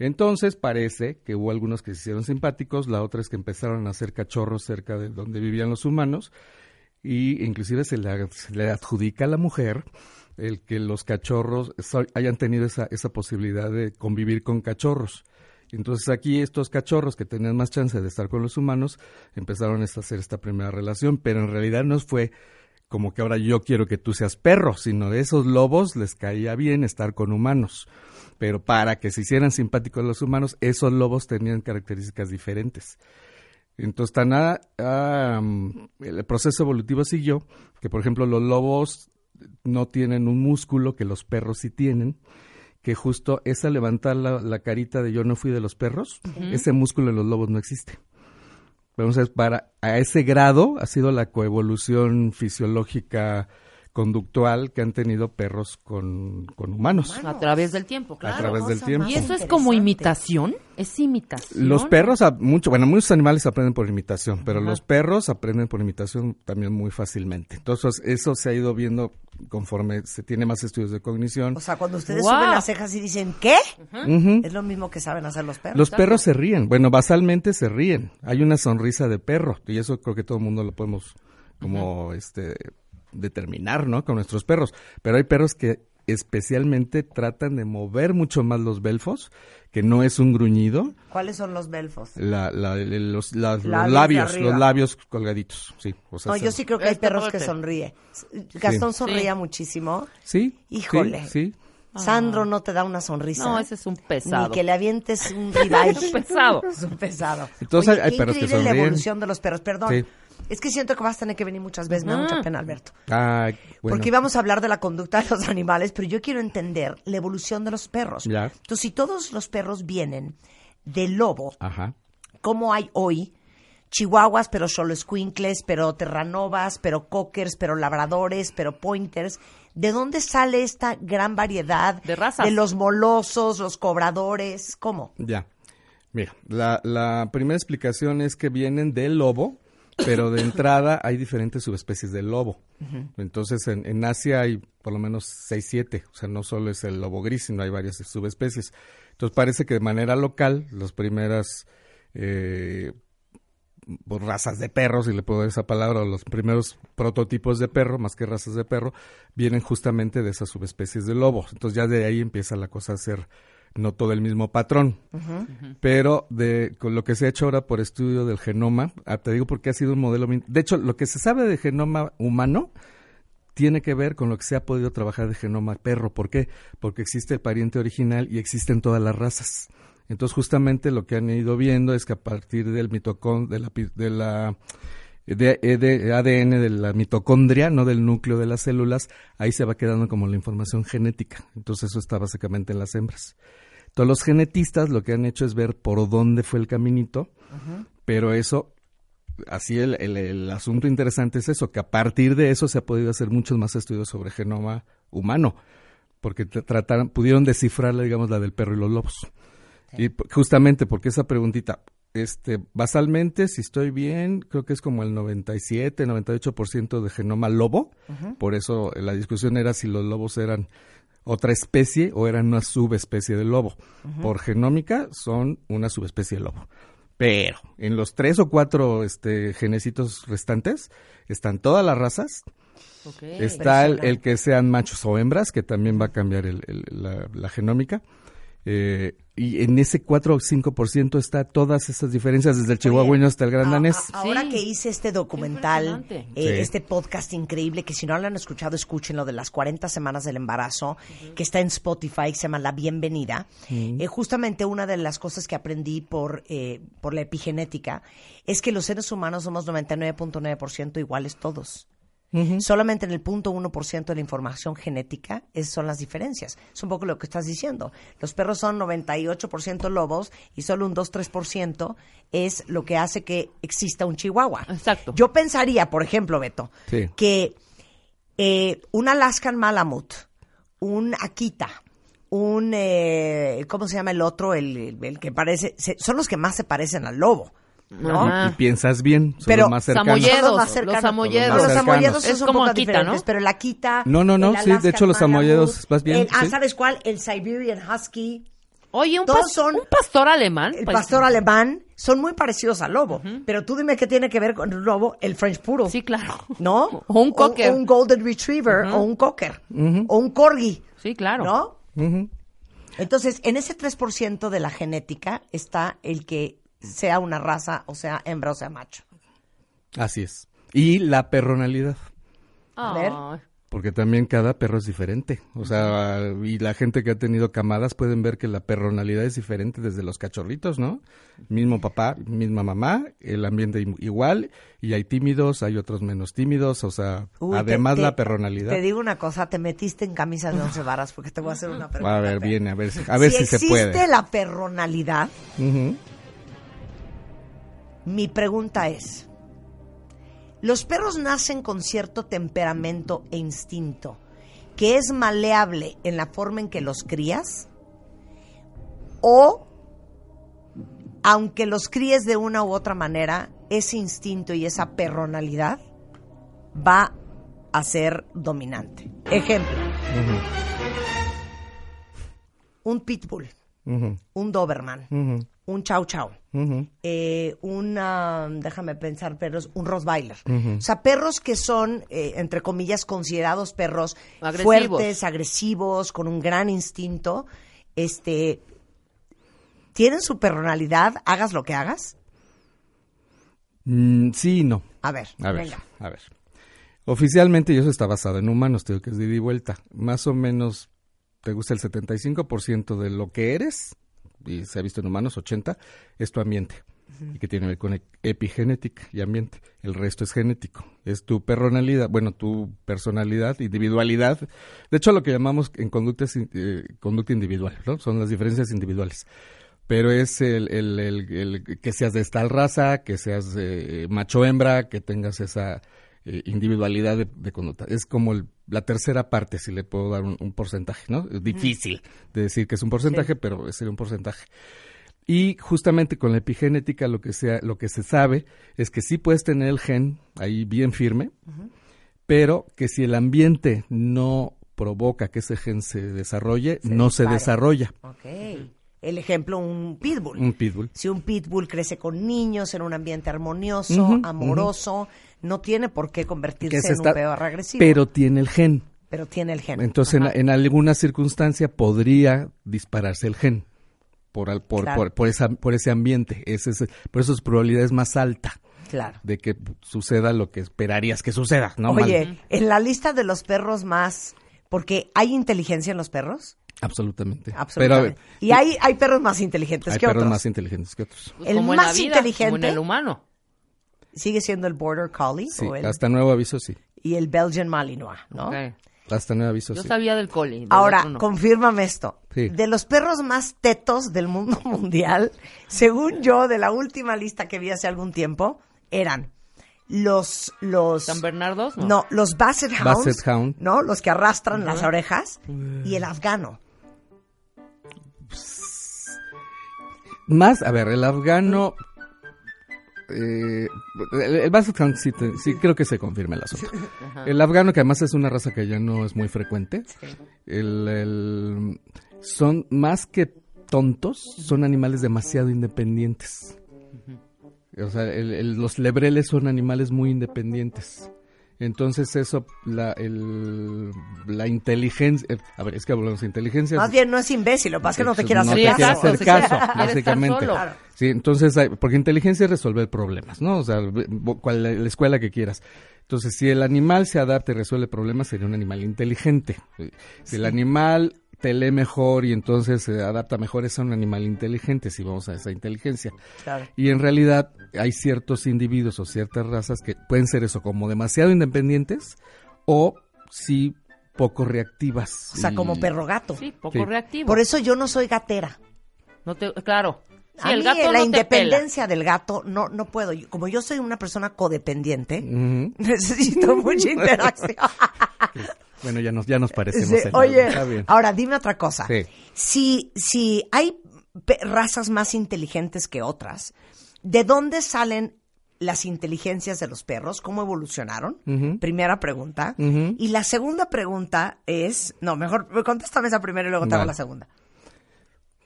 Entonces parece que hubo algunos que se hicieron simpáticos, la otra es que empezaron a hacer cachorros cerca de donde vivían los humanos y inclusive se le, adjudica a la mujer el que los cachorros hayan tenido esa, esa posibilidad de convivir con cachorros. Entonces aquí estos cachorros que tenían más chance de estar con los humanos empezaron a hacer esta primera relación, pero en realidad no fue como que ahora yo quiero que tú seas perro, sino de esos lobos les caía bien estar con humanos. Pero para que se hicieran simpáticos los humanos, esos lobos tenían características diferentes. Entonces, tan a- a, mm, el proceso evolutivo siguió que, por ejemplo, los lobos no tienen un músculo que los perros sí tienen, que justo esa levantar la, la carita de yo no fui de los perros, ese músculo en los lobos no existe. Entonces, para a ese grado ha sido la coevolución fisiológica conductual que han tenido perros con, con humanos. A través del tiempo, claro. través del tiempo. ¿Y eso es como imitación? ¿Es imitación? Los perros, a- mucho, bueno, muchos animales aprenden por imitación, pero Ajá. los perros aprenden por imitación también muy fácilmente. Entonces, eso se ha ido viendo conforme se tiene más estudios de cognición. O sea, cuando ustedes suben las cejas y dicen, ¿qué? Es lo mismo que saben hacer los perros. Los perros se ríen, bueno, basalmente se ríen. Hay una sonrisa de perro y eso creo que todo el mundo lo podemos como este determinar, ¿no? Con nuestros perros. Pero hay perros que especialmente tratan de mover mucho más los belfos, que no es un gruñido, ¿Cuáles son los belfos? la, la- los, la- los Labios de labios, los labios colgaditos, sí. o sea, No, yo sí creo que hay Este perros que sonríe. Gastón Sí. sonreía Sí. muchísimo. Sí. Híjole. Sí. sí. Sandro no te da una sonrisa. No, ese es un pesado. Ni que le avientes un ribeye. Es un pesado. Es un pesado. Entonces, Oye, hay qué perros que increíble la sonríen. evolución de los perros. Perdón. Es que siento que vas a tener que venir muchas veces. Me da mucha pena, Alberto. Ay, bueno. Porque íbamos a hablar de la conducta de los animales, pero yo quiero entender la evolución de los perros. Ya. Entonces, si todos los perros vienen del lobo, Ajá. como hay hoy chihuahuas, pero solo squinkles, pero terranovas, pero cockers, pero labradores, pero pointers. ¿De dónde sale esta gran variedad De razas. de los molosos, los cobradores? ¿Cómo? Ya. Mira, la, la primera explicación es que vienen del lobo, pero de entrada hay diferentes subespecies del lobo. Entonces, en, en Asia hay por lo menos 6, 7. O sea, no solo es el lobo gris, sino hay varias subespecies. Entonces, parece que de manera local, las primeras eh, pues, razas de perros, si le puedo dar esa palabra, o los primeros prototipos de perro, más que razas de perro, vienen justamente de esas subespecies de lobo. Entonces, ya de ahí empieza la cosa a ser no todo el mismo patrón. Pero de con lo que se ha hecho ahora por estudio del genoma, ah, te digo porque ha sido un modelo... De hecho, lo que se sabe de genoma humano tiene que ver con lo que se ha podido trabajar de genoma perro. ¿Por qué? Porque existe el pariente original y existen todas las razas. Entonces, justamente lo que han ido viendo es que a partir del mitocón, de la, pi- de la de, eh, de ADN de la mitocondria, no del núcleo de las células, ahí se va quedando como la información genética. Entonces, eso está básicamente en las hembras. Todos los genetistas lo que han hecho es ver por dónde fue el caminito, pero eso, así el, el- el asunto interesante es eso, que a partir de eso se ha podido hacer muchos más estudios sobre genoma humano, porque trataron, pudieron descifrar, digamos, la del perro y los lobos. Y justamente porque esa preguntita, este, basalmente, si estoy bien, creo que es como el 97, 98% de genoma lobo. Por eso eh, la discusión era si los lobos eran otra especie o eran una subespecie de lobo. Por genómica son una subespecie de lobo. Pero en los tres o cuatro este, genecitos restantes están todas las razas. Está el, el que sean machos o hembras, que también va a cambiar el- el- la, la genómica. Eh, y en ese 4 o 5% está todas esas diferencias, desde el chihuahueño hasta el gran danés. Ahora que hice este documental, eh, Sí. este podcast increíble, que si no lo han escuchado, escúchenlo, de las 40 semanas del embarazo, que está en Spotify, que se llama La Bienvenida. Eh, justamente una de las cosas que aprendí por, eh, por la epigenética es que los seres humanos somos 99.9% iguales todos. Solamente en el punto 1% de la información genética es, son las diferencias. Es un poco lo que estás diciendo. Los perros son 98% lobos y solo un 2-3% es lo que hace que exista un chihuahua. Exacto. Yo pensaría, por ejemplo, Beto, Sí. que eh, un Alaskan Malamut, un Akita, un, eh, ¿cómo se llama el otro? El, el- el que parece, se- son los que más se parecen al lobo, Y piensas bien, son Pero los más cercanos. Samoyedos, los más los cercanos. samoyedos. Los Los más samoyedos cercanos. son Es como un poco ¿no? pero el Akita... No, no, no, sí, de hecho los samoyedos, vas bien, el- ah, sí. ¿sabes cuál? El Siberian Husky, Oye, un, pas- son- un pastor alemán. el pues- pastor alemán, son muy parecidos al lobo. Pero tú dime qué tiene que ver con el lobo, el French Poodle. Sí, claro. ¿No? O un cocker. O, un Golden Retriever, o un cocker, o un corgi, Sí, claro. ¿no? Entonces, en ese 3% de la genética está el que sea una raza, o sea hembra o sea macho. Así es. Y la perronalidad. A ver. Porque también cada perro es diferente. O sea, y la gente que ha tenido camadas pueden ver que la perronalidad es diferente desde los cachorritos, ¿no? Mismo papá, misma mamá, el ambiente igual, y hay tímidos, hay otros menos tímidos, o sea, Uy, además te- la perronalidad. Te digo una cosa, te metiste en camisa de once varas porque te voy a hacer una pregunta. A ver, viene, a ver, si- a ver si, existe puede. la perronalidad. Mi pregunta es, los perros nacen con cierto temperamento e instinto que es maleable en la forma en que los crías o aunque los críes de una u otra manera, ese instinto y esa perronalidad va a ser dominante. Ejemplo, un pitbull, Un doberman, un chow chow, eh, un, ah, déjame pensar, perros, un Rottweiler. O sea, perros que son, eh, entre comillas, considerados perros Agresivos. fuertes, agresivos, con un gran instinto, este, tienen su personalidad, hagas lo que hagas. Mm, sí y no. A ver, A ver, venga. a ver. Oficialmente, y eso está basado en humanos, te digo que es de ida y vuelta. Más o menos te gusta el 75% de lo que eres, y se ha visto en humanos 80, es tu ambiente. Y que tiene que ver con e- epigenética y ambiente. El resto es genético. Es tu personalidad, bueno, tu personalidad, individualidad. De hecho, lo que llamamos en conducta, es, eh, conducta individual, ¿no? Son las diferencias individuales. Pero es el, el- el- el que seas de tal raza, que seas eh, macho hembra, que tengas esa eh, individualidad de, de conducta. Es como el- la tercera parte, si le puedo dar un, un porcentaje, ¿no? Es difícil de decir que es un porcentaje, pero sería un porcentaje. Y justamente con la epigenética lo que, sea, lo que se sabe es que sí puedes tener el gen ahí bien firme, pero que si el ambiente no provoca que ese gen se desarrolle, no se desarrolla. El ejemplo, un pitbull. Un pitbull. Si un pitbull crece con niños en un ambiente armonioso, amoroso, no tiene por qué convertirse en un perro agresivo. Pero tiene el gen. pero tiene el gen. Entonces, en, en alguna circunstancia podría dispararse el gen por, al- por, Claro. por, por esa, por ese ambiente. Ese es- por eso su probabilidad es más alta Claro. de que suceda lo que esperarías que suceda. ¿no? Oye, Mal. en la lista de los perros más... Porque hay inteligencia en los perros. Absolutamente. Absolutamente. Pero, y hay, hay perros más inteligentes hay que perros otros. más inteligentes que otros. Pues el como en más la vida, inteligente como en el humano. sigue siendo el Border Collie Sí, o el- hasta nuevo aviso sí. y el Belgian Malinois, ¿no? Hasta nuevo aviso Yo sí. sabía del coli. del Ahora, no. confírmame esto. Sí. De los perros más tetos del mundo mundial, según yo, de la última lista que vi hace algún tiempo, eran los... los ¿San Bernardos? no. No. los Basset Hounds, Basset Hound. ¿no? Los que arrastran las orejas, y el afgano. Más, a ver, el afgano... eh, el, el Basset Hound sí, sí creo que se confirma el asunto. El afgano, que además es una raza que ya no es muy frecuente, el, el- son más que tontos, son animales demasiado independientes. O sea, el- los lebreles son animales muy independientes. Entonces eso, la, el- la inteligencia, eh, a ver, es que hablamos de inteligencia. Más bien no es imbécil, lo que pasa es que no te quiere no hacer te quiere caso. hacer caso, quiere básicamente. solo. Claro. Sí, entonces, hay- porque inteligencia es resolver problemas, ¿no? O sea, cual- la escuela que quieras. Entonces, si el animal se adapta y resuelve problemas, sería un animal inteligente. Si el animal te lee mejor y entonces se adapta mejor, es un animal inteligente, si vamos a esa inteligencia. Claro. Y en realidad hay ciertos individuos o ciertas razas que pueden ser eso, como demasiado independientes o sí poco reactivas. O sea, Y- como perro gato. Sí, poco Sí. reactivo. Por eso yo no soy gatera. No te, claro. Sí, a el mí gato la no independencia del gato no no puedo. Yo- Como yo soy una persona codependiente, necesito mucha interacción. Bueno, ya nos, ya nos parecemos. Sí, algo. oye, ahora dime otra cosa. Sí. Si, si hay razas más inteligentes que otras, ¿de dónde salen las inteligencias de los perros? ¿Cómo evolucionaron? Primera pregunta. Y la segunda pregunta es, no, mejor contéstame esa primero y luego te hago Vale. la segunda.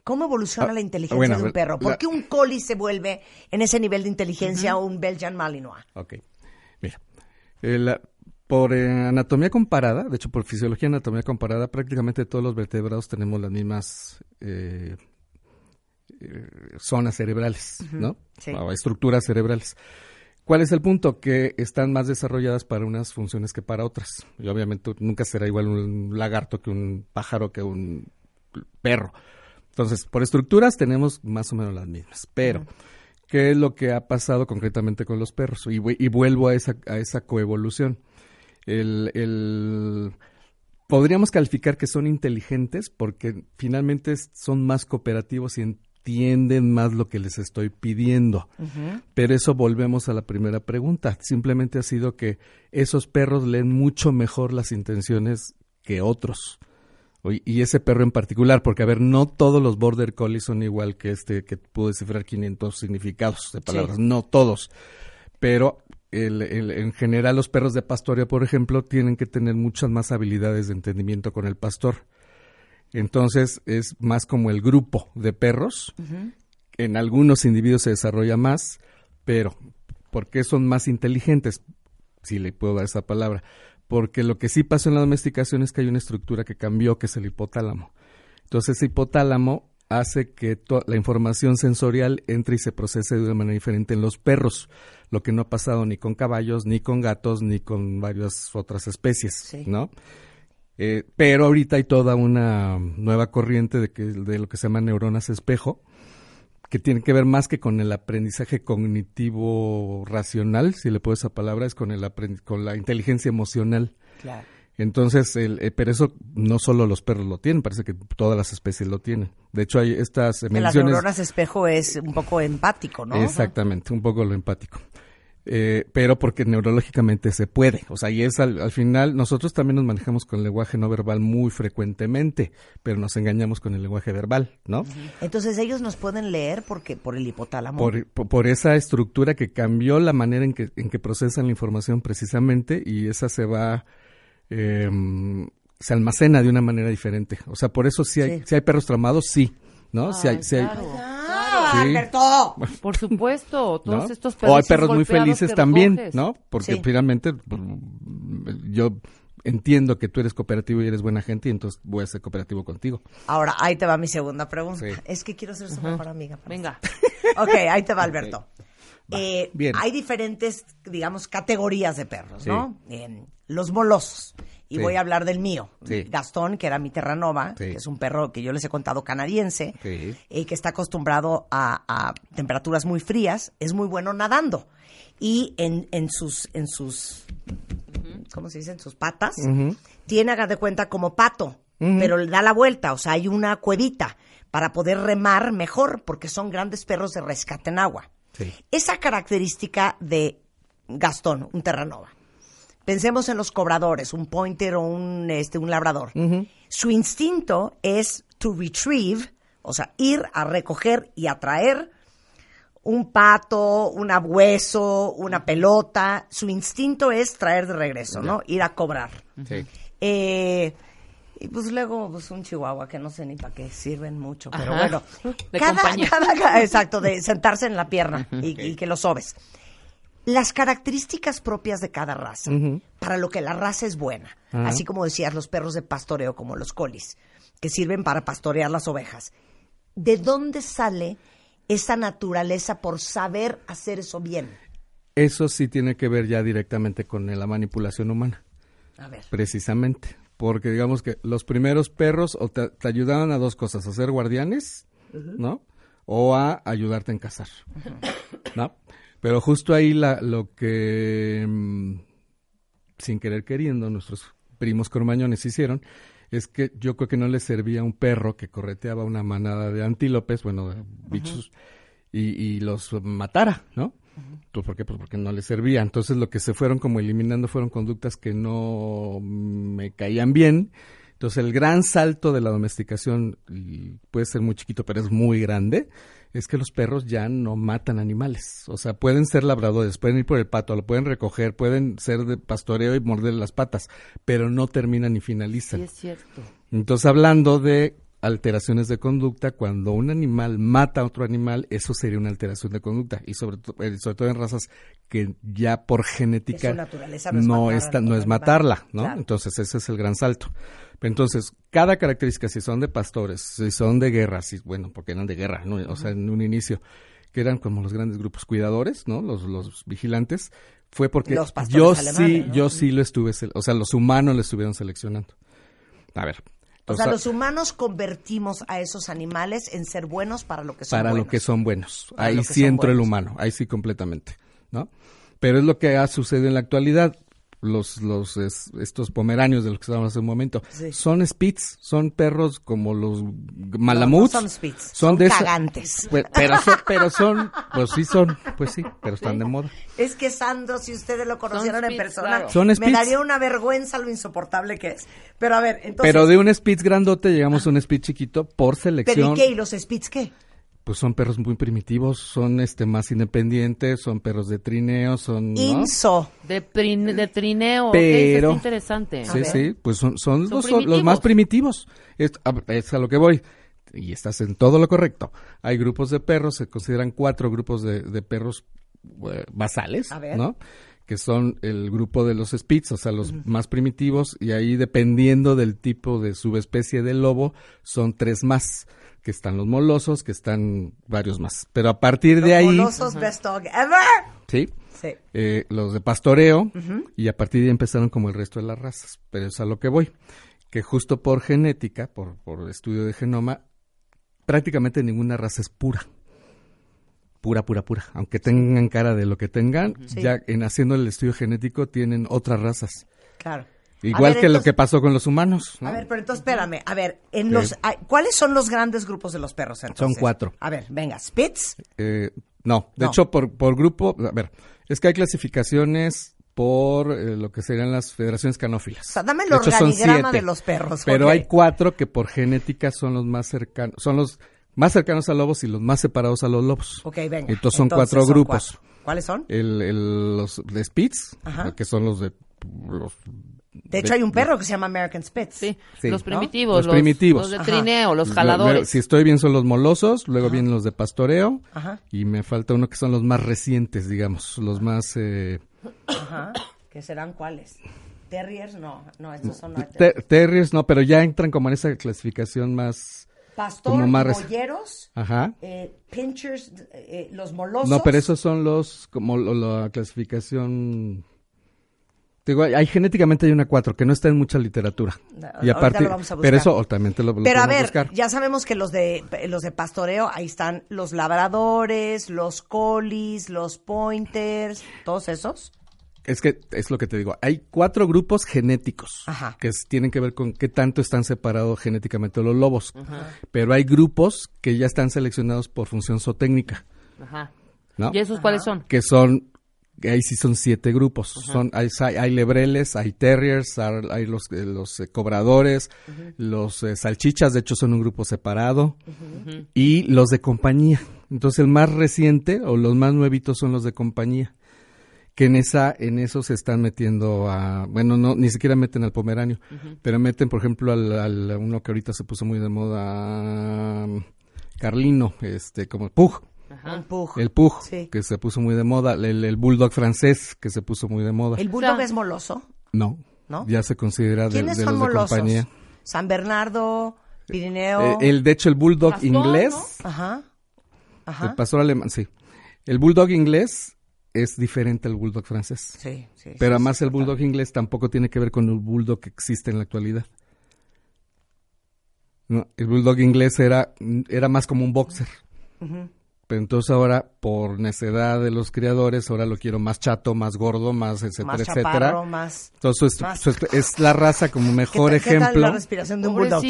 ¿Cómo evoluciona Ah, la inteligencia bueno, de un perro? ¿Por la- qué un collie se vuelve en ese nivel de inteligencia o un Belgian Malinois? Ok. Mira, eh, la- por eh, anatomía comparada, de hecho por fisiología y anatomía comparada, prácticamente todos los vertebrados tenemos las mismas eh, eh, zonas cerebrales, ¿no? sí. O estructuras cerebrales. ¿Cuál es el punto? Que están más desarrolladas para unas funciones que para otras. Y obviamente nunca será igual un lagarto que un pájaro que un perro. Entonces, por estructuras tenemos más o menos las mismas. Pero, ¿qué es lo que ha pasado concretamente con los perros? Y, vu- y vuelvo a esa, a esa coevolución. El, el- podríamos calificar que son inteligentes porque finalmente son más cooperativos y entienden más lo que les estoy pidiendo. Pero eso volvemos a la primera pregunta. Simplemente ha sido que esos perros leen mucho mejor las intenciones que otros. Y ese perro en particular, porque a ver, no todos los border collies son igual que este que pudo descifrar 500 significados de palabras, no todos. Pero el- el- en general los perros de pastoreo, por ejemplo, tienen que tener muchas más habilidades de entendimiento con el pastor. Entonces es más como el grupo de perros. En algunos individuos se desarrolla más, pero ¿por qué son más inteligentes? Si le puedo dar esa palabra. Porque lo que sí pasó en la domesticación es que hay una estructura que cambió, que es el hipotálamo. Entonces ese hipotálamo hace que la información sensorial entre y se procese de una manera diferente en los perros, lo que no ha pasado ni con caballos, ni con gatos, ni con varias otras especies, Sí. ¿no? Eh, pero ahorita hay toda una nueva corriente de, que, de lo que se llama neuronas espejo, que tiene que ver más que con el aprendizaje cognitivo racional, si le puedo esa palabra, es con, el con la inteligencia emocional. Claro. Entonces, el, eh, pero eso no solo los perros lo tienen, parece que todas las especies lo tienen. De hecho, hay estas Que las neuronas espejo es un poco empático, ¿no? Exactamente, un poco lo empático. Eh, pero porque neurológicamente se puede. O sea, y es al, al final, nosotros también nos manejamos con el lenguaje no verbal muy frecuentemente, pero nos engañamos con el lenguaje verbal, ¿no? Entonces ellos nos pueden leer porque por el hipotálamo. Por, por- por esa estructura que cambió la manera en que, en que procesan la información precisamente y esa se va, eh, se almacena de una manera diferente. O sea, por eso si hay, Sí. si hay perros tramados, sí, ¿no? si hay, Ay, sí hay- claro. ¡Ah, Sí. Alberto! Por supuesto, todos ¿no? estos O hay perros muy felices también, recoges. ¿no? Porque Sí. finalmente mm, yo entiendo que tú eres cooperativo y eres buena gente y entonces voy a ser cooperativo contigo. Ahora, ahí te va mi segunda pregunta. Sí. Es que quiero ser su mejor amiga. Venga. Ok, ahí te va, Alberto. Eh, bien. Hay diferentes, digamos, categorías de perros, ¿no? Eh, los molosos. Y Sí. voy a hablar del mío. Sí. Gastón, que era mi Terranova, que es un perro que yo les he contado canadiense, y que está acostumbrado a, a temperaturas muy frías, es muy bueno nadando. Y en, en sus, en sus, ¿cómo se dice? En sus patas, tiene, haga de cuenta, como pato, pero le da la vuelta, o sea, hay una cuevita para poder remar mejor, porque son grandes perros de rescate en agua. Sí. Esa característica de Gastón, un Terranova. Pensemos en los cobradores, un pointer o un, este, un labrador. Su instinto es to retrieve, o sea, ir a recoger y atraer un pato, un hueso, una pelota. Su instinto es traer de regreso, ¿no? Ir a cobrar. Sí. Eh, y pues luego, pues un chihuahua que no sé ni para qué sirven mucho, pero Ajá. bueno. De cada, exacto, de sentarse en la pierna y, y que lo sobes. Las características propias de cada raza, para lo que la raza es buena, así como decías, los perros de pastoreo como los colis, que sirven para pastorear las ovejas. ¿De dónde sale esa naturaleza por saber hacer eso bien? Eso sí tiene que ver ya directamente con la manipulación humana, A ver. precisamente. Porque digamos que los primeros perros o te, te ayudaban a dos cosas, a ser guardianes, ¿no? O a ayudarte en cazar, ¿no? Pero justo ahí la, lo que, mm, sin querer queriendo, nuestros primos cormañones hicieron, es que yo creo que no les servía un perro que correteaba una manada de antílopes, bueno, de bichos, y, y los matara, ¿no? Pues, ¿Por qué? Pues porque no les servía. Entonces lo que se fueron como eliminando fueron conductas que no me caían bien. Entonces el gran salto de la domesticación, y puede ser muy chiquito, pero es muy grande, es que los perros ya no matan animales. O sea, pueden ser labradores, pueden ir por el pato, lo pueden recoger, pueden ser de pastoreo y morder las patas, pero no terminan ni finalizan. Sí, es cierto. Entonces, hablando de alteraciones de conducta, cuando un animal mata a otro animal, eso sería una alteración de conducta. Y sobre, to- eh, sobre todo en razas que ya por genética naturaleza no es no, matar está- al no es matarla, ¿no? Claro. Entonces, ese es el gran salto. Entonces, cada característica, si son de pastores, si son de guerra, si, bueno, porque eran de guerra, ¿no? o sea, en un inicio, que eran como los grandes grupos cuidadores, ¿no? Los, los vigilantes, fue porque Los yo alemanes, sí, ¿no? yo sí lo estuve, o sea, los humanos lo estuvieron seleccionando. A ver. O sea, sea, los humanos convertimos a esos animales en ser buenos para lo que son para buenos. lo que son buenos. Para ahí sí son entró el humano, ahí sí completamente, ¿no? Pero es lo que ha sucedido en la actualidad. Los, los, es- estos pomeranios de los que estábamos hace un momento, Sí. son spitz, son perros como los No, malamuts. no son spitz, son de esa- cagantes. Pues, pero, son, pero son, pues sí son, pues sí, pero están de moda. Es que Sandro, si ustedes lo conocieran en Spitz, persona, claro. Son me daría una vergüenza lo insoportable que es. Pero a ver, entonces... pero de un spitz grandote llegamos a un spitz chiquito por ¿Pero selección. y qué? ¿Y los Spitz qué? Pues son perros muy primitivos, son este más independientes, son perros de trineo, son ¿no? Inso. De, prin- de trineo. Pero- está interesante. Sí, sí, pues son, son, Son los, son los más primitivos. Es a, es a lo que voy. Y estás en todo lo correcto. Hay grupos de perros, se consideran cuatro grupos de, de perros eh, basales, A ver. ¿no? Que son el grupo de los spitz, o sea, los más primitivos, y ahí dependiendo del tipo de subespecie del lobo, son tres más, que están los molosos, que están varios más. Pero a partir de Los ahí, molosos best dog ever. ¿sí? Sí. eh, los de pastoreo y a partir de ahí empezaron como el resto de las razas, pero es a lo que voy. que justo por genética, por, por estudio de genoma, prácticamente ninguna raza es pura. Pura, pura, pura. Aunque tengan cara de lo que tengan, Sí. ya en haciendo el estudio genético tienen otras razas. Claro. Igual ver, que lo que pasó con los humanos. ¿no? A ver, pero entonces espérame. A ver, en los, ay, ¿cuáles son los grandes grupos de los perros entonces? Son cuatro. A ver, venga, Spitz. Eh, no, de No. hecho, por, por grupo, a ver, es que hay clasificaciones por eh, lo que serían las federaciones canófilas. O sea, dame el De hecho, son organigrama siete, de los perros. Pero ok. hay cuatro que por genética son los más cercanos, son los más cercanos a lobos y los más separados a los lobos. Ok, venga. Entonces son Entonces, cuatro son grupos. cuatro. ¿Cuáles son? El, el- los de Spitz, Ajá. que son los de los De hecho, hay un perro que se llama American Spitz. Sí, Sí. los ¿no? primitivos, Los los, primitivos. los de Ajá. trineo, los jaladores. si estoy bien son los molosos, luego vienen los de pastoreo Ajá. y me falta uno que son los más recientes, digamos, los más eh, Ajá. ¿Qué serán cuáles? Terriers, no. No, estos son... Ter- terriers, no, pero ya entran como en esa clasificación más... Pastor, como más Ajá. eh, pinchers, eh, los molosos. No, pero esos son los, como lo- la clasificación... Digo, hay, genéticamente hay una cuatro que no está en mucha literatura. No, Y ahorita aparte, lo vamos a pero buscar. eso también te lo, lo Pero a ver, buscar. ya sabemos que los de los de pastoreo, ahí están los labradores, los colis, los pointers, todos esos. Es que es lo que te digo. Hay cuatro grupos genéticos Ajá. que tienen que ver con qué tanto están separados genéticamente los lobos. Pero hay grupos que ya están seleccionados por función zootécnica, Ajá. ¿no? ¿Y esos cuáles son? Que son, ahí sí son siete grupos. Son, hay, hay, hay lebreles, hay terriers, hay, hay los, eh, los eh, cobradores, los eh, salchichas, de hecho son un grupo separado, y los de compañía. Entonces el más reciente o los más nuevitos son los de compañía que en esa en eso se están metiendo a bueno no ni siquiera meten al pomeranio pero meten por ejemplo al, al- uno que ahorita se puso muy de moda um, Carlino este como Pug Un pug. el Pug Sí. que se puso muy de moda el, el bulldog francés que se puso muy de moda ¿El bulldog O sea, es moloso? no ¿No? ya se considera de, ¿Quiénes de son los de compañía San Bernardo, Pirineo. Eh, el de hecho el bulldog Pastor, inglés Ajá. el Ajá. pastor alemán sí el bulldog inglés es diferente al bulldog francés Sí, sí. Pero sí, además sí, el bulldog inglés tampoco tiene que ver con el bulldog que existe en la actualidad. No, el bulldog inglés era, era más como un boxer. Pero entonces ahora, por necedad de los criadores, ahora lo quiero más chato, más gordo, más etcétera, Más etcétera. más... Entonces más- su- su- es la raza como mejor ¿Qué, ta- qué tal ejemplo. la respiración de un bulldog?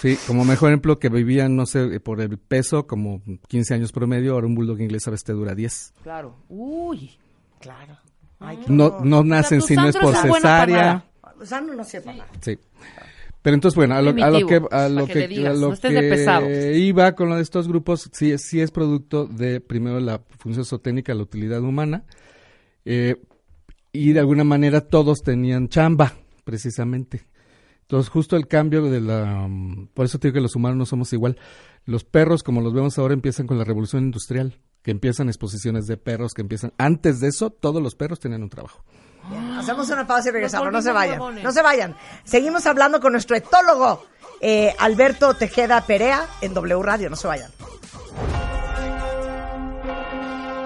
Sí, como mejor ejemplo que vivían, no sé, por el peso, como 15 años promedio, ahora un bulldog inglés a veces te dura 10. Claro. Uy. Claro. Ay, qué No, horror. no nacen si no es por cesárea. nada. O sea, no, no sepa nada. Sí. Pero entonces, bueno, a lo, a lo que, a lo que que, a lo no que iba con lo de estos grupos, sí, sí es producto de, primero, la función zootécnica, la utilidad humana, eh, y de alguna manera todos tenían chamba, precisamente. Entonces, justo el cambio de la... mm, Por eso te digo que los humanos no somos igual. Los perros, como los vemos ahora, empiezan con la revolución industrial, que empiezan exposiciones de perros, que empiezan... Antes de eso, todos los perros tenían un trabajo. Bien, Hacemos una pausa y regresamos. No se vayan. No se vayan. Seguimos hablando con nuestro etólogo, eh, Alberto Tejeda Perea, en W Radio. No se vayan.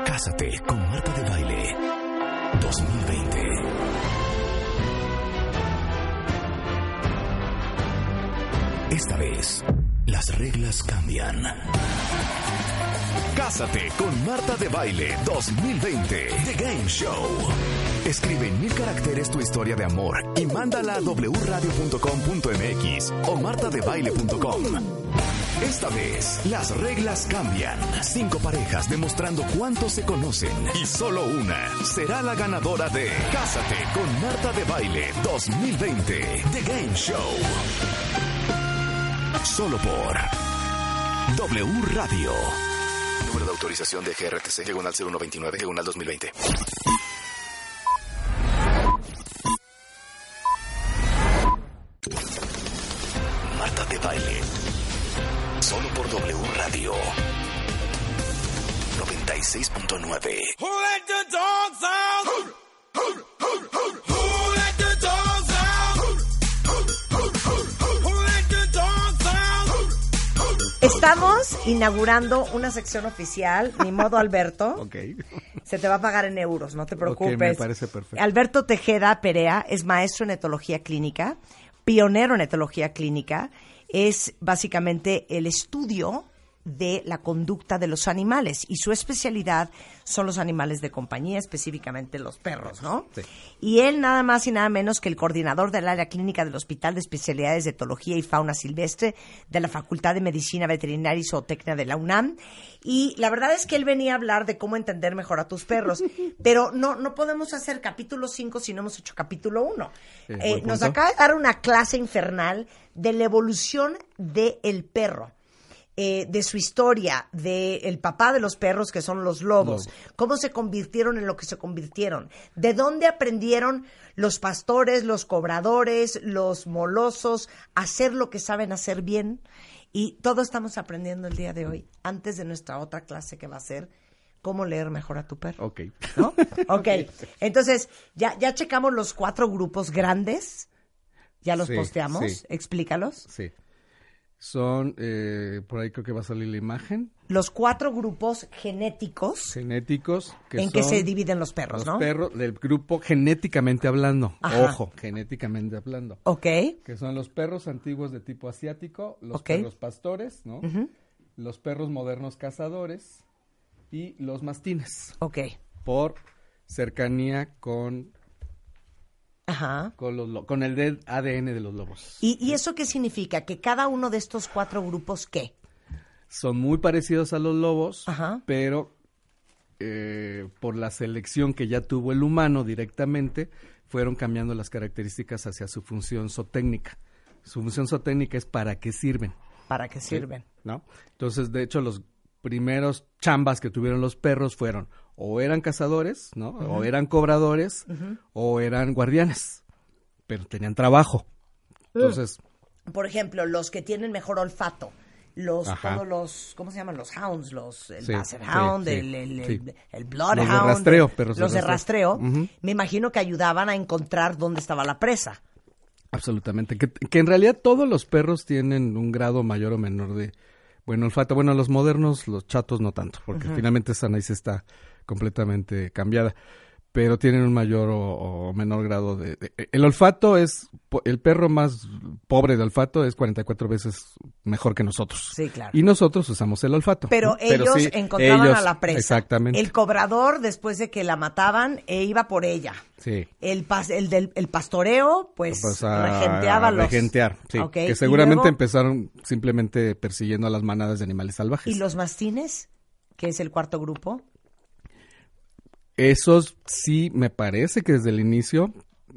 Cásate con Marta de Baile 2020. Esta vez, las reglas cambian. Cásate con Marta de Baile 2020. The Game Show. Escribe en mil caracteres tu historia de amor y mándala a wradio.com.mx o martadebaile.com. Esta vez, las reglas cambian. Cinco parejas demostrando cuánto se conocen y solo una será la ganadora de Cásate con Marta de Baile 2020. The Game Show. Solo por W Radio. Autorización de GRTC, diagonal 0129, diagonal 2020. Marta de Baile. Solo por W Radio. 96.9. Estamos inaugurando una sección oficial, ni modo Alberto. Ok. Se te va a pagar en euros, no te preocupes. me parece perfecto. Alberto Tejeda Perea es maestro en etología clínica, pionero en etología clínica, es básicamente el estudio de la conducta de los animales y su especialidad son los animales de compañía, específicamente los perros, ¿no? Sí. Y él nada más y nada menos que el coordinador del área clínica del Hospital de Especialidades de Etología y Fauna Silvestre de la Facultad de Medicina Veterinaria y Zootecnia de la UNAM. Y la verdad es que él venía a hablar de cómo entender mejor a tus perros, pero no, no podemos hacer capítulo 5 si no hemos hecho capítulo 1. Sí, buen nos acaba de dar una clase infernal de la evolución del perro eh, de su historia, de el papá de los perros que son los lobos, cómo se convirtieron en lo que se convirtieron, de dónde aprendieron los pastores, los cobradores, los molosos a hacer lo que saben hacer bien. Y todo estamos aprendiendo el día de hoy, antes de nuestra otra clase que va a ser cómo leer mejor a tu perro. Ok. ¿No? Ok. Entonces, ya, ya checamos los cuatro grupos grandes. Ya los Sí, posteamos. sí. Explícalos. Sí. Son, eh, por ahí creo que va a salir la imagen, Los cuatro grupos genéticos genéticos. Que en que son se dividen los perros, los ¿no? perros del grupo genéticamente hablando. Ajá. Ojo, genéticamente hablando. Ok. Que son los perros antiguos de tipo asiático, los perros pastores, ¿no? Los perros modernos cazadores y los mastines. Ok. Por cercanía con, Ajá. con, los, lo- con el ADN de los lobos. ¿Y, ¿Y eso qué significa? Que cada uno de estos cuatro grupos, ¿qué? Son muy parecidos a los lobos, Ajá. pero eh, por la selección que ya tuvo el humano directamente, fueron cambiando las características hacia su función zootécnica. Su función zootécnica es para qué sirven. ¿Para qué sirven? ¿No? Entonces, de hecho, los primeros chambas que tuvieron los perros fueron o eran cazadores, ¿no? O eran cobradores, o eran guardianes, pero tenían trabajo. Entonces, Por ejemplo, los que tienen mejor olfato. Los, Ajá. todos los, ¿cómo se llaman? Los hounds, los, el Sí, hound, sí, el, el, sí. el- el bloodhound. Los de rastreo, el- perros de los de rastreo. rastreo. Ujú. Me imagino que ayudaban a encontrar dónde estaba la presa. Absolutamente. Que, que en realidad todos los perros tienen un grado mayor o menor de buen olfato. Bueno, los modernos, los chatos no tanto, porque finalmente esa nariz está completamente cambiada. Pero tienen un mayor o, o menor grado de, de- El olfato es... El perro más pobre de olfato es 44 veces mejor que nosotros. Sí, claro. Y nosotros usamos el olfato. Pero ¿no? ellos sí, encontraban ellos- a la presa. Exactamente. El cobrador, después de que la mataban, e iba por ella. Sí. El, pas- el del el pastoreo, pues, Pues, a regenteaba los... regentear, sí. Que seguramente luego- empezaron simplemente persiguiendo a las manadas de animales salvajes. ¿Y los mastines? Que es el cuarto grupo. Esos sí me parece que desde el inicio,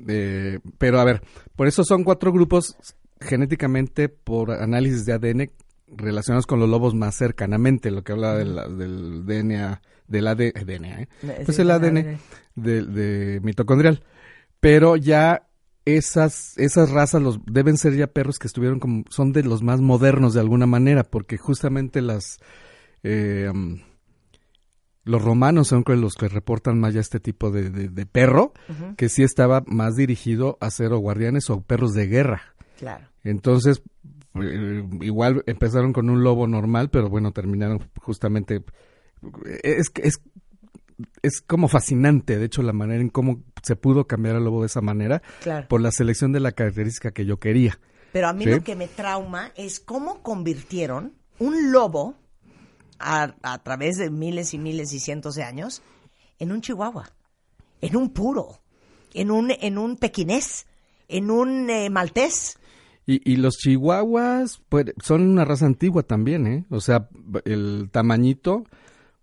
eh, pero a ver, por eso son cuatro grupos genéticamente por análisis de ADN relacionados con los lobos más cercanamente, lo que habla de la- del DNA, del AD, DNA, ¿eh? Pues sí, el ADN ADN. de, de mitocondrial. Pero ya esas, esas razas los, deben ser ya perros que estuvieron como, son de los más modernos de alguna manera, porque justamente las, eh, um, los romanos son los que reportan más ya este tipo de, de- de perro, que sí estaba más dirigido a ser o guardianes o perros de guerra. Claro. Entonces, eh, igual empezaron con un lobo normal, pero bueno, terminaron justamente... Es, es, es como fascinante, de hecho, la manera en cómo se pudo cambiar al lobo de esa manera Claro. por la selección de la característica que yo quería. Pero a mí ¿Sí? lo que me trauma es cómo convirtieron un lobo a, a través de miles y miles y cientos de años en un chihuahua, en un puro, en un, en un pequinés, en un eh, maltés. Y, y los chihuahuas pues, son una raza antigua también, ¿eh? O sea, el tamañito,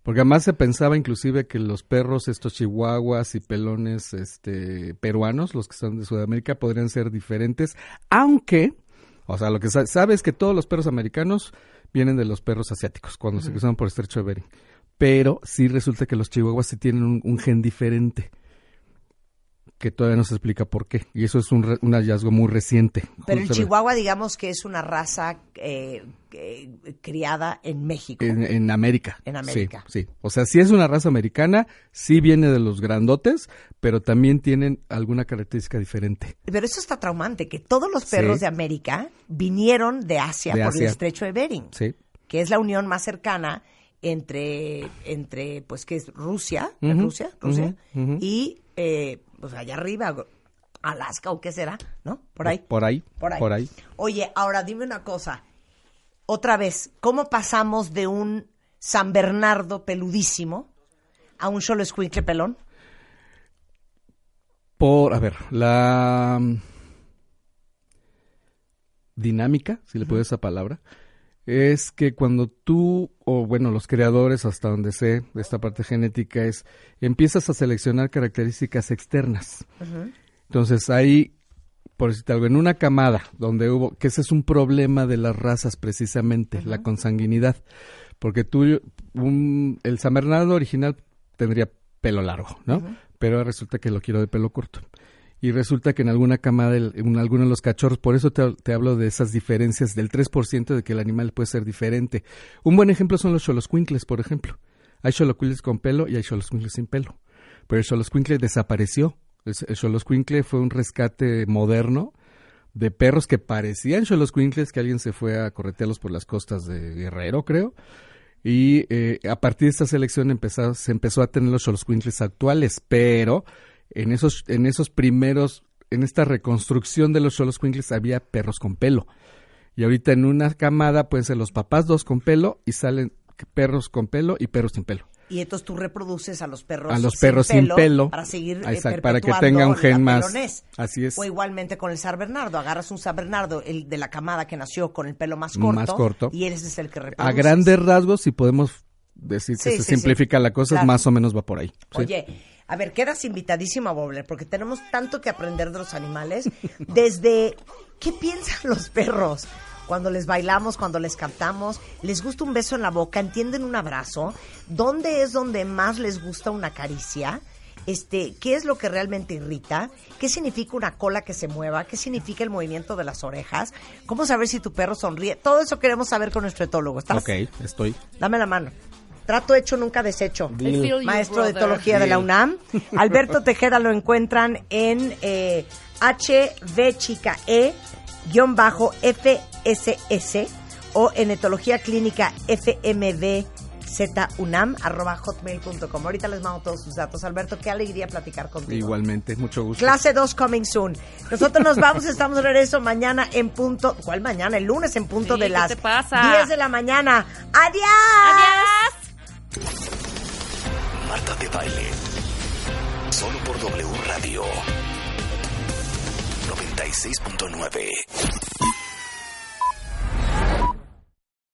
porque además se pensaba inclusive que los perros, estos chihuahuas y pelones este, peruanos, los que son de Sudamérica, podrían ser diferentes, aunque, o sea, lo que sa- sabe es que todos los perros americanos vienen de los perros asiáticos, cuando se cruzan por Estrecho de Bering. Pero sí resulta que los chihuahuas sí tienen un, un gen diferente, que todavía no se explica por qué. Y eso es un, re- un hallazgo muy reciente. Pero el chihuahua, digamos que es una raza eh, eh, criada en México. En, en América. En América. Sí, sí. O sea, sí es una raza americana, sí viene de los grandotes, pero también tienen alguna característica diferente. Pero eso está traumante, que todos los perros Sí. de América vinieron de Asia De por el estrecho de Bering. Sí. que es la unión más cercana entre, entre pues, que es Rusia, ¿en Ujú, Rusia? Rusia, y, eh, pues, allá arriba, Alaska o qué será, ¿no? Por ahí. Por ahí. Por ahí. Por ahí. Oye, ahora dime una cosa. Otra vez, ¿cómo pasamos de un San Bernardo peludísimo a un solo escuincle pelón? Por, a ver, la mm, dinámica, si le puedes esa palabra, es que cuando tú, o bueno, los creadores, hasta donde sé, de esta parte genética, es, empiezas a seleccionar características externas. Entonces ahí, por decirte algo, en una camada donde hubo, que ese es un problema de las razas precisamente, la consanguinidad, porque tú, un- el San Bernardo original tendría pelo largo, ¿no? Pero resulta que lo quiero de pelo corto. Y resulta que en alguna camada, en alguno de los cachorros, por eso te, hablo de esas diferencias del 3% de que el animal puede ser diferente. Un buen ejemplo son los choloscuincles, por ejemplo. Hay choloscuincles con pelo y hay choloscuincles sin pelo. Pero el choloscuincle desapareció. El, el choloscuincle fue un rescate moderno de perros que parecían choloscuincles, que alguien se fue a corretearlos por las costas de Guerrero, creo. Y eh, a partir de esta selección empezó, se empezó a tener los choloscuincles actuales, pero en esos, en esos primeros, en esta reconstrucción de los choloscuincles había perros con pelo. Y ahorita en una camada pueden ser los papás dos con pelo y salen perros con pelo y perros sin pelo. Y entonces tú reproduces a los perros A los perros sin pelo. para seguir eh, Exacto, para que tenga un gen más. pelonés. Así es. O igualmente con el San Bernardo, agarras un San Bernardo, el de la camada que nació con el pelo más corto, Más corto. y ese es el que reproduces. A grandes rasgos, si podemos decir que Sí, se sí, simplifica sí. la cosa, Claro. más o menos va por ahí. Oye, a ver, quedas invitadísima, Bobler, porque tenemos tanto que aprender de los animales. Desde, ¿qué piensan los perros? Cuando les bailamos, cuando les cantamos, les gusta un beso en la boca, entienden un abrazo. ¿Dónde es donde más les gusta una caricia? Este, ¿qué es lo que realmente irrita? ¿Qué significa una cola que se mueva? ¿Qué significa el movimiento de las orejas? ¿Cómo saber si tu perro sonríe? Todo eso queremos saber con nuestro etólogo. ¿Estás? Ok, estoy. Dame la mano. Trato hecho, nunca deshecho. Maestro de brother. Etología de la. UNAM. Alberto Tejeda lo encuentran en eh, HV chica E guion bajo FSS o en Etología Clínica FMB zunam arroba hotmail.com. Ahorita les mando todos sus datos. Alberto, qué alegría platicar contigo. Igualmente, mucho gusto. Clase 2 coming soon. Nosotros nos vamos, estamos de regreso mañana en punto. ¿Cuál mañana? El lunes en punto Sí, de ¿qué las te pasa? 10 de la mañana. ¡Adiós! ¡Adiós! Marta de Baile. Solo por W Radio. 96.9.